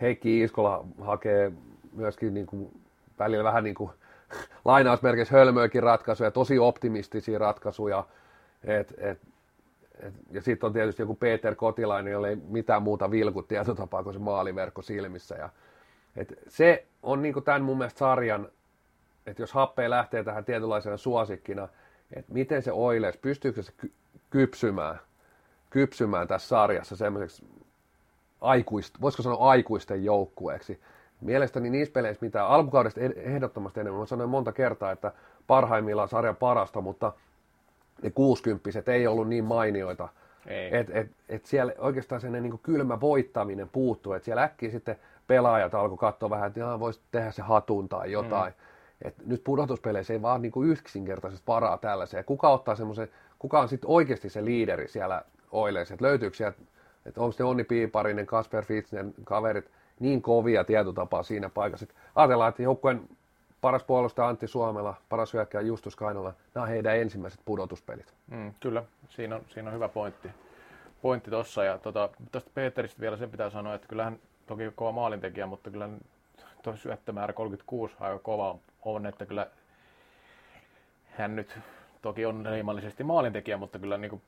Heikki Iskola hakee myöskin niin kuin, välillä vähän niin kuin (laughs) lainausmerkeissä hölmöäkin ratkaisuja, tosi optimistisia ratkaisuja. Et, et, ja sitten on tietysti joku Peter Kotilainen, jolla ei mitään muuta vilkut tietotapaa kuin se maaliverkko silmissä. Ja, et se on niin tämän mun mielestä sarjan, että jos happea lähtee tähän tietynlaisena suosikkina, että miten se Oilers, pystyykö se kypsymään, kypsymään tässä sarjassa semmoiseksi aikuista, voisiko sanoa aikuisten joukkueeksi. Mielestäni niissä peleissä, mitä alkukaudesta ehdottomasti enemmän, mä sanoin monta kertaa, että parhaimmillaan sarjan parasta, mutta ne 60 ei ollut niin mainioita. Että et, et siellä oikeastaan se niin kylmä voittaminen puuttuu, että siellä äkkiä sitten pelaajat alkoi katsoa vähän, että voisi tehdä se hatun tai jotain. Mm. Et nyt pudotuspeleissä ei vaan niin yksinkertaisesti varaa tällaiseen. Kuka ottaa semmoisen, kuka on sitten oikeasti se liideri siellä oileissa, että löytyykö sieltä, että onko se Onni Piiparinen, Kasper Fitznen kaverit niin kovia tietotapaa siinä paikassa. Et ajatellaan, että joukkueen paras puolustaja Antti Suomela, paras hyökkäjä Justus Kainola, nämä on heidän ensimmäiset pudotuspelit. Mm, kyllä, siinä on, siinä on hyvä pointti, pointti tuossa. Ja tuosta tota, Peteristä vielä sen pitää sanoa, että kyllähän toki kova maalintekijä, mutta kyllä tuo syöttömäärä 36 aika kova on, että kyllä hän nyt toki on leimallisesti maalintekijä, mutta kyllä niin kuin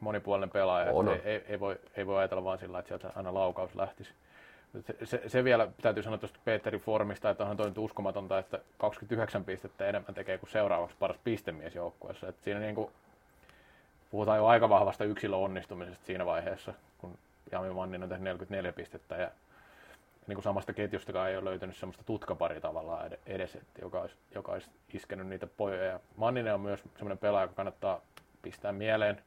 monipuolinen pelaaja. On. Ei, ei, voi, ei voi ajatella vaan sillä, että sieltä aina laukaus lähtisi. Se, se, vielä täytyy sanoa tuosta Peterin formista, että onhan toi nyt uskomatonta, että 29 pistettä enemmän tekee kuin seuraavaksi paras pistemies joukkueessa. Että siinä niin kuin, puhutaan jo aika vahvasta yksilön onnistumisesta siinä vaiheessa, kun Jami Mannin on tehnyt 44 pistettä ja niin kuin samasta ketjustakaan ei ole löytynyt semmoista tutkaparia tavallaan edes, että joka olisi, joka olisi iskenyt niitä pojoja. Ja Manninen on myös semmoinen pelaaja, joka kannattaa pistää mieleen.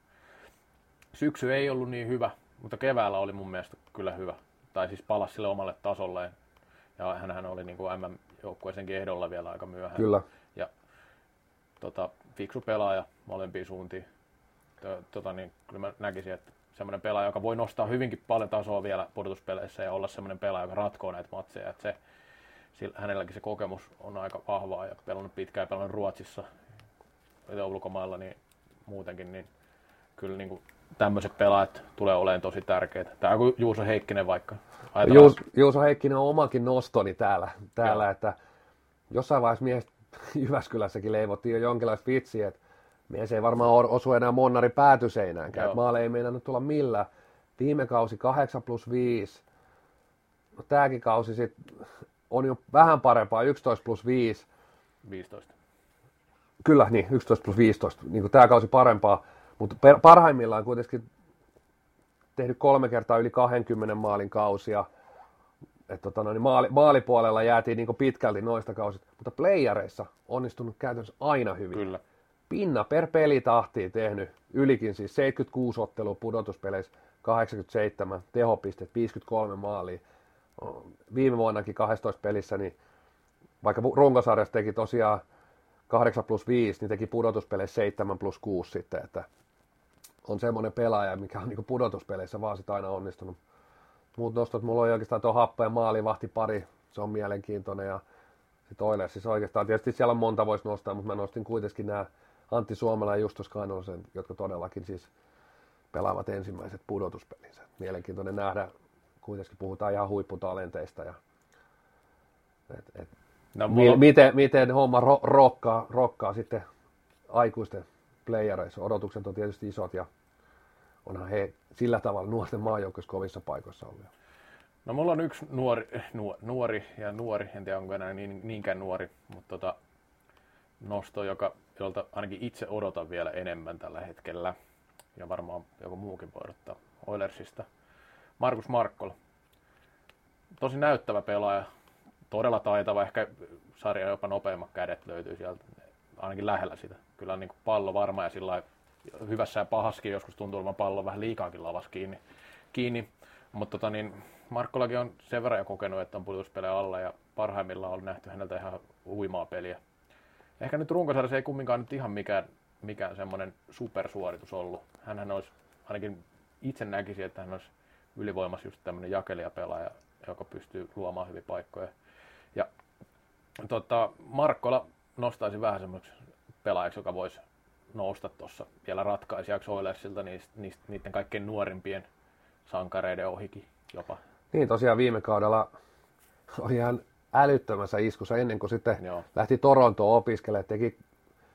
Syksy ei ollut niin hyvä, mutta keväällä oli mun mielestä kyllä hyvä. Tai siis palasi sille omalle tasolleen. Ja hänhän oli niin kuin MM-joukkueisenkin ehdolla vielä aika myöhään. Kyllä. Ja tota, fiksu pelaaja molempiin suuntiin. Tota, niin, kyllä mä näkisin, että semmoinen pelaaja, joka voi nostaa hyvinkin paljon tasoa vielä pudotuspeleissä ja olla semmoinen pelaaja, joka ratkoo näitä matseja. Että se, sillä, hänelläkin se kokemus on aika vahvaa ja pelannut pitkään ja pelannut Ruotsissa ja ulkomailla niin muutenkin, niin kyllä niin kuin tämmöiset pelaajat tulee olemaan tosi tärkeitä. Tämä on Juuso Heikkinen vaikka. Juus, Juuso Heikkinen on omakin nostoni täällä, täällä että jossain vaiheessa miehet (laughs) Jyväskylässäkin leivottiin jo jonkinlaista vitsiä, että mies ei varmaan osu enää Monnari päätyseinäänkään. Maale ei meinannut tulla millään. Viime kausi 8 plus 5. No tääkin kausi sit on jo vähän parempaa, 11 plus 5. 15. Kyllä, niin, 11 plus 15. Niin tämä kausi parempaa. Mutta parhaimmillaan kuitenkin tehnyt kolme kertaa yli 20 maalin kausia. Et tota, no, niin maali, maalipuolella jäätiin niin pitkälti noista kausit, mutta playareissa onnistunut käytännössä aina hyvin. Kyllä pinna per pelitahti tehnyt ylikin, siis 76 ottelua pudotuspeleissä, 87 tehopistet, 53 maalia. Viime vuonnakin 12 pelissä, niin vaikka runkosarjassa teki tosiaan 8 plus 5, niin teki pudotuspeleissä 7 plus 6 sitten, että on semmoinen pelaaja, mikä on niin pudotuspeleissä vaan sitä aina onnistunut. Muut nostot, mulla on oikeastaan tuo happo ja maalivahti pari, se on mielenkiintoinen ja sitten Oilers, siis oikeastaan tietysti siellä on monta voisi nostaa, mutta mä nostin kuitenkin nämä Antti Suomela ja Justus Kainolaisen, jotka todellakin siis pelaavat ensimmäiset pudotuspelinsä. Mielenkiintoinen nähdä, kuitenkin puhutaan ihan huipputalenteista ja et, et, no, mulla... miten, miten homma ro, rokkaa, rokkaa sitten aikuisten playereissa. Odotukset on tietysti isot ja onhan he sillä tavalla nuorten maajoukkoissa kovissa paikoissa ollut. No mulla on yksi nuori, nuori, ja nuori, en tiedä onko enää niin, niinkään nuori, mutta tota, nosto, joka, jolta ainakin itse odotan vielä enemmän tällä hetkellä. Ja varmaan joku muukin voi odottaa Oilersista. Markus Markkola. Tosi näyttävä pelaaja. Todella taitava. Ehkä sarja jopa nopeimmat kädet löytyy sieltä. Ainakin lähellä sitä. Kyllä on niin pallo varma ja sillä hyvässä ja pahaskin joskus tuntuu olevan pallo vähän liikaakin lavas kiinni. kiinni. Mutta tota niin, Markkolakin on sen verran jo kokenut, että on pudotuspelejä alla ja parhaimmillaan on nähty häneltä ihan huimaa peliä ehkä nyt runkosarjassa ei kumminkaan nyt ihan mikään, mikään semmoinen supersuoritus ollut. Hänhän olisi, ainakin itse näkisi, että hän olisi ylivoimassa just tämmöinen jakelijapelaaja, joka pystyy luomaan hyviä paikkoja. Ja tota, Markkola nostaisi vähän semmoiseksi pelaajaksi, joka voisi nousta tuossa vielä ratkaisijaksi Oilersilta niistä, niistä, niiden kaikkein nuorimpien sankareiden ohikin jopa. Niin tosiaan viime kaudella oli ihan älyttömässä iskussa ennen kuin sitten Joo. lähti Torontoon opiskelemaan, teki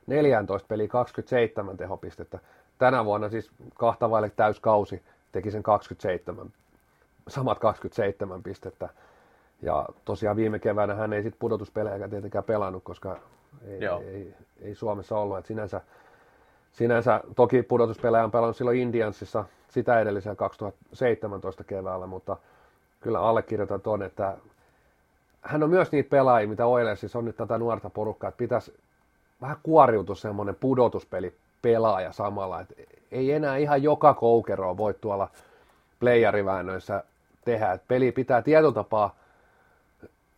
14 peli 27 tehopistettä. Tänä vuonna siis kahta vaille täyskausi teki sen 27, samat 27 pistettä. Ja tosiaan viime keväänä hän ei sitten pudotuspelejä tietenkään pelannut, koska ei, ei, ei, Suomessa ollut. Et sinänsä, sinänsä toki pudotuspelejä on pelannut silloin Indiansissa sitä edellisellä 2017 keväällä, mutta kyllä allekirjoitan tuon, että hän on myös niitä pelaajia, mitä Oilersissa on nyt tätä nuorta porukkaa, että pitäisi vähän kuoriutua semmoinen pudotuspeli pelaaja samalla, että ei enää ihan joka koukeroa voi tuolla playeriväännöissä tehdä, että peli pitää tietyllä tapaa,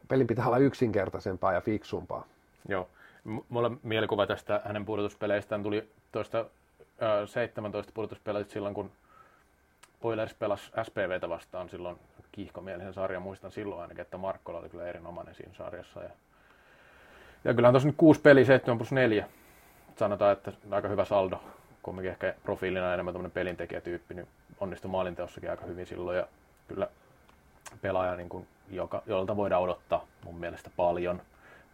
pelin pitää olla yksinkertaisempaa ja fiksumpaa. Joo, mulla mielikuva tästä hänen pudotuspeleistään tuli tuosta 17 pudotuspeleistä silloin, kun Oilers pelasi SPVtä vastaan silloin kiihkomielisen sarjan. Muistan silloin ainakin, että Markkola oli kyllä erinomainen siinä sarjassa. Ja, ja kyllähän tuossa nyt kuusi peliä, 7 plus 4. Sanotaan, että aika hyvä saldo. Kumminkin ehkä profiilina enemmän tämmöinen pelintekijätyyppi, niin onnistui maalinteossakin aika hyvin silloin. Ja kyllä pelaaja, niin kuin, joka, jolta voidaan odottaa mun mielestä paljon.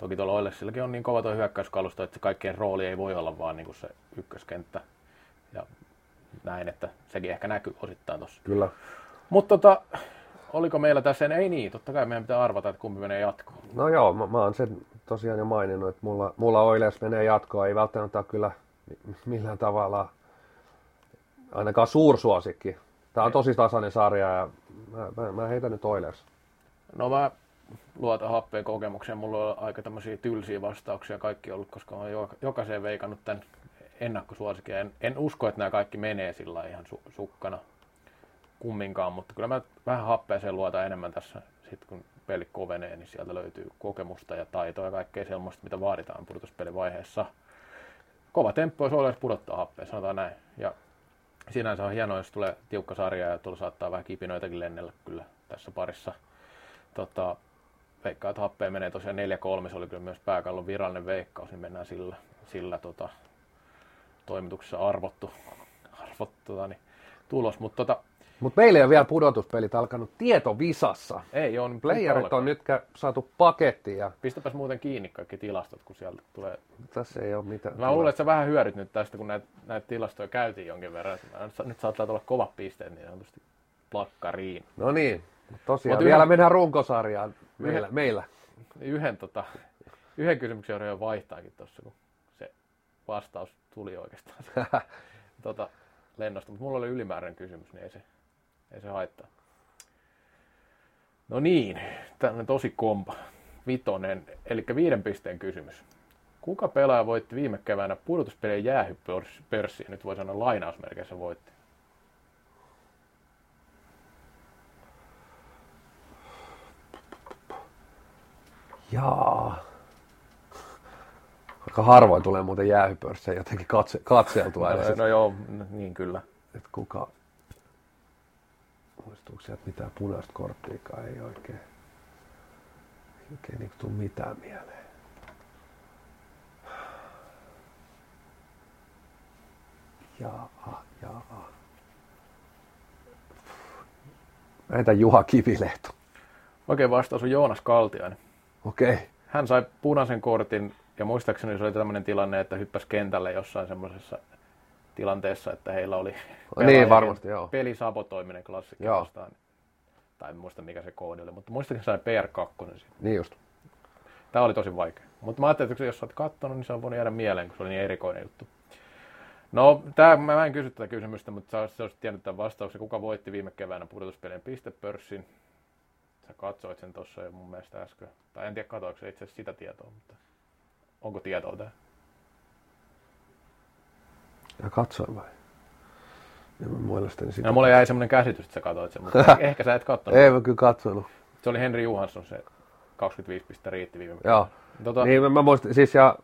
Toki tuolla Oilersillakin on niin kova tuo hyökkäyskalusto, että se kaikkien rooli ei voi olla vaan niin kuin se ykköskenttä. Ja näin, että sekin ehkä näkyy osittain tuossa. Kyllä. Mutta tota, oliko meillä tässä, ei niin, totta kai meidän pitää arvata, että kumpi menee jatkoon. No joo, mä, mä oon sen tosiaan jo maininnut, että mulla, mulla Oilers menee jatkoon, ei välttämättä ole kyllä millään tavalla ainakaan suursuosikki. Tämä on tosi tasainen sarja ja mä, mä, mä heitän nyt Oilers. No mä luota happeen kokemukseen. Mulla on aika tämmöisiä tylsiä vastauksia kaikki ollut, koska oon jokaiseen veikannut tämän ennakkosuosikin. En, en usko, että nämä kaikki menee sillä ihan su- sukkana kumminkaan, mutta kyllä mä vähän happeeseen luota enemmän tässä, sit kun peli kovenee, niin sieltä löytyy kokemusta ja taitoa ja kaikkea sellaista, mitä vaaditaan pudotuspelivaiheessa. Kova temppu olisi olla pudottaa happea, sanotaan näin. Ja sinänsä on hienoa, jos tulee tiukka sarja ja tuolla saattaa vähän kipinoitakin lennellä kyllä tässä parissa. Tota, veikkaa, että happea menee tosiaan 4-3, se oli kyllä myös pääkallon virallinen veikkaus, niin mennään sillä, sillä tota, toimituksessa arvottu, arvottu tota, niin, tulos. Mutta tota, mutta meillä ei ole vielä pudotuspelit alkanut tietovisassa. Ei on. Playerit on nyt saatu pakettiin. Ja... Pistäpäs muuten kiinni kaikki tilastot, kun sieltä tulee... Tässä ei ole mitään. Mä luulen, että sä vähän hyödyt nyt tästä, kun näitä, näitä tilastoja käytiin jonkin verran. Nyt saattaa tulla kovat pisteet niin sanotusti plakkariin. No niin, tosiaan Mut vielä yhden... mennään runkosarjaan meillä. Yhden, meillä. Yhden, tota, yhden kysymyksen jo vaihtaakin tuossa, kun se vastaus tuli oikeastaan (laughs) tota, lennosta. Mutta mulla oli ylimääräinen kysymys, niin ei se, ei se haittaa. No niin, tämmöinen tosi kompa. Vitonen, eli viiden pisteen kysymys. Kuka pelaaja voitti viime keväänä pudotuspelien jäähypörssiä? Nyt voi sanoa lainausmerkeissä voitti. Jaa. Aika harvoin tulee muuten jäähypörssejä jotenkin katse, katseltua. No, no joo, niin kyllä. Et kuka, muistuuko sieltä mitään punaista korttiikaan, ei oikein, oikein niin tule mitään mieleen. Jaa, jaa. Näitä Juha Kivilehto. Oikein vastaus on Joonas Kaltiainen. Okei. Okay. Hän sai punaisen kortin ja muistaakseni se oli tämmöinen tilanne, että hyppäsi kentälle jossain semmoisessa tilanteessa, että heillä oli (laughs) niin, varmasti, joo. pelisabotoiminen klassikki vastaan. Tai en muista mikä se koodi oli, mutta muistakin sai PR2 siitä. Niin just. Tämä oli tosi vaikea. Mutta mä ajattelin, että jos sä oot katsonut, niin se on voinut jäädä mieleen, kun se oli niin erikoinen juttu. No, tää, mä en kysy tätä kysymystä, mutta sä olisit tiennyt tämän vastauksen. Kuka voitti viime keväänä pudotuspelien pistepörssin? Sä katsoit sen tuossa jo mun mielestä äsken. Tai en tiedä, katoiko se itse asiassa sitä tietoa, mutta onko tietoa tää? Ja katsoin vai? Ja mä mielestäni sitä. No, mulle jäi semmoinen käsitys, että sä katsoit sen, mutta (laughs) ehkä sä et katsonut. Ei mä kyllä katsonut. Se oli Henri Johansson se 25 pistettä riitti viime Joo. Tota... Niin mä muistin, siis ja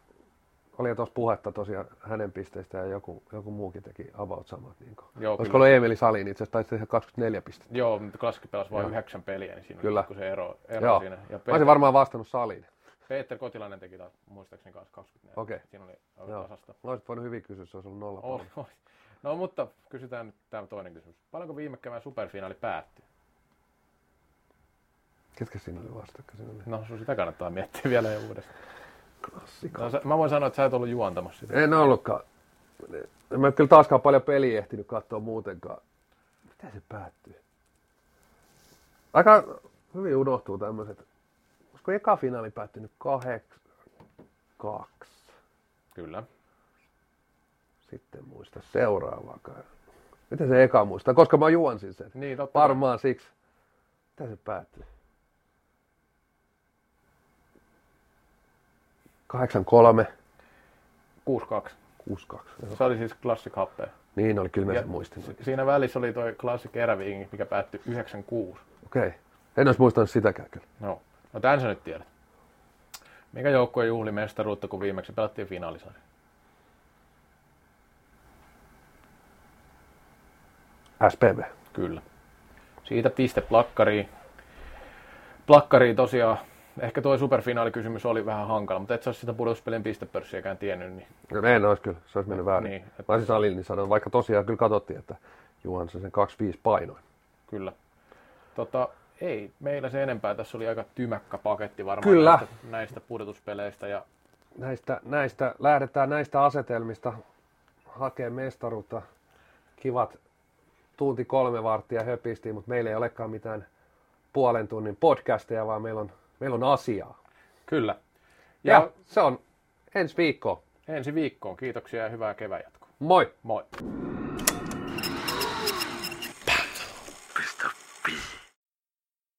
oli tuossa puhetta tosiaan hänen pisteistä ja joku, joku muukin teki about samat. Niin Joo, Olisiko ollut Emeli Salin itse asiassa tehdä 24 pistettä. Joo, mutta klassikki pelasi vain yhdeksän peliä, niin siinä kyllä. on se ero, ero Joo. siinä. Ja Peter, mä olisin varmaan vastannut Salin. Peter Kotilainen teki taas muistaakseni kanssa 24. Okei. Okay. Siinä oli, oli Joo. tasasta. Olisit voinut hyvin kysyä, se olisi ollut nolla. Oh, oh. No mutta kysytään nyt tämä toinen kysymys. Paljonko viime kevään superfinaali päättyi? Ketkä siinä oli vastakkain? No sitä kannattaa miettiä vielä jo uudestaan. Klassikko. No, mä voin sanoa, että sä et ollut juontamassa sitä. En ollutkaan. En mä kyllä taaskaan paljon peliä ehtinyt katsoa muutenkaan. Miten se päättyy? Aika hyvin unohtuu tämmöiset. Olisiko eka finaali päättynyt kahdeksan, kaksi? Kyllä. Sitten muista seuraavaakaan. Miten se eka muistaa? Koska mä juonsin sen. Niin, totta. Varmaan siksi. Miten se päättyy? 83. 62. 62. Se oli siis Classic Happea. Niin oli, kyllä mä sen muistin. Siinä välissä oli toi Classic Eräviing, mikä päättyi 96. Okei. Okay. En olisi muistanut sitäkään kyllä. No, no tämän sä nyt tiedät. Mikä joukkue juhli mestaruutta, kun viimeksi pelattiin finaalisarja? SPV. Kyllä. Siitä piste plakkariin. Plakkariin tosiaan ehkä tuo superfinaalikysymys oli vähän hankala, mutta et sä olisi sitä pudotuspelien pistepörssiäkään tiennyt. Niin... No en olisi kyllä, se olisi mennyt väärin. Niin, että... Mä siis Alin niin sanoin, vaikka tosiaan kyllä katsottiin, että Juhansson sen 25 painoi. Kyllä. Tota, ei meillä se enempää. Tässä oli aika tymäkkä paketti varmaan kyllä. Näistä, näistä pudotuspeleistä. Ja... Näistä, näistä, lähdetään näistä asetelmista hakemaan mestaruutta. Kivat tunti kolme varttia höpistiin, mutta meillä ei olekaan mitään puolen tunnin podcasteja, vaan meillä on Meillä on asiaa. Kyllä. Ja, ja se on ensi viikkoon. Ensi viikkoon. Kiitoksia ja hyvää kevään jatkoa. Moi. Moi.